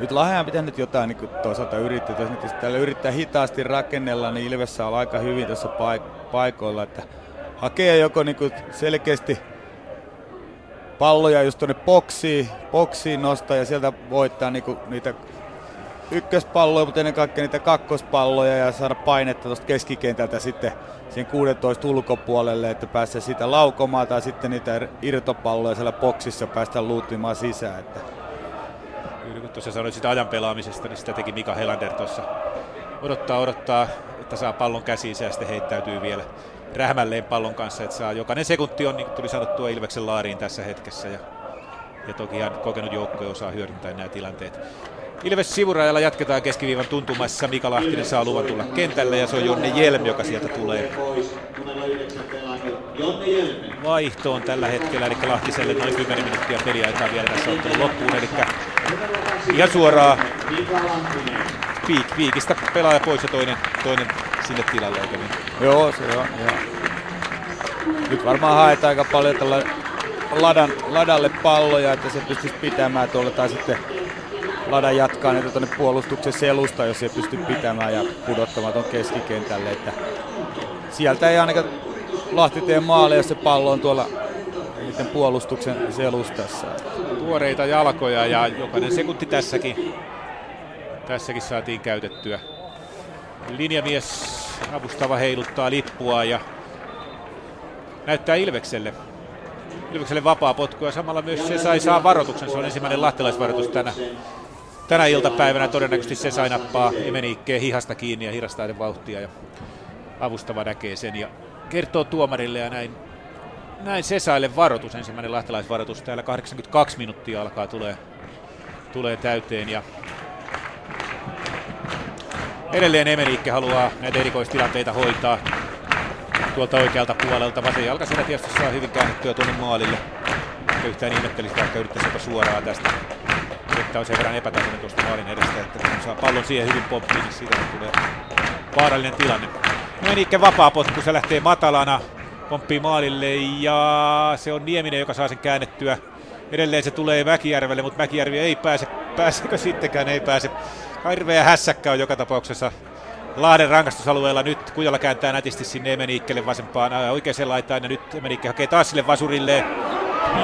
Nyt Lahja pitää nyt jotain niin toisaalta yrittää. Jos nyt täällä yrittää hitaasti rakennella, niin Ilvessä on aika hyvin tässä paik- paikoilla, että hakee joko niin selkeästi palloja just tuonne boksiin, boksiin nostaa ja sieltä voittaa niin niitä ykköspalloja, mutta ennen kaikkea niitä kakkospalloja ja saada painetta tuosta keskikentältä sitten siihen 16 ulkopuolelle, että pääsee siitä laukomaan tai sitten niitä irtopalloja siellä boksissa päästä luuttimaan sisään. Että. Kyllä kun tuossa sanoit sitä ajan pelaamisesta, niin sitä teki Mika Helander tuossa. Odottaa, odottaa, että saa pallon käsiinsä ja sitten heittäytyy vielä rähmälleen pallon kanssa, että saa jokainen sekunti on, niin tuli sanottua, Ilveksen laariin tässä hetkessä. Ja, ja toki ihan kokenut joukkue osaa hyödyntää nämä tilanteet. Ilves sivurajalla jatketaan keskiviivan tuntumassa. Mika Lahtinen saa luvan tulla kentälle ja se on Jonne Jelm, joka sieltä tulee. Vaihtoon tällä hetkellä, eli Lahtiselle noin 10 minuuttia peliaikaa vielä tässä ottelun loppuun, eli ihan suoraan piik, piikistä pelaaja pois ja toinen, toinen sinne tilalle, eikö niin? Joo, se on. Ja. Nyt varmaan haetaan aika paljon tällä ladan, ladalle palloja, että se pystyisi pitämään tuolla tai sitten Lada jatkaa niitä tuonne puolustuksen selusta, jos ei pysty pitämään ja pudottamaan tuon keskikentälle. Että sieltä ei ainakaan Lahti tee maaleja, jos se pallo on tuolla niiden puolustuksen selustassa. Tuoreita jalkoja ja jokainen sekunti tässäkin, tässäkin saatiin käytettyä. Linjamies avustava heiluttaa lippua ja näyttää Ilvekselle. Ilvekselle vapaa potku ja samalla myös se sai saa varoituksen. Se on ensimmäinen lahtelaisvaroitus tänä, tänä iltapäivänä. Todennäköisesti se sai nappaa Emenikkeen hihasta kiinni ja hirastaa vauhtia ja avustava näkee sen ja kertoo tuomarille ja näin, näin Sesaille varoitus, ensimmäinen lahtelaisvaroitus. Täällä 82 minuuttia alkaa tulee, tulee täyteen ja edelleen Emerikke haluaa näitä erikoistilanteita hoitaa tuolta oikealta puolelta. Vasen jalkasena tietysti saa hyvin käännettyä tuonne maalille. Eikä yhtään ihmettelisi, vaikka yrittäisi jopa suoraan tästä. Että on sen verran epätasainen tuosta maalin edestä, että kun saa pallon siihen hyvin pomppiin, niin siitä tulee vaarallinen tilanne. Emerikke vapaa potku, se lähtee matalana, pomppii maalille ja se on Nieminen, joka saa sen käännettyä. Edelleen se tulee Mäkijärvelle, mutta Mäkijärvi ei pääse. Pääsekö sittenkään? Ei pääse. Hirveä hässäkkä on joka tapauksessa Lahden rangaistusalueella nyt Kujalla kääntää nätisti sinne Emeniikkelle vasempaan oikeaan laitaan ja nyt Emeniikke hakee taas sille vasurille.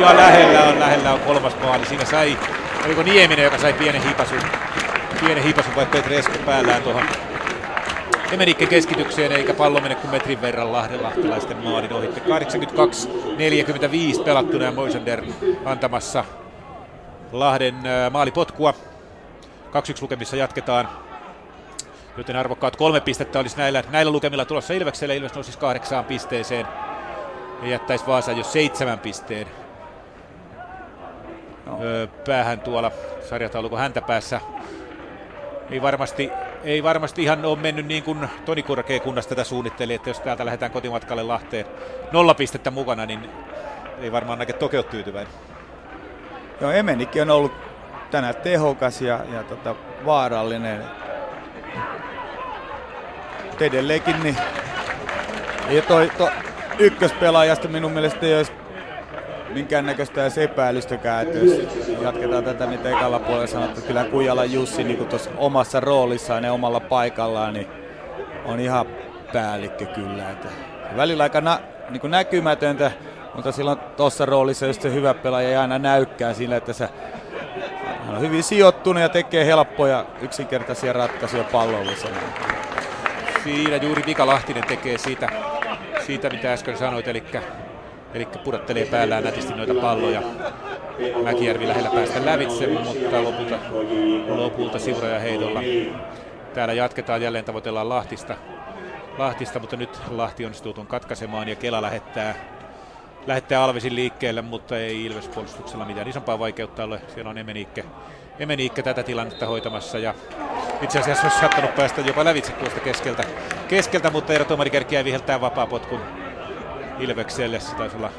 Ja lähellä on, lähellä on kolmas maali. Siinä sai, oliko Nieminen, joka sai pienen hiipasun, pienen hiipasun vai Petresku päällään tuohon Emenikke keskitykseen eikä pallo mene kuin metrin verran Lahden lahtelaisten maalin ohitte. 82-45 pelattuna ja Moisander antamassa Lahden maalipotkua. 2-1 lukemissa jatketaan. Joten arvokkaat kolme pistettä olisi näillä, näillä lukemilla tulossa Ilvekselle. Ilves nousisi kahdeksaan pisteeseen ja jättäisi Vaasa jo seitsemän pisteen no. päähän tuolla sarjataulukon häntä päässä. Ei varmasti, ei varmasti ihan ole mennyt niin kuin Toni Kurkee kunnasta tätä suunnitteli, että jos täältä lähdetään kotimatkalle Lahteen nolla pistettä mukana, niin ei varmaan näke toke ole tyytyväinen. Joo, Emenikki on ollut tänään tehokas ja, ja tota, vaarallinen edelleenkin niin ei toi, to, ykköspelaajasta minun mielestä ei olisi minkäännäköistä edes epäilystäkään, että jos jatketaan tätä, mitä ekalla puolella sanottu, että kyllä Kujala Jussi niin tuossa omassa roolissaan ja omalla paikallaan, niin on ihan päällikkö kyllä. Että välillä aika na, niin näkymätöntä, mutta silloin tuossa roolissa just se hyvä pelaaja ei aina näykkää sillä, että se on hyvin sijoittunut ja tekee helppoja yksinkertaisia ratkaisuja pallollisena siinä juuri Mika Lahtinen tekee siitä, siitä mitä äsken sanoit, eli, eli pudottelee päällään nätisti noita palloja. Mäkijärvi lähellä päästä lävitse, mutta lopulta, lopulta Sivura heidolla. Täällä jatketaan jälleen, tavoitellaan Lahtista, Lahtista, mutta nyt Lahti onnistuu tuon katkaisemaan ja Kela lähettää, lähettää Alvesin liikkeelle, mutta ei Ilves puolustuksella mitään isompaa vaikeutta ole. Siellä on Emeniikke, Emeniikke tätä tilannetta hoitamassa ja itse asiassa olisi saattanut päästä jopa lävitse tuosta keskeltä, keskeltä mutta Eero Tomari kerkiää viheltää vapaa-potkun Ilvekselle. Se taisi olla,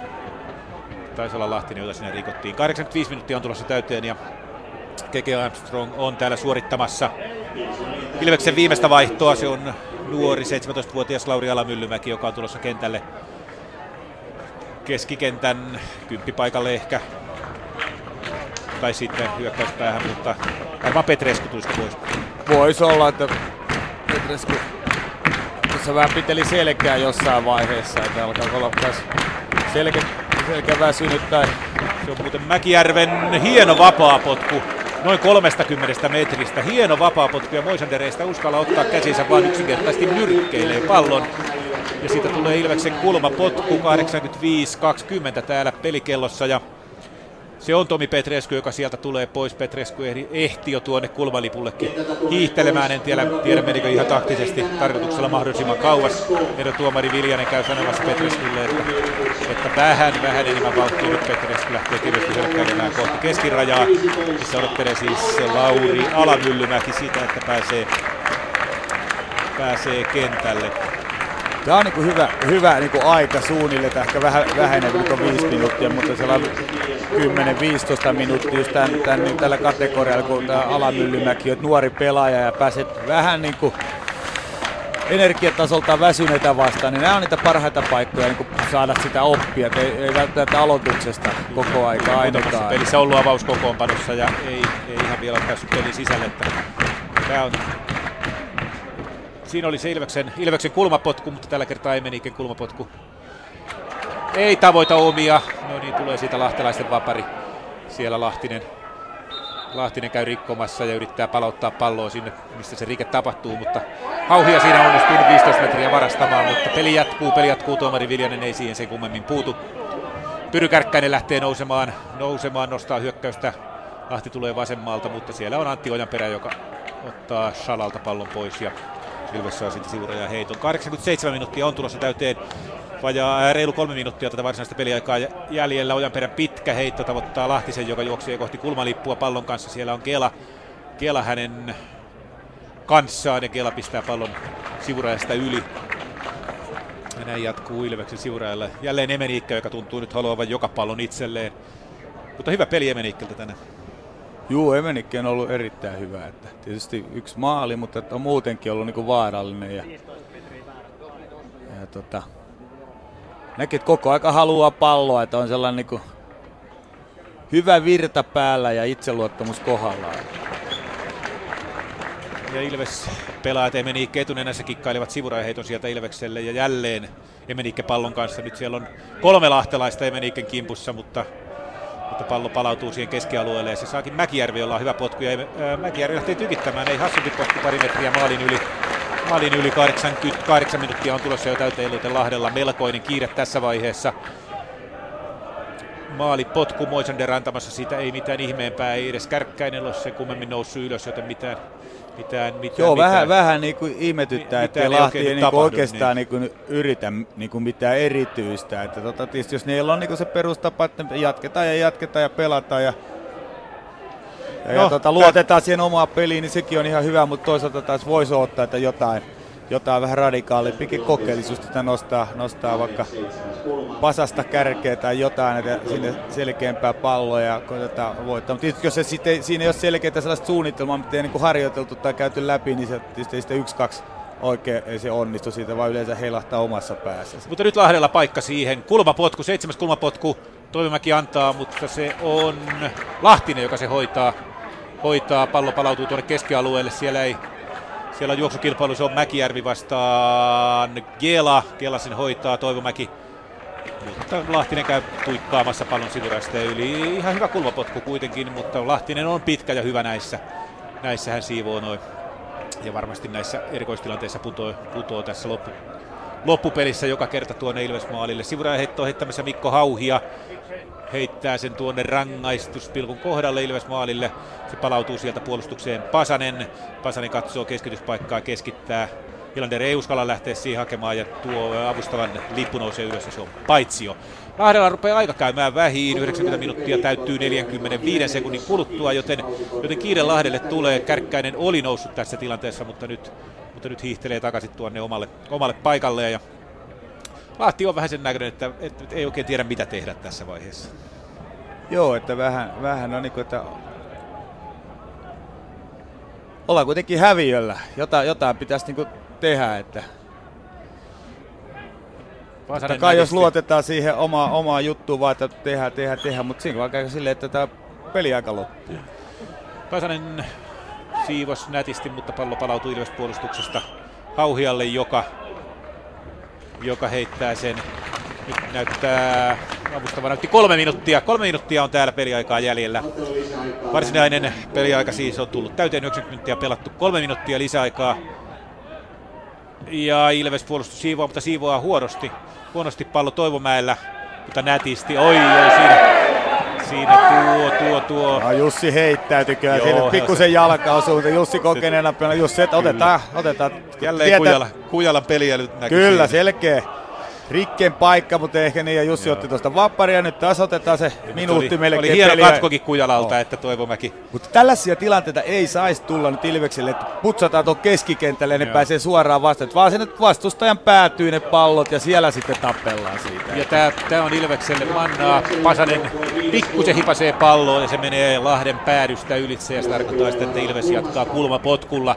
taisi olla Lahtinen, jota sinne rikottiin. 85 minuuttia on tulossa täyteen ja Keke Armstrong on täällä suorittamassa Ilveksen viimeistä vaihtoa. Se on nuori 17-vuotias Lauri Alamyllymäki, joka on tulossa kentälle keskikentän kymppipaikalle ehkä tai sitten hyökkäyspäähän, mutta varmaan Petresku tulisi pois. Voisi olla, että Petresku tuossa vähän piteli selkää jossain vaiheessa, että alkaa olla taas selkä, selkä väsynyt tai... Se on muuten Mäkijärven hieno vapaapotku noin 30 metristä. Hieno vapaapotku ja Moisandereista uskalla ottaa käsinsä vaan yksinkertaisesti nyrkkeilee pallon. Ja siitä tulee Ilveksen kulmapotku 85-20 täällä pelikellossa ja se on Tomi Petresku, joka sieltä tulee pois. Petresku ehti jo tuonne kulmalipullekin hiihtelemään. En tiedä, tiedä menikö ihan taktisesti tarkoituksella mahdollisimman kauas. Meidän tuomari Viljanen käy sanomassa Petreskulle, että, että vähän, vähän enemmän vauhtia nyt Petresku lähtee kevyesti hyökkäämään kohti keskirajaa. Missä odottelee siis Lauri Alamyllymäki sitä, että pääsee, pääsee kentälle. Tämä on niin hyvä, hyvä niin aika suunnilleen, ehkä vähän, vähän enemmän kuin viisi minuuttia, mutta se on 10-15 minuuttia just tämän, tämän, niin tällä kategorialla, kun tämä Alamyllymäki on nuori pelaaja ja pääset vähän niin kuin energiatasolta väsyneitä vastaan, niin nämä on niitä parhaita paikkoja niin saada sitä oppia, ei, ei välttämättä aloituksesta koko aika ainakaan. Pelissä on ollut avauskokoonpanossa ja ei, ei ihan vielä päässyt pelin sisälle. Että tämä on Siinä oli se Ilveksen, Ilveksen kulmapotku, mutta tällä kertaa ei menikin kulmapotku. Ei tavoita omia. No niin, tulee siitä lahtelaisten vapari. Siellä Lahtinen, Lahtinen käy rikkomassa ja yrittää palauttaa palloa sinne, mistä se rike tapahtuu, mutta Hauhia siinä onnistuu nyt 15 metriä varastamaan, mutta peli jatkuu, peli jatkuu, tuomari Viljanen ei siihen sen kummemmin puutu. Pyry Kärkkäinen lähtee nousemaan, nousemaan, nostaa hyökkäystä. Lahti tulee vasemmalta, mutta siellä on Antti Ojanperä, joka ottaa Shalalta pallon pois ja Ilves saa sitten sivuroja heiton. 87 minuuttia on tulossa täyteen vajaa ää, reilu kolme minuuttia tätä varsinaista peliaikaa jäljellä. Ojanperän pitkä heitto tavoittaa Lahtisen, joka juoksee kohti kulmalippua pallon kanssa. Siellä on Kela, Kela hänen kanssaan ja Kela pistää pallon sivurajasta yli. Ja näin jatkuu Ilveksen sivurajalla. Jälleen Emeniikka, joka tuntuu nyt haluavan joka pallon itselleen. Mutta hyvä peli Emeniikkeltä tänään. Juu, Emenikki on ollut erittäin hyvä. Että tietysti yksi maali, mutta että on muutenkin ollut niinku vaarallinen. Ja, ja tota, että koko aika haluaa palloa, että on sellainen niinku hyvä virta päällä ja itseluottamus kohdallaan. Ja Ilves pelaajat Emeniikke etunenässä kikkailevat sivurajaheiton sieltä Ilvekselle ja jälleen Emeniikke pallon kanssa. Nyt siellä on kolme lahtelaista Emeniikken kimpussa, mutta, mutta pallo palautuu siihen keskialueelle ja se saakin Mäkijärvi, jolla on hyvä potku. Ja Mäkijärvi lähtee tykittämään, ei hassumpi potku pari metriä maalin yli. Maalin yli 88 minuuttia on tulossa jo täyteen Lahdella. Melkoinen kiire tässä vaiheessa maali potku Moisander antamassa, siitä ei mitään ihmeempää, ei edes Kärkkäinen ole se kummemmin noussut ylös, joten mitään, mitään, mitään Joo, mitään. vähän, vähän niin kuin ihmetyttää, Mi- että Lahti ei niin oikeastaan niin. Niin yritä niin kuin mitään erityistä. Että tota, tietysti jos niillä on niin kuin se perustapa, että jatketaan ja jatketaan ja pelataan ja ja, No, ja tota, luotetaan siihen omaan peliin, niin sekin on ihan hyvä, mutta toisaalta taas voisi ottaa, että jotain, jotain vähän radikaalimpikin kokeellisuutta että nostaa, nostaa vaikka pasasta kärkeä tai jotain, että sinne selkeämpää palloa ja koitetaan voittaa. Mutta tietysti jos se sitten, siinä ei ole selkeää sellaista suunnitelmaa, mitä ei niin kuin harjoiteltu tai käyty läpi, niin se tietysti sitä yksi, kaksi oikein ei se onnistu siitä, vaan yleensä heilahtaa omassa päässä. Mutta nyt Lahdella paikka siihen. Kulmapotku, seitsemäs kulmapotku. Toivomäki antaa, mutta se on Lahtinen, joka se hoitaa. Hoitaa, pallo palautuu tuonne keskialueelle. Siellä ei siellä on juoksukilpailu, se on Mäkijärvi vastaan Gela. Gela sen hoitaa, Toivomäki. Mutta Lahtinen käy tuikkaamassa pallon sivurasta yli. Ihan hyvä kulmapotku kuitenkin, mutta Lahtinen on pitkä ja hyvä näissä. Näissä hän siivoo noin. Ja varmasti näissä erikoistilanteissa putoo, putoo tässä loppu, loppupelissä joka kerta tuonne Ilves-maalille. Sivurajan heitto heittämässä Mikko Hauhia. Heittää sen tuonne rangaistuspilkun kohdalle Ilves-maalille. Se palautuu sieltä puolustukseen Pasanen. Pasanen katsoo keskityspaikkaa, keskittää. Ilander ei uskalla lähteä siihen hakemaan ja tuo avustavan lippu nousee ylös ja se on paitsio. Lahdella rupeaa aika käymään vähiin, 90 minuuttia täyttyy 45 sekunnin kuluttua, joten, joten kiire Lahdelle tulee. Kärkkäinen oli noussut tässä tilanteessa, mutta nyt, mutta nyt hiihtelee takaisin tuonne omalle, omalle paikalleen. Ja Lahti on vähän sen näköinen, että, että ei oikein tiedä mitä tehdä tässä vaiheessa. Joo, että vähän, vähän on niin kuin, että ollaan kuitenkin häviöllä. Jotain, jotain pitäisi niin kuin tehdä, että Totta kai jos luotetaan siihen oma, omaan juttuun vaan, että tehdään, tehdään, tehdään, mutta siinä käy silleen, että tämä peli aika loppuu. Pasanen siivos nätisti, mutta pallo palautuu Ilves puolustuksesta Hauhialle, joka, joka heittää sen. Nyt näyttää avustava näytti kolme minuuttia. Kolme minuuttia on täällä peliaikaa jäljellä. Varsinainen peliaika siis on tullut täyteen 90 minuuttia pelattu. Kolme minuuttia lisäaikaa. Ja Ilves puolustus siivoaa, mutta siivoaa huonosti. Huonosti pallo Toivomäellä, mutta nätisti. Oi, oi, siinä, siinä tuo, tuo, tuo. No, Jussi heittäytyi kyllä Joo, siinä, pikkusen jalka osuu, mutta Jussi kokeneena pelaa. Jussi, että otetaan, otetaan. Jälleen Tietää- Kujala, Kujalan peliä nyt näkyy Kyllä, siinä. selkeä. Rikken paikka, mutta ehkä niin, ja Jussi otti tuosta vapparia, nyt taas otetaan se minuutti oli, melkein Oli hieno peliä. katkokin Kujalalta, että Toivomäki Mutta tällaisia tilanteita ei saisi tulla nyt Ilvekselle, että putsataan tuon keskikentälle ja ne Joo. pääsee suoraan vastaan. Vaan sinne vastustajan päätyy ne pallot ja siellä sitten tappellaan siitä. Ja tää on Ilvekselle mannaa. Pasanen pikkusen hipasee palloon ja se menee Lahden päädystä ylitse ja se tarkoittaa sitä, että Ilves jatkaa kulmapotkulla.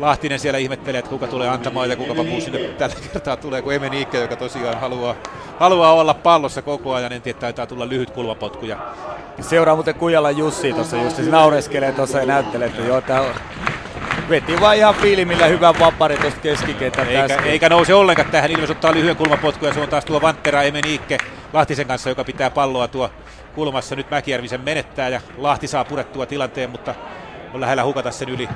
Lahtinen siellä ihmettelee, että kuka tulee antamaan ja kuka muu sinne tällä kertaa tulee, kun Eme Niikke, joka tosiaan haluaa, haluaa olla pallossa koko ajan. En tiedä, taitaa tulla lyhyt kulmapotku. Ja Seuraa muuten Kujalla Jussi tuossa just, se naureskelee tuossa ja näyttelee, että joo, tää on... Veti vaan ihan fiilimillä hyvän vappari tuosta keskikentän eikä, eikä nouse ollenkaan tähän. Ilves ottaa lyhyen kulmapotku ja se on taas tuo Vanttera Eme Niikke Lahtisen kanssa, joka pitää palloa tuo kulmassa. Nyt Mäkijärvi sen menettää ja Lahti saa purettua tilanteen, mutta on lähellä hukata sen yli,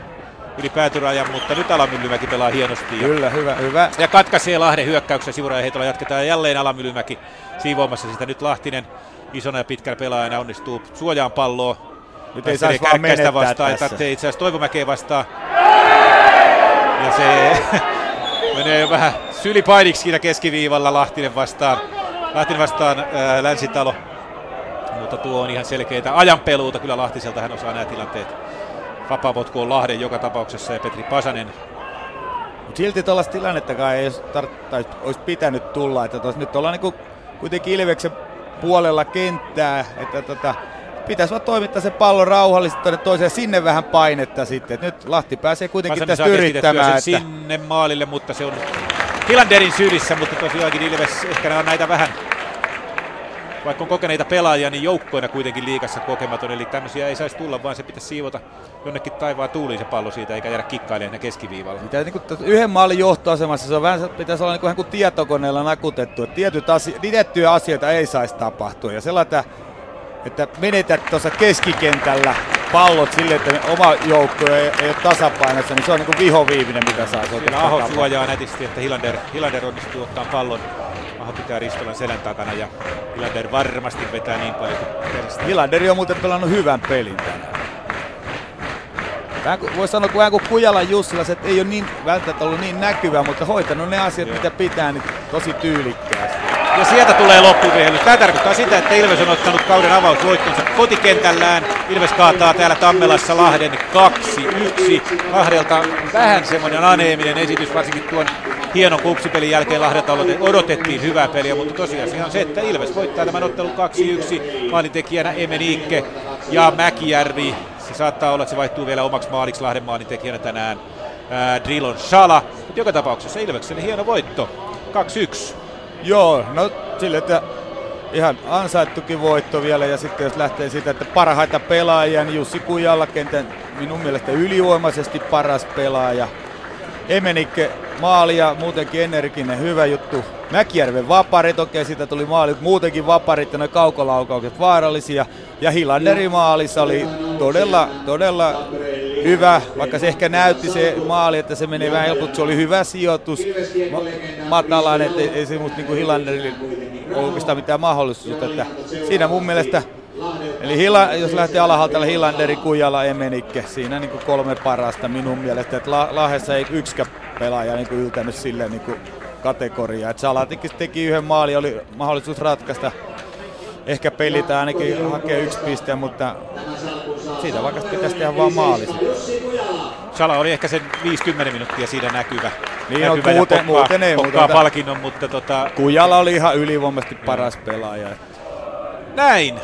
yli päätyrajan, mutta nyt Alamyllymäki pelaa hienosti. Ja, Kyllä, hyvä, hyvä. ja katkaisee Lahden hyökkäyksen sivurajaheitolla. Jatketaan ja jälleen Alamyllymäki siivoamassa sitä. Nyt Lahtinen isona ja pitkällä pelaajana onnistuu suojaan palloa. Nyt ei saisi vaan menettää vastaan, tässä. tarvitsee itse asiassa Toivomäkeä vastaan. Ja se [LAUGHS] menee jo vähän sylipainiksi siinä keskiviivalla Lahtinen vastaan. Lahtinen vastaan ää, Länsitalo. Mutta tuo on ihan selkeitä ajanpeluuta. Kyllä Lahtiselta hän osaa nämä tilanteet. Vapaapotku on Lahden joka tapauksessa ja Petri Pasanen Mut silti tuollaista tilannettakaan ei olisi, tar- olisi pitänyt tulla. Että tos, nyt ollaan niinku kuitenkin Ilveksen puolella kenttää, että tota, pitäisi vaan toimittaa se pallo rauhallisesti tuonne toiseen sinne vähän painetta sitten. Et nyt Lahti pääsee kuitenkin Pasanen tästä yrittämään. Että, sinne maalille, mutta se on Hilanderin sylissä, mutta tosiaankin Ilves ehkä nämä on näitä vähän vaikka on kokeneita pelaajia, niin joukkoina kuitenkin liikassa kokematon, eli tämmöisiä ei saisi tulla, vaan se pitäisi siivota jonnekin taivaan tuuliin se pallo siitä, eikä jäädä kikkailemaan keskiviivalla. mitä niinku tos- yhden maalin johtoasemassa se on vähän, pitäisi olla niinku, ihan kuin tietokoneella nakutettu. Että tietyt asio- tiettyjä asioita ei saisi tapahtua. Ja sellainen, että menetät tuossa keskikentällä pallot sille, että oma joukko ei, ei ole tasapainossa, niin se on niinku vihoviivinen, mitä saa Siinä Aho suojaa nätisti, että Hilander, Hilander onnistuu ottaa pallon. Aho pitää Ristolan selän takana ja Hilander varmasti vetää niin paljon kuin peristä. Hilanderi on muuten pelannut hyvän pelin tänään. Vähän kuin, voisi sanoa, kun vähän kuin Kujalan Jussila, se että ei ole niin, välttämättä ollut niin näkyvä, mutta hoitanut ne asiat, Joo. mitä pitää, niin tosi tyylikkäästi. Ja sieltä tulee loppuvihely. Tämä tarkoittaa sitä, että Ilves on ottanut kauden avausvoittonsa kotikentällään. Ilves kaataa täällä Tammelassa Lahden 2-1. Lahdelta vähän semmoinen aneeminen esitys, varsinkin tuon hienon kupsipelin jälkeen Lahdelta odotettiin hyvää peliä, mutta tosiasia on se, että Ilves voittaa tämän ottelun 2-1. Maalintekijänä Emeniikke ja Mäkijärvi. Se saattaa olla, että se vaihtuu vielä omaksi maaliksi Lahden maalintekijänä tänään. Ää, Drilon Shala. Mutta joka tapauksessa Ilveksen hieno voitto. 2-1. Joo, no sille, että ihan ansaittukin voitto vielä ja sitten jos lähtee siitä, että parhaita pelaajia, niin Jussi Kujalla kentän minun mielestä ylivoimaisesti paras pelaaja. Emenikke maali ja muutenkin energinen, hyvä juttu. Mäkijärven vaparit, okei siitä tuli maali, muutenkin vaparit ja ne kaukolaukaukset vaarallisia. Ja Hilanderin maalissa oli todella, todella hyvä, vaikka se ehkä näytti se maali, että se menee vähän helpot, se oli hyvä sijoitus, ma- matalaan, että ei, se musta niin Hilanderille ole oikeastaan mitään mahdollisuutta. Että siinä mun mielestä, eli Hila, jos lähtee alhaalta Hilanderi, Kujala, Emenikke, siinä niin kolme parasta minun mielestä, että La- Lahdessa ei yksikään pelaaja niin yltänyt sille niin kategoriaa. Että Salatikin teki yhden maali, oli mahdollisuus ratkaista ehkä pelitä ainakin hakea yksi piste, mutta siitä vaikka pitäisi tehdä vaan maali. Sala oli ehkä sen 50 minuuttia siinä näkyvä. Niin on, näkyvä ja muuten- pokkaa- muuten ei, pokkaa mutta- palkinnon, mutta tota, Kujala oli ihan ylivoimaisesti paras pelaaja. näin.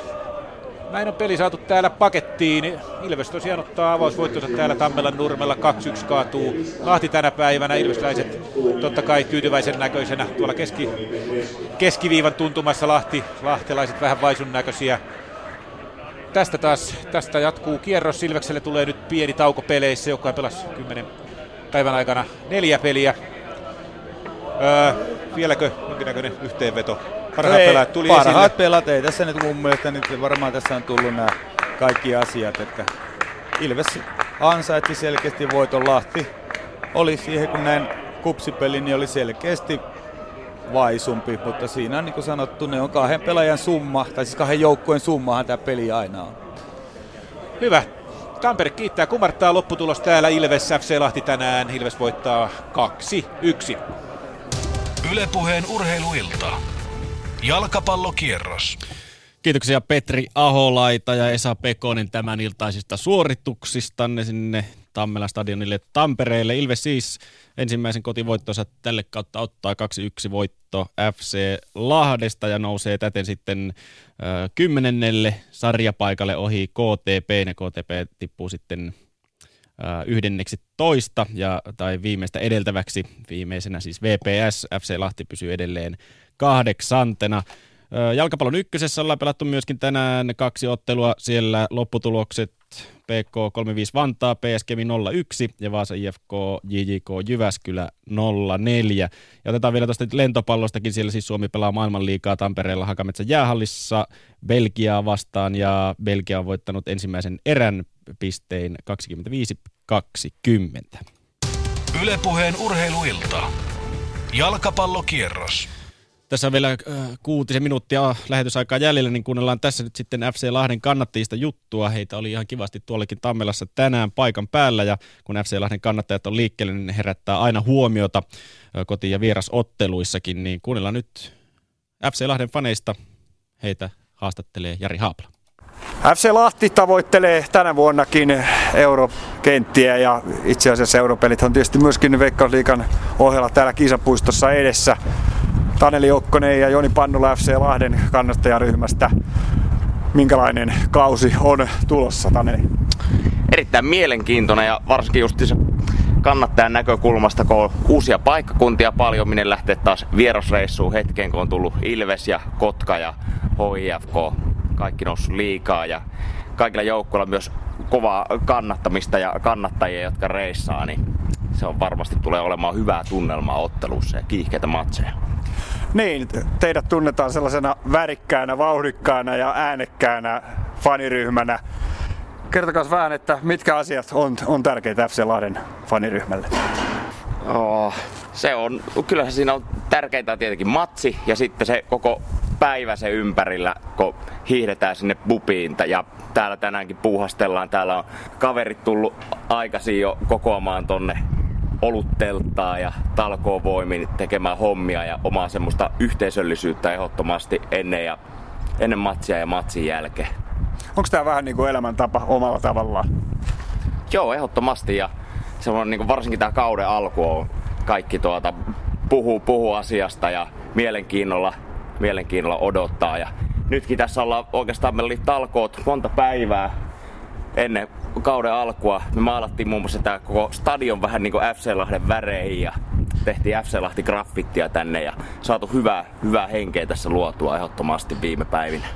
Näin on peli saatu täällä pakettiin. Ilves tosiaan ottaa avausvoittonsa täällä Tammelan nurmella. 2-1 kaatuu Lahti tänä päivänä. Ilvesläiset totta kai tyytyväisen näköisenä tuolla keski, keskiviivan tuntumassa Lahti. Lahtelaiset vähän vaisun näköisiä. Tästä taas, tästä jatkuu kierros. Ilvekselle tulee nyt pieni tauko peleissä, joka pelasi 10 päivän aikana neljä peliä. Öö, vieläkö jonkinnäköinen yhteenveto? Parhaat Ei, pelaajat tuli parhaat esille. pelaat, ei tässä nyt mun mielestä nyt varmaan tässä on tullut nämä kaikki asiat, että Ilves ansaitsi selkeästi voiton Lahti. Oli siihen kun näin kupsipeli, niin oli selkeästi vaisumpi, mutta siinä on niin kuin sanottu, ne on kahden pelaajan summa, tai siis kahden joukkueen summahan tämä peli aina on. Hyvä. Tampere kiittää, kumartaa lopputulos täällä Ilves FC Lahti tänään. Ilves voittaa 2-1. Ylepuheen urheiluilta. Jalkapallokierros. Kiitoksia Petri Aholaita ja Esa Pekonen tämän iltaisista suorituksistanne sinne Tammelan stadionille Tampereelle. Ilves siis ensimmäisen kotivoittonsa tälle kautta ottaa 2-1 voitto FC Lahdesta ja nousee täten sitten äh, kymmenennelle sarjapaikalle ohi KTP. Ja KTP tippuu sitten yhdenneksi toista ja, tai viimeistä edeltäväksi. Viimeisenä siis VPS. FC Lahti pysyy edelleen kahdeksantena. Jalkapallon ykkösessä ollaan pelattu myöskin tänään kaksi ottelua. Siellä lopputulokset PK 35 Vantaa, PS Kemi 01 ja Vaasa IFK JJK Jyväskylä 04. Ja otetaan vielä tuosta lentopallostakin, siellä siis Suomi pelaa maailmanliigaa Tampereella Hakametsän jäähallissa Belgiaa vastaan ja Belgia on voittanut ensimmäisen erän pistein 20. Ylepuheen urheiluilta. Jalkapallokierros. Tässä on vielä äh, kuutisen minuuttia lähetysaikaa jäljellä, niin kuunnellaan tässä nyt sitten FC Lahden kannattajista juttua. Heitä oli ihan kivasti tuollakin Tammelassa tänään paikan päällä ja kun FC Lahden kannattajat on liikkeelle, niin herättää aina huomiota äh, koti- ja vierasotteluissakin, niin kuunnellaan nyt FC Lahden faneista. Heitä haastattelee Jari Haapla. FC Lahti tavoittelee tänä vuonnakin eurokenttiä ja itse asiassa europelit on tietysti myöskin Veikkausliikan ohella täällä kisapuistossa edessä. Taneli Okkonen ja Joni Pannula FC Lahden kannattajaryhmästä. Minkälainen kausi on tulossa, Taneli? Erittäin mielenkiintoinen ja varsinkin just se kannattajan näkökulmasta, kun on uusia paikkakuntia paljon, minne lähtee taas vierasreissuun hetkeen, kun on tullut Ilves ja Kotka ja HIFK, kaikki noussut liikaa ja kaikilla joukkoilla myös kovaa kannattamista ja kannattajia, jotka reissaa, niin se on varmasti tulee olemaan hyvää tunnelmaa ottelussa ja kiihkeitä matseja. Niin, teidät tunnetaan sellaisena värikkäänä, vauhdikkaana ja äänekkäänä faniryhmänä. Kertokaa vähän, että mitkä asiat on, on tärkeitä FC Lahden faniryhmälle? Oh, se on, kyllähän siinä on tärkeintä tietenkin matsi ja sitten se koko päivä se ympärillä, kun hiihdetään sinne pupiin ja täällä tänäänkin puuhastellaan. Täällä on kaverit tullut aikaisin jo kokoamaan tonne olutteltaa ja talkoovoimin tekemään hommia ja omaa semmoista yhteisöllisyyttä ehdottomasti ennen, ja, ennen matsia ja matsin jälkeen. Onko tämä vähän niin kuin elämäntapa omalla tavallaan? Joo, ehdottomasti ja se on niin kuin varsinkin tämä kauden alku on kaikki tuota, puhuu, puhuu asiasta ja mielenkiinnolla, mielenkiinnolla odottaa. Ja nytkin tässä ollaan oikeastaan, meillä oli talkoot monta päivää ennen kauden alkua. Me maalattiin muun muassa tämä koko stadion vähän niin kuin FC Lahden väreihin ja tehtiin FC Lahti graffittia tänne ja saatu hyvää, hyvää henkeä tässä luotua ehdottomasti viime päivinä.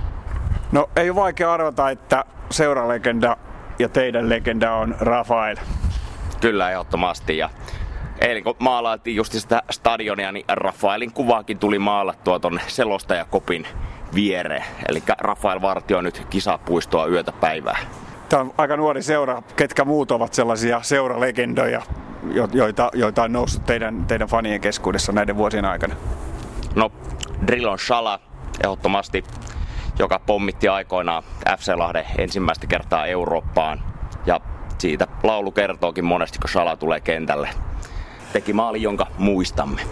No ei ole vaikea arvata, että seuralegenda ja teidän legenda on Rafael. Kyllä ehdottomasti ja eilen kun maalailtiin just sitä stadionia, niin Rafaelin kuvaakin tuli maalattua tonne selostajakopin viereen. Eli Rafael vartio nyt kisapuistoa yötä päivää. Tämä on aika nuori seura. Ketkä muut ovat sellaisia seuralegendoja, joita, joita on noussut teidän, teidän fanien keskuudessa näiden vuosien aikana? No, Drillon Shala ehdottomasti, joka pommitti aikoinaan FC Lahden ensimmäistä kertaa Eurooppaan. Ja siitä laulu kertookin monesti, kun Shala tulee kentälle. Teki maali, jonka muistamme.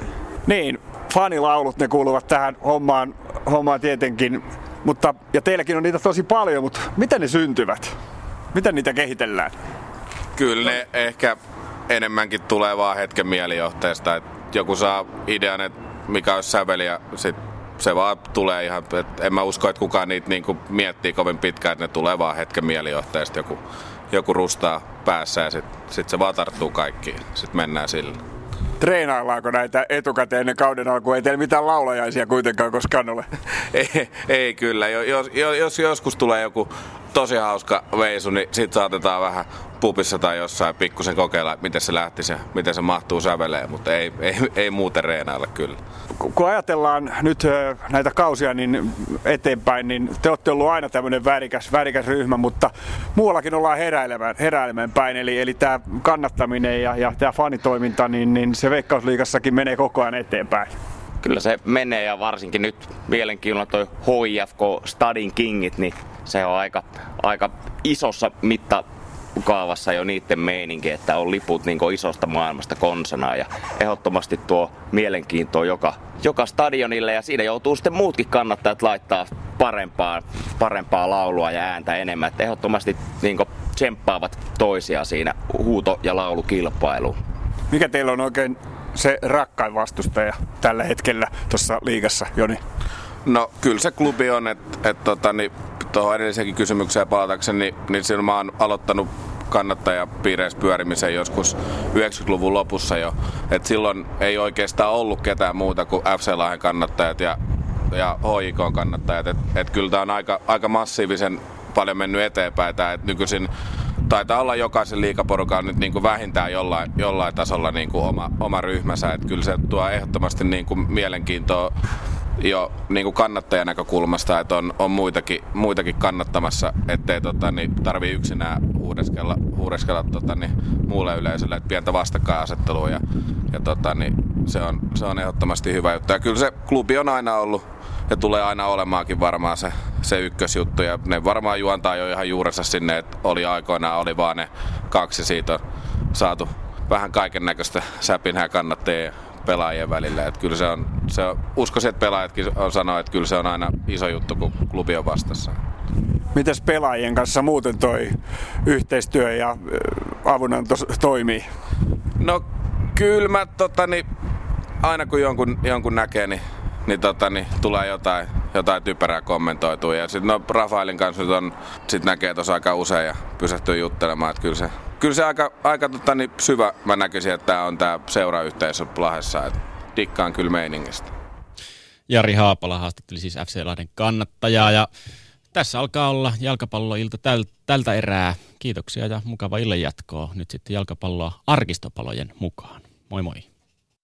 Niin, fanilaulut ne kuuluvat tähän hommaan, hommaan tietenkin. Mutta, ja teilläkin on niitä tosi paljon, mutta miten ne syntyvät? Miten niitä kehitellään? Kyllä ne ehkä enemmänkin tulee vaan hetken mielijohteesta. Että joku saa idean, että mikä olisi säveli ja sit se vaan tulee ihan, et en mä usko, että kukaan niitä niinku miettii kovin pitkään, että ne tulee vaan hetken mielijohteesta. Joku, joku rustaa päässä ja sitten sit se vaan tarttuu kaikkiin. Sitten mennään sillä. Treenaillaanko näitä etukäteen ennen kauden alkua? Ei teillä mitään laulajaisia kuitenkaan koskaan ole. [LAUGHS] ei, ei kyllä. Jos, jos, jos joskus tulee joku tosi hauska veisu, niin sit saatetaan vähän pupissa tai jossain pikkusen kokeilla, miten se lähtisi ja miten se mahtuu säveleen, mutta ei, ei, ei muuten reenailla kyllä. Kun ajatellaan nyt näitä kausia niin eteenpäin, niin te olette ollut aina tämmöinen värikäs, värikäs ryhmä, mutta muuallakin ollaan heräilemään, heräilemään päin. Eli, eli tämä kannattaminen ja, ja tämä fanitoiminta, niin, niin se Veikkausliigassakin menee koko ajan eteenpäin. Kyllä se menee ja varsinkin nyt mielenkiinnolla toi HIFK Stadin Kingit, niin se on aika, aika isossa mitta kaavassa jo niiden meininki, että on liput niin isosta maailmasta konsana ja ehdottomasti tuo mielenkiinto joka, joka stadionille ja siinä joutuu sitten muutkin kannattajat laittaa parempaa, parempaa laulua ja ääntä enemmän. Että ehdottomasti niin tsemppaavat toisia siinä huuto- ja laulukilpailuun. Mikä teillä on oikein se rakkain vastustaja tällä hetkellä tuossa liigassa, Joni? No kyllä se klubi on, että et, tota, niin, tuohon edelliseenkin kysymykseen palatakseni, niin, niin silloin mä oon aloittanut kannattajapiireissä pyörimisen joskus 90-luvun lopussa jo. Et silloin ei oikeastaan ollut ketään muuta kuin FC Lahden kannattajat ja, ja HIK kannattajat. Et, et kyllä tämä on aika, aika massiivisen paljon mennyt eteenpäin. Tää, et nykyisin taitaa olla jokaisen liikaporukan nyt niin kuin vähintään jollain, jollain tasolla niin kuin oma, oma ryhmänsä. Et kyllä se tuo ehdottomasti niin kuin mielenkiintoa jo niin kuin kannattajan näkökulmasta, että on, on muitakin, muitakin kannattamassa, ettei tota, niin tarvi yksinään huudeskella, huudeskella tota, niin, muulle yleisölle, että pientä vastakkainasettelua ja, ja tota, niin, se, on, se on ehdottomasti hyvä juttu. Ja kyllä se klubi on aina ollut ja tulee aina olemaankin varmaan se, se ykkösjuttu ja ne varmaan juontaa jo ihan juurensa sinne, että oli aikoinaan oli vaan ne kaksi siitä on saatu vähän kaiken näköistä säpinää kannattajia pelaajien välillä. Että kyllä se on, se on, uskoisin, että pelaajatkin on sanoa, että kyllä se on aina iso juttu, kun klubi on vastassa. Miten pelaajien kanssa muuten toi yhteistyö ja avunanto toimii? No kyllä mä tota, niin, aina kun jonkun, jonkun näkee, niin, niin, tota, niin tulee jotain, jotain typerää kommentoitua. Ja sitten no, Rafaelin kanssa nyt on, sit näkee tuossa aika usein ja pysähtyy juttelemaan, että kyllä se, kyllä se aika, aika tota, niin syvä mä näkisin, että tämä on tämä seurayhteisö Lahessa. Että dikkaan kyllä meiningistä. Jari Haapala haastatteli siis FC Lahden kannattajaa ja tässä alkaa olla jalkapalloilta täl, tältä erää. Kiitoksia ja mukava illan jatkoa. Nyt sitten jalkapalloa arkistopalojen mukaan. Moi moi.